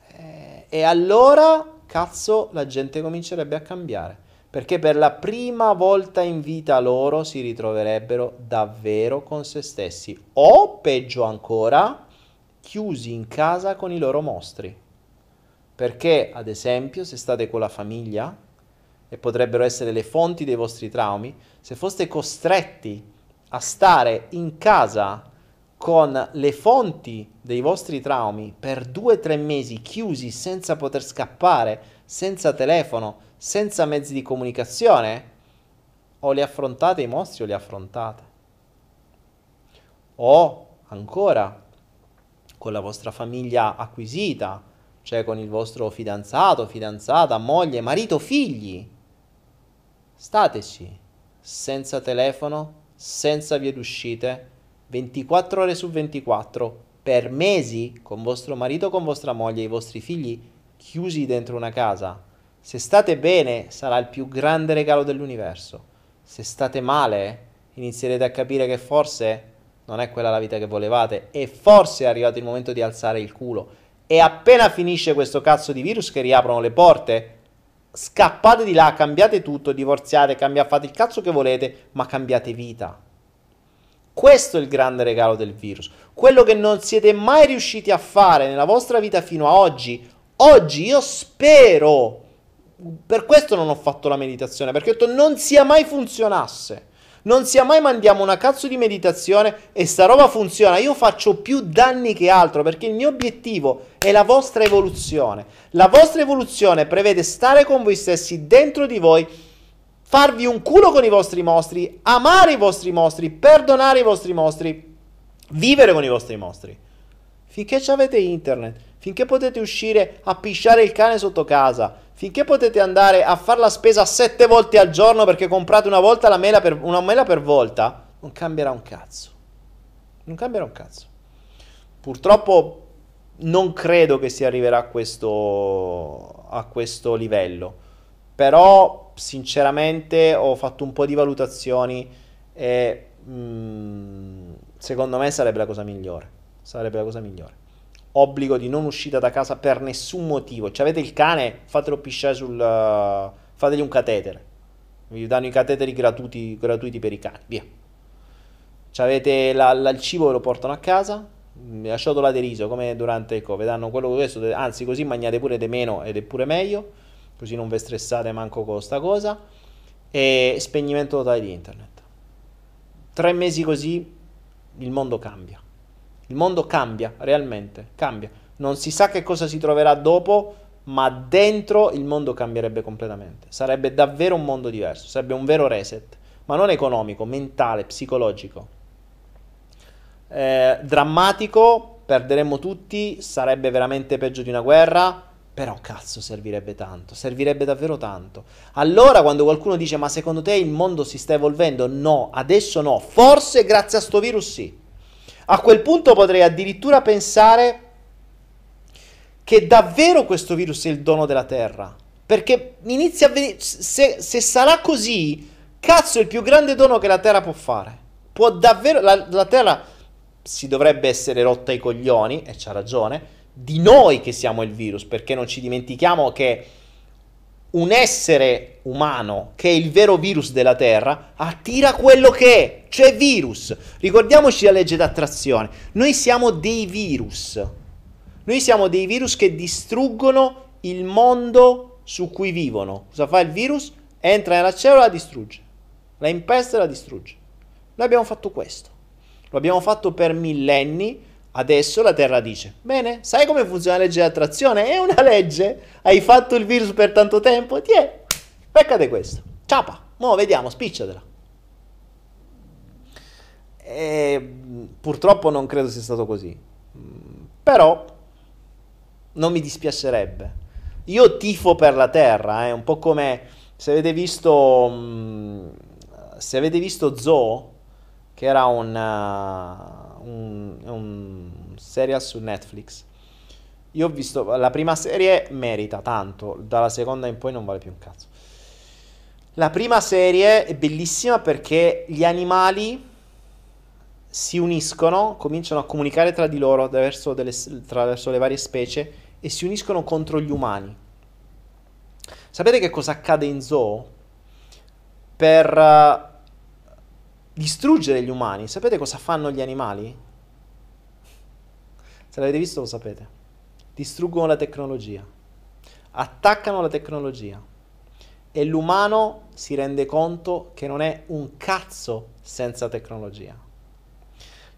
Eh, e allora, cazzo, la gente comincerebbe a cambiare. Perché per la prima volta in vita loro si ritroverebbero davvero con se stessi. O peggio ancora, chiusi in casa con i loro mostri. Perché, ad esempio, se state con la famiglia, e potrebbero essere le fonti dei vostri traumi, se foste costretti a stare in casa con le fonti dei vostri traumi per due o tre mesi chiusi senza poter scappare, senza telefono, senza mezzi di comunicazione, o li affrontate i mostri o li affrontate. O ancora con la vostra famiglia acquisita, cioè con il vostro fidanzato, fidanzata, moglie, marito, figli. Stateci senza telefono, senza vie d'uscite, 24 ore su 24, per mesi con vostro marito, con vostra moglie i vostri figli chiusi dentro una casa. Se state bene sarà il più grande regalo dell'universo. Se state male inizierete a capire che forse non è quella la vita che volevate e forse è arrivato il momento di alzare il culo. E appena finisce questo cazzo di virus che riaprono le porte, scappate di là, cambiate tutto, divorziate, cambiate, fate il cazzo che volete, ma cambiate vita. Questo è il grande regalo del virus. Quello che non siete mai riusciti a fare nella vostra vita fino a oggi. Oggi io spero, per questo non ho fatto la meditazione, perché ho detto non sia mai funzionasse non sia mai mandiamo una cazzo di meditazione e sta roba funziona. Io faccio più danni che altro perché il mio obiettivo è la vostra evoluzione. La vostra evoluzione prevede stare con voi stessi dentro di voi, farvi un culo con i vostri mostri, amare i vostri mostri, perdonare i vostri mostri, vivere con i vostri mostri. Finché avete internet, finché potete uscire a pisciare il cane sotto casa, finché potete andare a fare la spesa sette volte al giorno perché comprate una, volta la mela per, una mela per volta, non cambierà un cazzo. Non cambierà un cazzo. Purtroppo non credo che si arriverà a questo, a questo livello. Però, sinceramente, ho fatto un po' di valutazioni e mh, mm, secondo me sarebbe la cosa migliore. Sarebbe la cosa migliore obbligo di non uscita da casa per nessun motivo. Cioè, avete il cane, fatelo pisciare sul... Uh, fategli un catetere. Vi danno i cateteri gratuiti, gratuiti per i cani, via. Cioè, avete la, la, il cibo, ve lo portano a casa, la ciotola di riso, come durante il Covid. Danno quello questo, anzi, così mangiate pure di meno ed è pure meglio. Così non vi stressate manco con sta cosa. E spegnimento totale di internet. Tre mesi così, il mondo cambia. Il mondo cambia, realmente, cambia. Non si sa che cosa si troverà dopo, ma dentro il mondo cambierebbe completamente. Sarebbe davvero un mondo diverso, sarebbe un vero reset, ma non economico, mentale, psicologico. Eh, drammatico, perderemmo tutti, sarebbe veramente peggio di una guerra, Però cazzo servirebbe tanto, servirebbe davvero tanto. Allora quando qualcuno dice ma secondo te il mondo si sta evolvendo? No, adesso no, forse grazie a sto virus sì. A quel punto potrei addirittura pensare che davvero questo virus è il dono della Terra. Perché inizia a venire... Se, se sarà così, cazzo è il più grande dono che la Terra può fare. Può davvero... La, la Terra si dovrebbe essere rotta i coglioni, e c'ha ragione, di noi che siamo il virus, perché non ci dimentichiamo che un essere umano, che è il vero virus della Terra, attira quello che è, cioè virus. Ricordiamoci la legge d'attrazione. Noi siamo dei virus. Noi siamo dei virus che distruggono il mondo su cui vivono. Cosa fa il virus? Entra nella cellula e la distrugge. La impesta e la distrugge. Noi abbiamo fatto questo. Lo abbiamo fatto per millenni Adesso la Terra dice, bene, sai come funziona la legge di attrazione? È una legge, hai fatto il virus per tanto tempo, ti è, peccate questo, ciapa, mo vediamo, spicciatela. E, purtroppo non credo sia stato così, però non mi dispiacerebbe. Io tifo per la Terra, è eh, un po' come se avete visto, se avete visto Zoo, che era un... Un, un serial su Netflix. Io ho visto la prima serie merita tanto, dalla seconda in poi non vale più un cazzo. La prima serie è bellissima perché gli animali si uniscono, cominciano a comunicare tra di loro attraverso, delle, attraverso le varie specie e si uniscono contro gli umani. Sapete che cosa accade in zoo? Per distruggere gli umani. Sapete cosa fanno gli animali? Se l'avete visto lo sapete. Distruggono la tecnologia. Attaccano la tecnologia. E l'umano si rende conto che non è un cazzo senza tecnologia.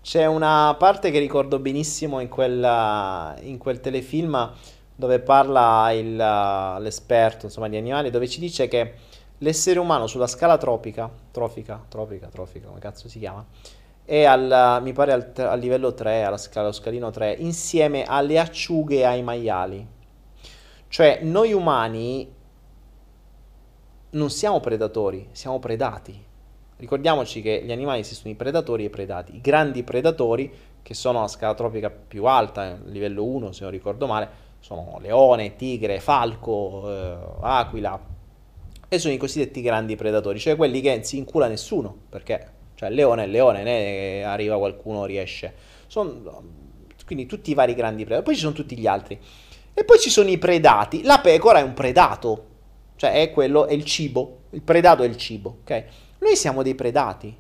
C'è una parte che ricordo benissimo in, quella, in quel telefilm dove parla il, l'esperto insomma, di animali, dove ci dice che l'essere umano sulla scala tropica, trofica, tropica, trofica, come cazzo si chiama, è al, mi pare al, al livello 3, alla scala, allo scalino 3, insieme alle acciughe e ai maiali. Cioè, noi umani non siamo predatori, siamo predati. Ricordiamoci che gli animali esistono i predatori e i predati. I grandi predatori, che sono la scala tropica più alta, livello 1 se non ricordo male, sono leone, tigre, falco, eh, aquila, e sono i cosiddetti grandi predatori, cioè quelli che si incula nessuno, perché cioè il leone è leone, ne arriva qualcuno, riesce. Sono, quindi tutti i vari grandi predatori, poi ci sono tutti gli altri. E poi ci sono i predati. La pecora è un predato, cioè è quello, è il cibo, il predato è il cibo, ok? Noi siamo dei predati.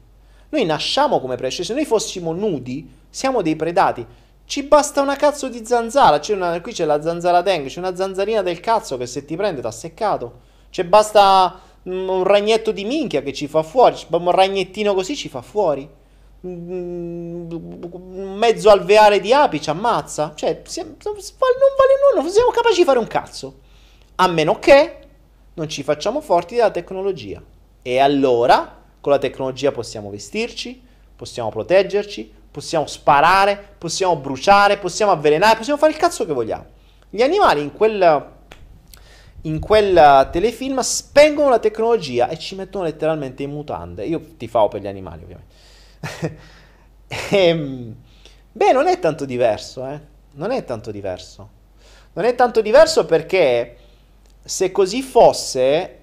Noi nasciamo come predati, cioè se noi fossimo nudi, siamo dei predati. Ci basta una cazzo di zanzara, c'è una, qui c'è la zanzara dengue, c'è una zanzarina del cazzo che se ti prende ti ha seccato. Cioè basta un ragnetto di minchia che ci fa fuori, un ragnettino così ci fa fuori. Un mezzo alveare di api ci ammazza. Cioè, non vale nulla, non siamo capaci di fare un cazzo. A meno che non ci facciamo forti della tecnologia. E allora, con la tecnologia possiamo vestirci, possiamo proteggerci, possiamo sparare, possiamo bruciare, possiamo avvelenare, possiamo fare il cazzo che vogliamo. Gli animali in quel in quel telefilm spengono la tecnologia e ci mettono letteralmente in mutande. Io ti favo per gli animali, ovviamente. e, ehm, beh, non è tanto diverso, eh? Non è tanto diverso. Non è tanto diverso perché se così fosse,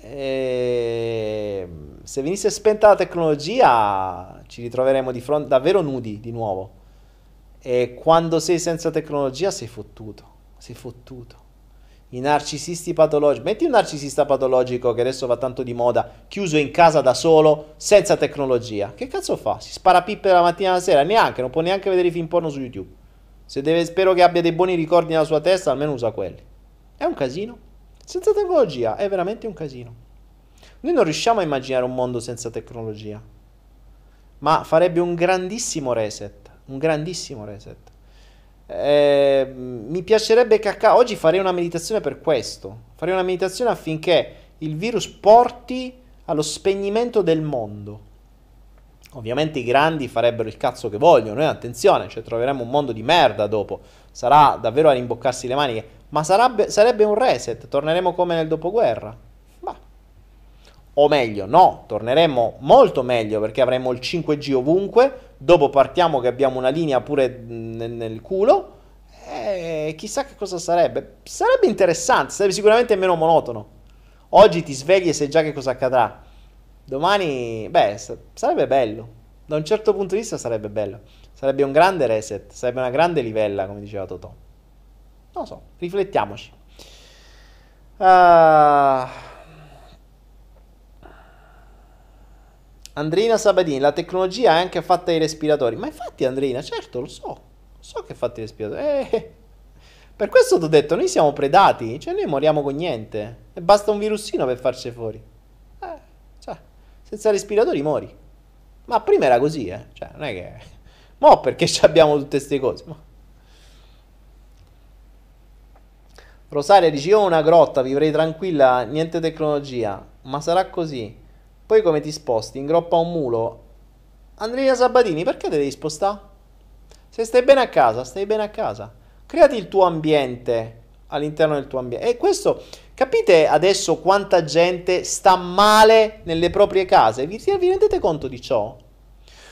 eh, se venisse spenta la tecnologia, ci ritroveremmo di fronte davvero nudi di nuovo. E quando sei senza tecnologia sei fottuto, sei fottuto i narcisisti patologici. Metti un narcisista patologico che adesso va tanto di moda, chiuso in casa da solo, senza tecnologia. Che cazzo fa? Si spara pippe la mattina e la sera? Neanche, non può neanche vedere i film porno su YouTube. Se deve, spero che abbia dei buoni ricordi nella sua testa, almeno usa quelli. È un casino. Senza tecnologia è veramente un casino. Noi non riusciamo a immaginare un mondo senza tecnologia. Ma farebbe un grandissimo reset. Un grandissimo reset. Eh, mi piacerebbe che accada. Oggi farei una meditazione per questo. Farei una meditazione affinché il virus porti allo spegnimento del mondo. Ovviamente i grandi farebbero il cazzo che vogliono. Noi attenzione, cioè troveremo un mondo di merda dopo. Sarà davvero a rimboccarsi le maniche. Ma sarebbe, sarebbe un reset, torneremo come nel dopoguerra. Ma. O meglio, no, torneremo molto meglio perché avremo il 5G ovunque, dopo partiamo che abbiamo una linea pure nel, nel culo, e chissà che cosa sarebbe. Sarebbe interessante, sarebbe sicuramente meno monotono. Oggi ti svegli e sai già che cosa accadrà. Domani, beh, sarebbe bello. Da un certo punto di vista sarebbe bello. Sarebbe un grande reset, sarebbe una grande livella, come diceva Totò. Non lo so, riflettiamoci. Uh... Andrina Sabadini, la tecnologia è anche fatta ai respiratori. Ma infatti, Andrina, certo, lo so. Lo so che è fatta ai respiratori. Eh, per questo ti ho detto, noi siamo predati. Cioè, noi moriamo con niente. E basta un virusino per farci fuori. Eh, cioè, senza respiratori mori. Ma prima era così, eh. Cioè, non è che... Mo' perché abbiamo tutte queste cose. Ma... Rosaria dice, io ho una grotta, vivrei tranquilla, niente tecnologia. Ma sarà così. Poi come ti sposti? In groppa un mulo? Andrea Sabatini, perché devi spostare? Se stai bene a casa, stai bene a casa. Creati il tuo ambiente all'interno del tuo ambiente. E questo, capite adesso quanta gente sta male nelle proprie case? Vi, vi rendete conto di ciò?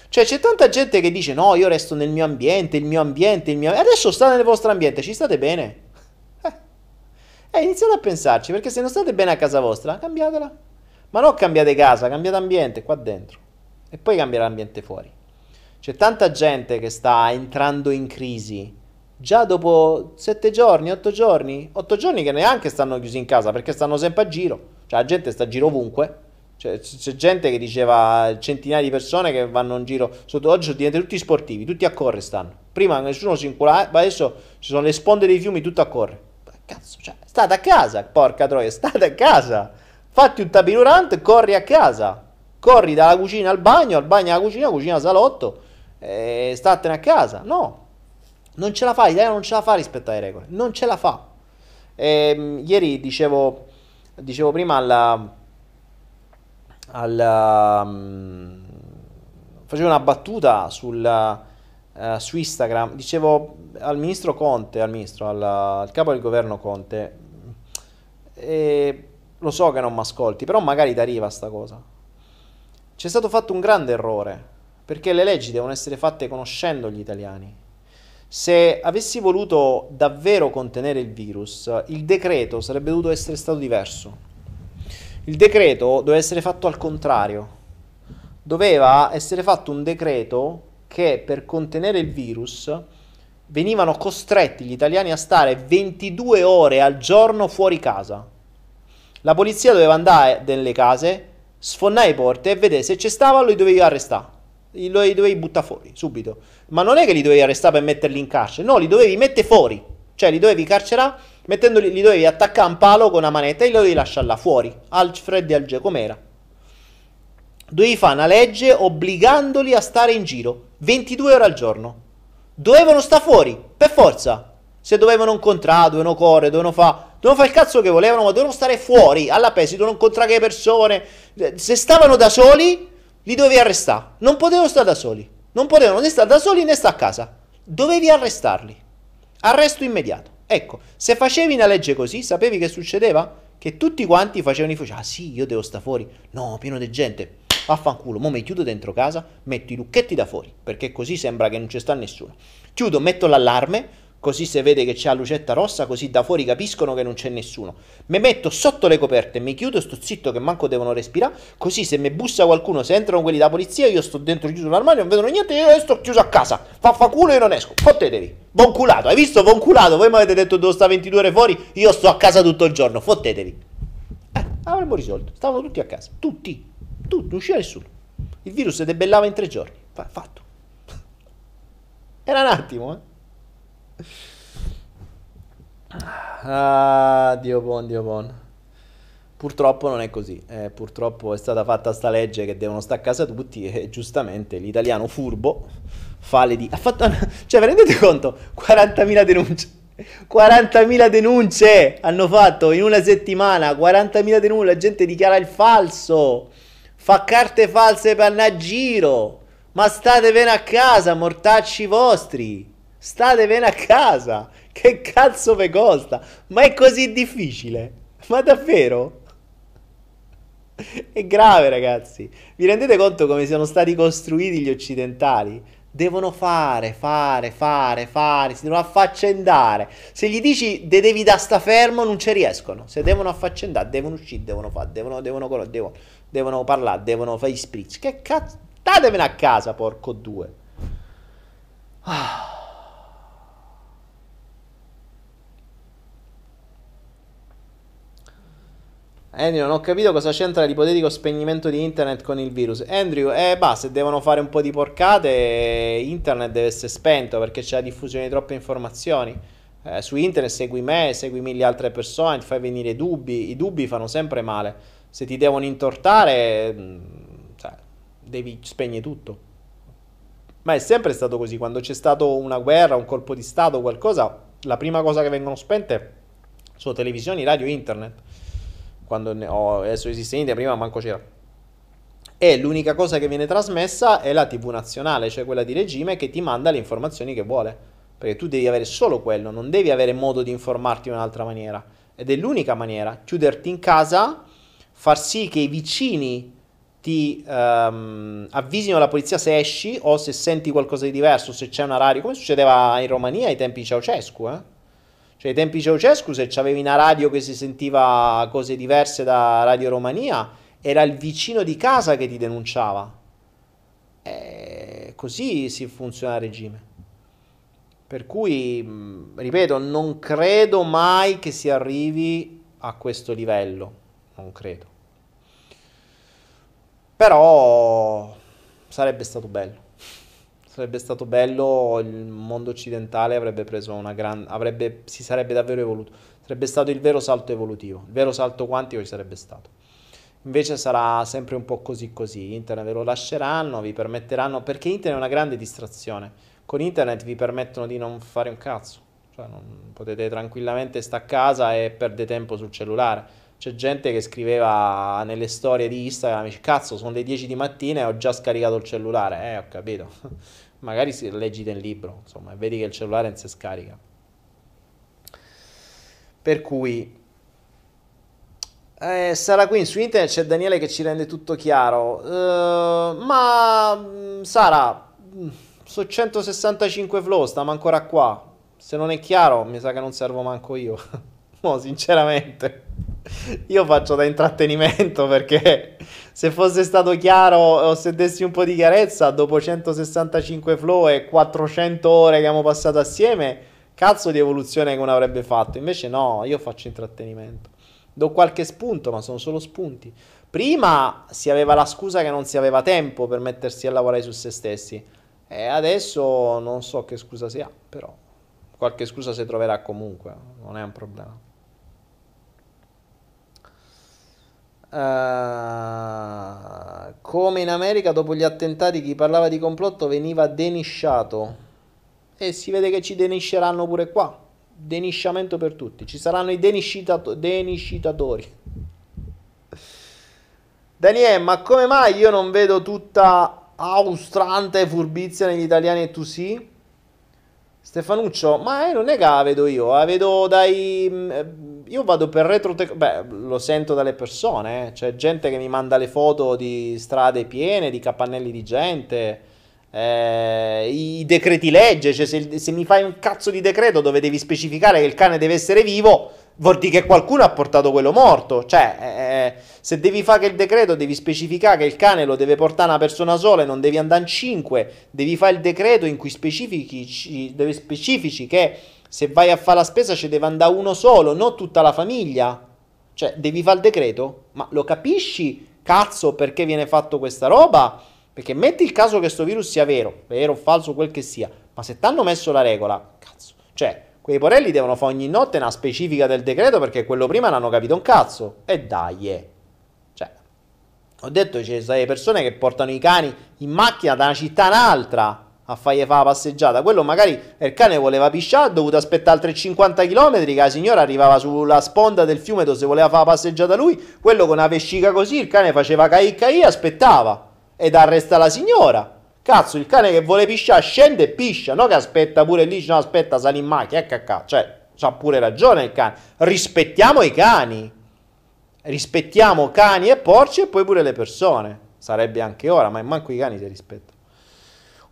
Cioè c'è tanta gente che dice no, io resto nel mio ambiente, il mio ambiente, il mio... E adesso state nel vostro ambiente, ci state bene? Eh. eh, iniziate a pensarci, perché se non state bene a casa vostra, cambiatela. Ma non cambiate casa, cambiate ambiente qua dentro. E poi cambierà l'ambiente fuori. C'è tanta gente che sta entrando in crisi già dopo 7 giorni, 8 giorni, 8 giorni che neanche stanno chiusi in casa perché stanno sempre a giro, cioè la gente sta a giro ovunque. Cioè, c'è gente che diceva centinaia di persone che vanno in giro sotto oggi sono diventati tutti sportivi, tutti a correre stanno. Prima nessuno si inculava, ma adesso ci sono le sponde dei fiumi tutte a correre. Cazzo, cioè, state a casa, porca troia, state a casa. Fatti un tapirurante, corri a casa. Corri dalla cucina al bagno, al bagno alla cucina, cucina al salotto, e statene a casa. No, non ce la fa, l'Italia non ce la fa rispetto alle regole, non ce la fa. E, ehm, ieri dicevo, dicevo prima alla, alla um, facevo una battuta sul, uh, su Instagram, dicevo al ministro Conte, al ministro, al, al capo del governo Conte, e lo so che non mi ascolti, però magari ti arriva sta cosa. C'è stato fatto un grande errore, perché le leggi devono essere fatte conoscendo gli italiani se avessi voluto davvero contenere il virus, il decreto sarebbe dovuto essere stato diverso. Il decreto doveva essere fatto al contrario. Doveva essere fatto un decreto che per contenere il virus venivano costretti gli italiani a stare 22 ore al giorno fuori casa. La polizia doveva andare nelle case, sfonnare le porte e vedere se ci stava lo dovevi arrestare li dovevi buttare fuori subito. Ma non è che li dovevi arrestare per metterli in carcere, no, li dovevi mettere fuori. Cioè li dovevi carcerare, mettendoli, li dovevi attaccare a un palo con una manetta e li dovevi lasciare là fuori, al freddo e al gelo, com'era. Dovevi fare una legge obbligandoli a stare in giro 22 ore al giorno. Dovevano stare fuori, per forza. Se dovevano incontrare, dovevano correre, dovevano fare dovevano fare il cazzo che volevano, ma dovevano stare fuori alla pesi, dovevano incontrare le persone. Se stavano da soli, li dovevi arrestare. Non potevano stare da soli. Non potevano né stare da soli né stare a casa. Dovevi arrestarli. Arresto immediato. Ecco, se facevi una legge così, sapevi che succedeva? Che tutti quanti facevano i fuoci. Ah sì, io devo stare fuori. No, pieno di gente. Vaffanculo, mo mi chiudo dentro casa, metto i lucchetti da fuori, perché così sembra che non ci sta nessuno. Chiudo, metto l'allarme, così si vede che c'è la lucetta rossa, così da fuori capiscono che non c'è nessuno. Mi metto sotto le coperte, mi chiudo, sto zitto che manco devono respirare, così se mi bussa qualcuno, se entrano quelli da polizia, io sto dentro chiuso l'armadio, non vedono niente, io sto chiuso a casa. Fa culo e non esco. Fottetevi. Buon culato, hai visto? Buon culato. Voi mi avete detto devo stare 22 ore fuori, io sto a casa tutto il giorno. Fottetevi. Eh, avremmo risolto. Stavano tutti a casa. Tutti. Tutti, non usciva nessuno. Il virus debellava in tre giorni. Fatto. Era un attimo, eh. Ah, Dio buon, Dio buon. Purtroppo non è così. Eh, purtroppo è stata fatta sta legge che devono stare a casa tutti e giustamente l'italiano furbo fa le di... Ha fatto... Cioè, vi rendete conto? 40.000 denunce. 40.000 denunce hanno fatto in una settimana. 40.000 denunce. La gente dichiara il falso. Fa carte false per andare a giro. Ma statevene a casa, mortacci vostri. Statevene a casa. Che cazzo vi costa? Ma è così difficile? Ma davvero? È grave, ragazzi. Vi rendete conto come siano stati costruiti gli occidentali? Devono fare, fare, fare, fare, si devono affaccendare. Se gli dici de devi da sta fermo, non ci riescono. Se devono affaccendare, devono uscire, devono fare, devono, devono, devono, devono parlare, devono fare gli spritz. Che cazzo? Statevene a casa, porco due. Ah. Andrew, non ho capito cosa c'entra l'ipotetico spegnimento di internet con il virus. Andrew, eh, basta, se devono fare un po' di porcate, internet deve essere spento perché c'è la diffusione di troppe informazioni. Eh, su internet segui me, segui mille altre persone, ti fai venire dubbi. I dubbi fanno sempre male. Se ti devono intortare, cioè, devi spegnere tutto. Ma è sempre stato così. Quando c'è stata una guerra, un colpo di Stato, qualcosa, la prima cosa che vengono spente sono televisioni, radio, internet quando ne ho, adesso esiste India, prima manco c'era. E l'unica cosa che viene trasmessa è la TV nazionale, cioè quella di regime che ti manda le informazioni che vuole. Perché tu devi avere solo quello, non devi avere modo di informarti in un'altra maniera. Ed è l'unica maniera, chiuderti in casa, far sì che i vicini ti um, avvisino la polizia se esci o se senti qualcosa di diverso, se c'è una radio, come succedeva in Romania ai tempi di Ceausescu, eh? Cioè, ai tempi Ceausescu, se c'avevi una radio che si sentiva cose diverse da Radio Romania, era il vicino di casa che ti denunciava. E così si funziona il regime. Per cui, ripeto, non credo mai che si arrivi a questo livello. Non credo. Però sarebbe stato bello. Sarebbe stato bello, il mondo occidentale avrebbe preso una grande... Si sarebbe davvero evoluto. Sarebbe stato il vero salto evolutivo, il vero salto quantico ci sarebbe stato. Invece sarà sempre un po' così così. Internet ve lo lasceranno, vi permetteranno... Perché internet è una grande distrazione. Con internet vi permettono di non fare un cazzo. Cioè, non, potete tranquillamente stare a casa e perdere tempo sul cellulare. C'è gente che scriveva nelle storie di Instagram, cazzo, sono le 10 di mattina e ho già scaricato il cellulare. Eh, ho capito. Magari leggi del libro, insomma, e vedi che il cellulare non si scarica. Per cui eh, Sara qui su internet c'è Daniele che ci rende tutto chiaro. Uh, ma mm, Sara, mm, su 165 flow, stiamo ancora qua. Se non è chiaro, mi sa che non servo manco io. no, sinceramente. Io faccio da intrattenimento perché se fosse stato chiaro o se dessi un po' di chiarezza, dopo 165 flow e 400 ore che abbiamo passato assieme, cazzo di evoluzione che uno avrebbe fatto. Invece no, io faccio intrattenimento. Do qualche spunto, ma sono solo spunti. Prima si aveva la scusa che non si aveva tempo per mettersi a lavorare su se stessi. E adesso non so che scusa si ha, però qualche scusa si troverà comunque, non è un problema. Uh, come in America dopo gli attentati chi parlava di complotto veniva denisciato. E si vede che ci denisceranno pure qua. Denisciamento per tutti. Ci saranno i deniscitato- deniscitatori. Daniele ma come mai io non vedo tutta austrante furbizia negli italiani e tu sì? Stefanuccio, ma eh, non è che la vedo io, la vedo dai... Eh, io vado per retro... Beh, lo sento dalle persone, eh. c'è gente che mi manda le foto di strade piene, di capannelli di gente, eh, i decreti legge, cioè se, se mi fai un cazzo di decreto dove devi specificare che il cane deve essere vivo, vuol dire che qualcuno ha portato quello morto. Cioè, eh, se devi fare che il decreto, devi specificare che il cane lo deve portare una persona sola e non devi andare in cinque. Devi fare il decreto in cui specifici, deve specifici che se vai a fare la spesa ci deve andare uno solo, non tutta la famiglia. Cioè, devi fare il decreto? Ma lo capisci, cazzo, perché viene fatto questa roba? Perché metti il caso che questo virus sia vero, vero o falso, quel che sia, ma se ti hanno messo la regola, cazzo, cioè Quei porelli devono fare ogni notte una specifica del decreto perché quello prima non hanno capito un cazzo. E dai, eh. Cioè, ho detto ci sono persone che portano i cani in macchina da una città a un'altra a fargli fare la passeggiata. Quello magari il cane voleva pisciare, ha dovuto aspettare altri 50 km, che la signora arrivava sulla sponda del fiume dove si voleva fare la passeggiata lui, quello con una vescica così, il cane faceva caicca e aspettava ed arresta la signora Cazzo, il cane che vuole pisciare scende e piscia, no che aspetta pure lì, no aspetta, sali in macchina, ecco cacca. Cioè, ha pure ragione il cane. Rispettiamo i cani. Rispettiamo cani e porci e poi pure le persone. Sarebbe anche ora, ma manco i cani si rispettano.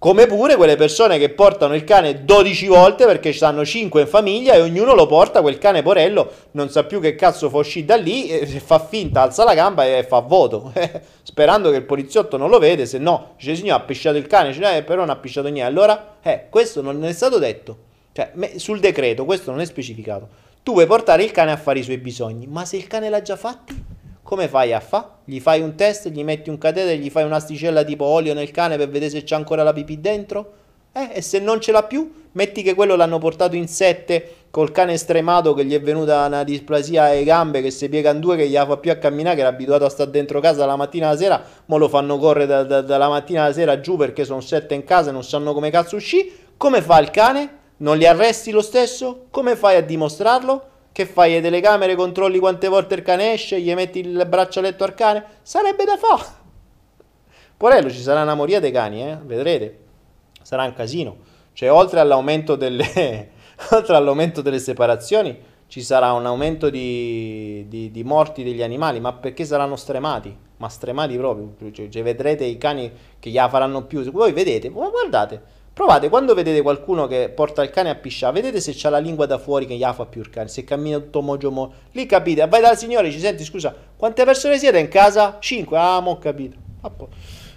Come pure quelle persone che portano il cane 12 volte perché ci stanno 5 in famiglia e ognuno lo porta, quel cane porello non sa più che cazzo fa uscire da lì, e fa finta, alza la gamba e fa voto, sperando che il poliziotto non lo vede, se no dice signore ha pisciato il cane, dice, eh, però non ha pisciato niente, allora eh, questo non è stato detto, cioè sul decreto questo non è specificato, tu puoi portare il cane a fare i suoi bisogni, ma se il cane l'ha già fatti? Come fai a fa? Gli fai un test, gli metti un catetere, gli fai un'asticella tipo olio nel cane per vedere se c'è ancora la pipì dentro? Eh, e se non ce l'ha più, metti che quello l'hanno portato in sette col cane stremato che gli è venuta una displasia ai gambe, che si piega in due, che gli fa più a camminare, che era abituato a stare dentro casa la mattina alla sera, mo lo fanno correre da, da, dalla mattina alla sera giù perché sono sette in casa e non sanno come cazzo uscire. Come fa il cane? Non li arresti lo stesso? Come fai a dimostrarlo? Che fai? Le telecamere controlli quante volte il cane esce, gli metti il braccialetto al cane? Sarebbe da fare. Porello, ci sarà una moria dei cani, eh? Vedrete. Sarà un casino. Cioè, oltre all'aumento delle, oltre all'aumento delle separazioni, ci sarà un aumento di, di, di, morti degli animali, ma perché saranno stremati? Ma stremati proprio. Cioè, cioè vedrete i cani che gliela faranno più. Voi vedete, guardate, Provate quando vedete qualcuno che porta il cane a pisciare, vedete se c'ha la lingua da fuori che gli fa più il cane, se cammina tutto mogiomo. Lì capite, vai dal signore, ci senti, scusa, quante persone siete in casa? Cinque, ah, mo ho capito.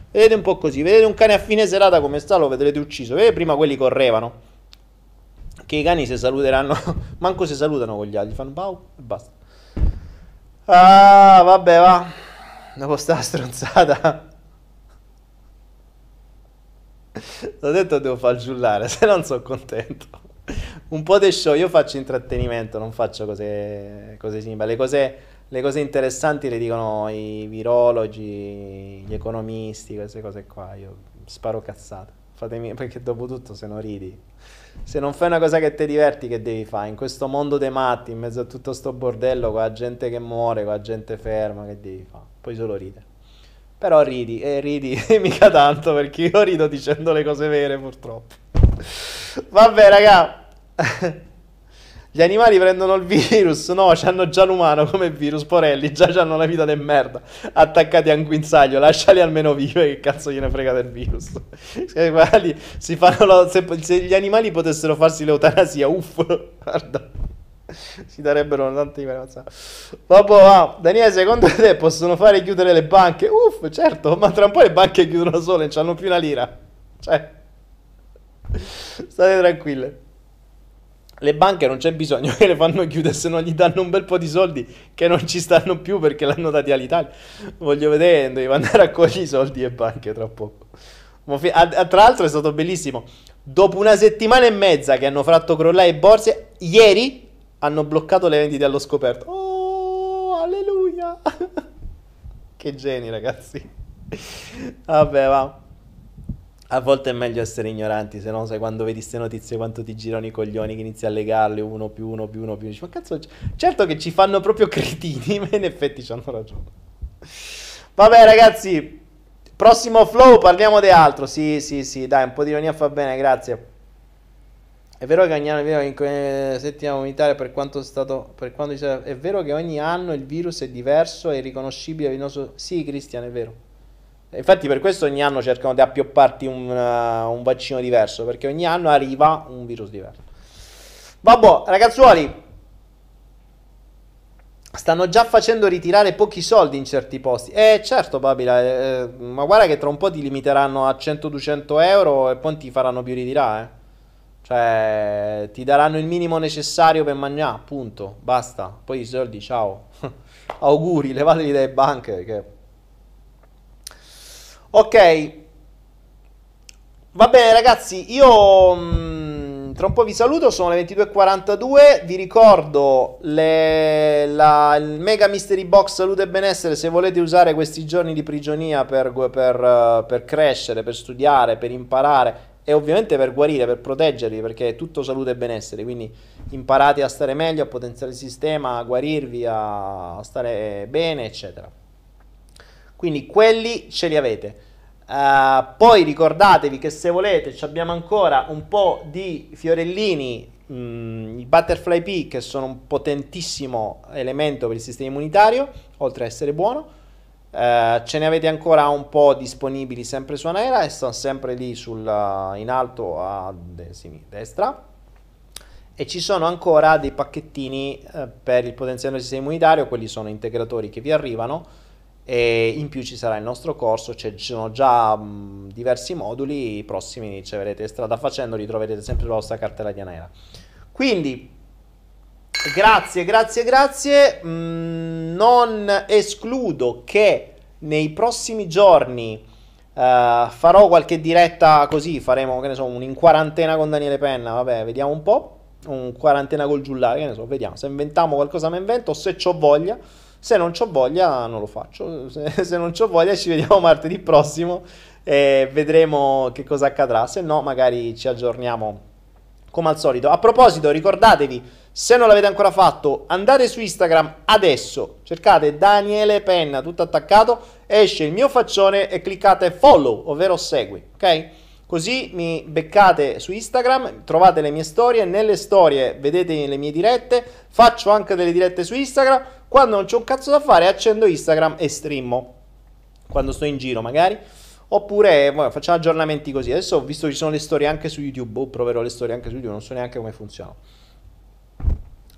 Vedete un po' così, vedete un cane a fine serata come sta, lo vedrete ucciso. Vedete prima quelli correvano. Che i cani si saluteranno, manco si salutano con gli altri, fanno pau e basta. Ah, vabbè, va. Dopo sta stronzata. L'ho detto devo far giullare, se non sono contento. Un po' di show, io faccio intrattenimento, non faccio cose, cose simili. Le cose, le cose interessanti le dicono i virologi, gli economisti, queste cose qua. Io sparo cazzate. Fatemi, perché dopo tutto se non ridi, se non fai una cosa che ti diverti, che devi fare? In questo mondo dei matti, in mezzo a tutto sto bordello, con la gente che muore, con la gente ferma, che devi fare? Poi solo ride. Però ridi, e ridi mica tanto perché io rido dicendo le cose vere purtroppo. Vabbè raga, gli animali prendono il virus, no, hanno già l'umano come virus, porelli, già hanno la vita di merda, attaccati a un guinzaglio, lasciali almeno vive, che cazzo gliene frega del virus. Se gli animali potessero farsi l'eutanasia, uff, guarda si darebbero tanti Vabbè, va. Daniele, secondo te possono fare chiudere le banche? Uff, certo, ma tra un po' le banche chiudono sole, non hanno più una lira. Cioè, state tranquille. Le banche non c'è bisogno che le fanno chiudere se non gli danno un bel po' di soldi che non ci stanno più perché l'hanno dati all'Italia. Voglio vedere, devo andare a cogliere i soldi e banche tra poco. Tra l'altro è stato bellissimo. Dopo una settimana e mezza che hanno fatto crollare le borse, ieri hanno bloccato le vendite allo scoperto. Oh, alleluia! che geni, ragazzi. Vabbè, va. A volte è meglio essere ignoranti, se no sai quando vedi queste notizie quanto ti girano i coglioni che inizi a legarle uno più uno più uno più. Dici, ma cazzo, certo che ci fanno proprio cretini, ma in effetti ci hanno ragione. Vabbè ragazzi, prossimo flow parliamo di altro. Sì, sì, sì, dai, un po' di ironia fa bene, grazie. È vero che ogni anno è in settimana unitaria per quanto è stato. Per quanto è vero che ogni anno il virus è diverso e riconoscibile. Nostro... Sì, Cristian, è vero. Infatti, per questo ogni anno cercano di appiopparti un, uh, un vaccino diverso. Perché ogni anno arriva un virus diverso. Vabbè, ragazzuoli. Stanno già facendo ritirare pochi soldi in certi posti. Eh, certo, Babila. Eh, ma guarda che tra un po' ti limiteranno a 100-200 euro e poi ti faranno più ritirare. Cioè, ti daranno il minimo necessario per mangiare, punto, basta. Poi i soldi, ciao. Auguri, levateli dalle banche. Che... Ok. Va bene ragazzi, io mh, mm, tra un po' vi saluto, sono le 22.42, vi ricordo le, la, il Mega Mystery Box Salute e Benessere se volete usare questi giorni di prigionia per, per, per crescere, per studiare, per imparare e ovviamente per guarire, per proteggervi, perché è tutto salute e benessere, quindi imparate a stare meglio, a potenziare il sistema, a guarirvi, a stare bene, eccetera. Quindi quelli ce li avete. Uh, poi ricordatevi che se volete abbiamo ancora un po' di fiorellini, mh, mm, i butterfly pea che sono un potentissimo elemento per il sistema immunitario, oltre a essere buono. Uh, ce ne avete ancora un po' disponibili sempre su Anaera e sono sempre lì sul, in alto a destra. E ci sono ancora dei pacchettini uh, per il potenziamento del sistema immunitario, quelli sono integratori che vi arrivano e in più ci sarà il nostro corso, cioè ci sono già mh, diversi moduli, i prossimi riceverete strada facendo, li troverete sempre sulla vostra cartella di Anaera. Quindi, grazie, grazie, grazie, mh, non escludo che nei prossimi giorni uh, farò qualche diretta così, faremo, che ne so, un in quarantena con Daniele Penna, vabbè, vediamo un po', un quarantena col giullare, che ne so, vediamo, se inventiamo qualcosa mi invento, se ho voglia se non ho voglia, non lo faccio. Se, se non ho voglia, ci vediamo martedì prossimo e vedremo che cosa accadrà. Se no, magari ci aggiorniamo come al solito. A proposito, ricordatevi, se non l'avete ancora fatto, andate su Instagram adesso, cercate Daniele Penna, tutto attaccato, esce il mio faccione e cliccate follow, ovvero segui, ok? Così mi beccate su Instagram, trovate le mie storie, nelle storie vedete le mie dirette, faccio anche delle dirette su Instagram, quando non c'è un cazzo da fare accendo Instagram e streamo, quando sto in giro magari, oppure bueno, facciamo aggiornamenti così. Adesso ho visto che ci sono le storie anche su YouTube, oh, proverò le storie anche su YouTube, non so neanche come funzionano.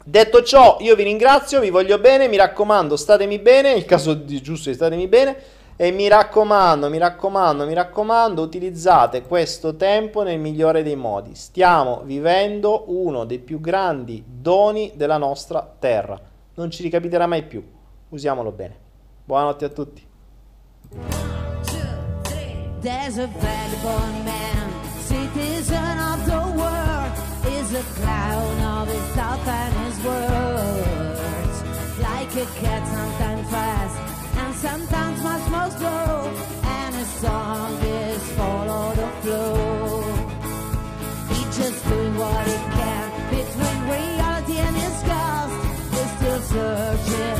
Detto ciò, io vi ringrazio, vi voglio bene, mi raccomando, statemi bene, nel caso di giusto statemi bene e mi raccomando, mi raccomando, mi raccomando, utilizzate questo tempo nel migliore dei modi. Stiamo vivendo uno dei più grandi doni della nostra terra. Non ci ricapiterà mai più. Usiamolo bene. Buonanotte a tutti. There's a words. Like a cat sometimes fast And sometimes much more slow And a song is follow the flow It's just doing what it can. Between reality and its ghost We're still searching.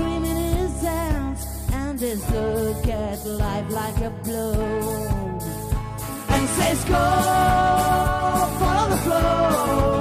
In his hands, and his look at life like a blow. And says, Go, follow the flow.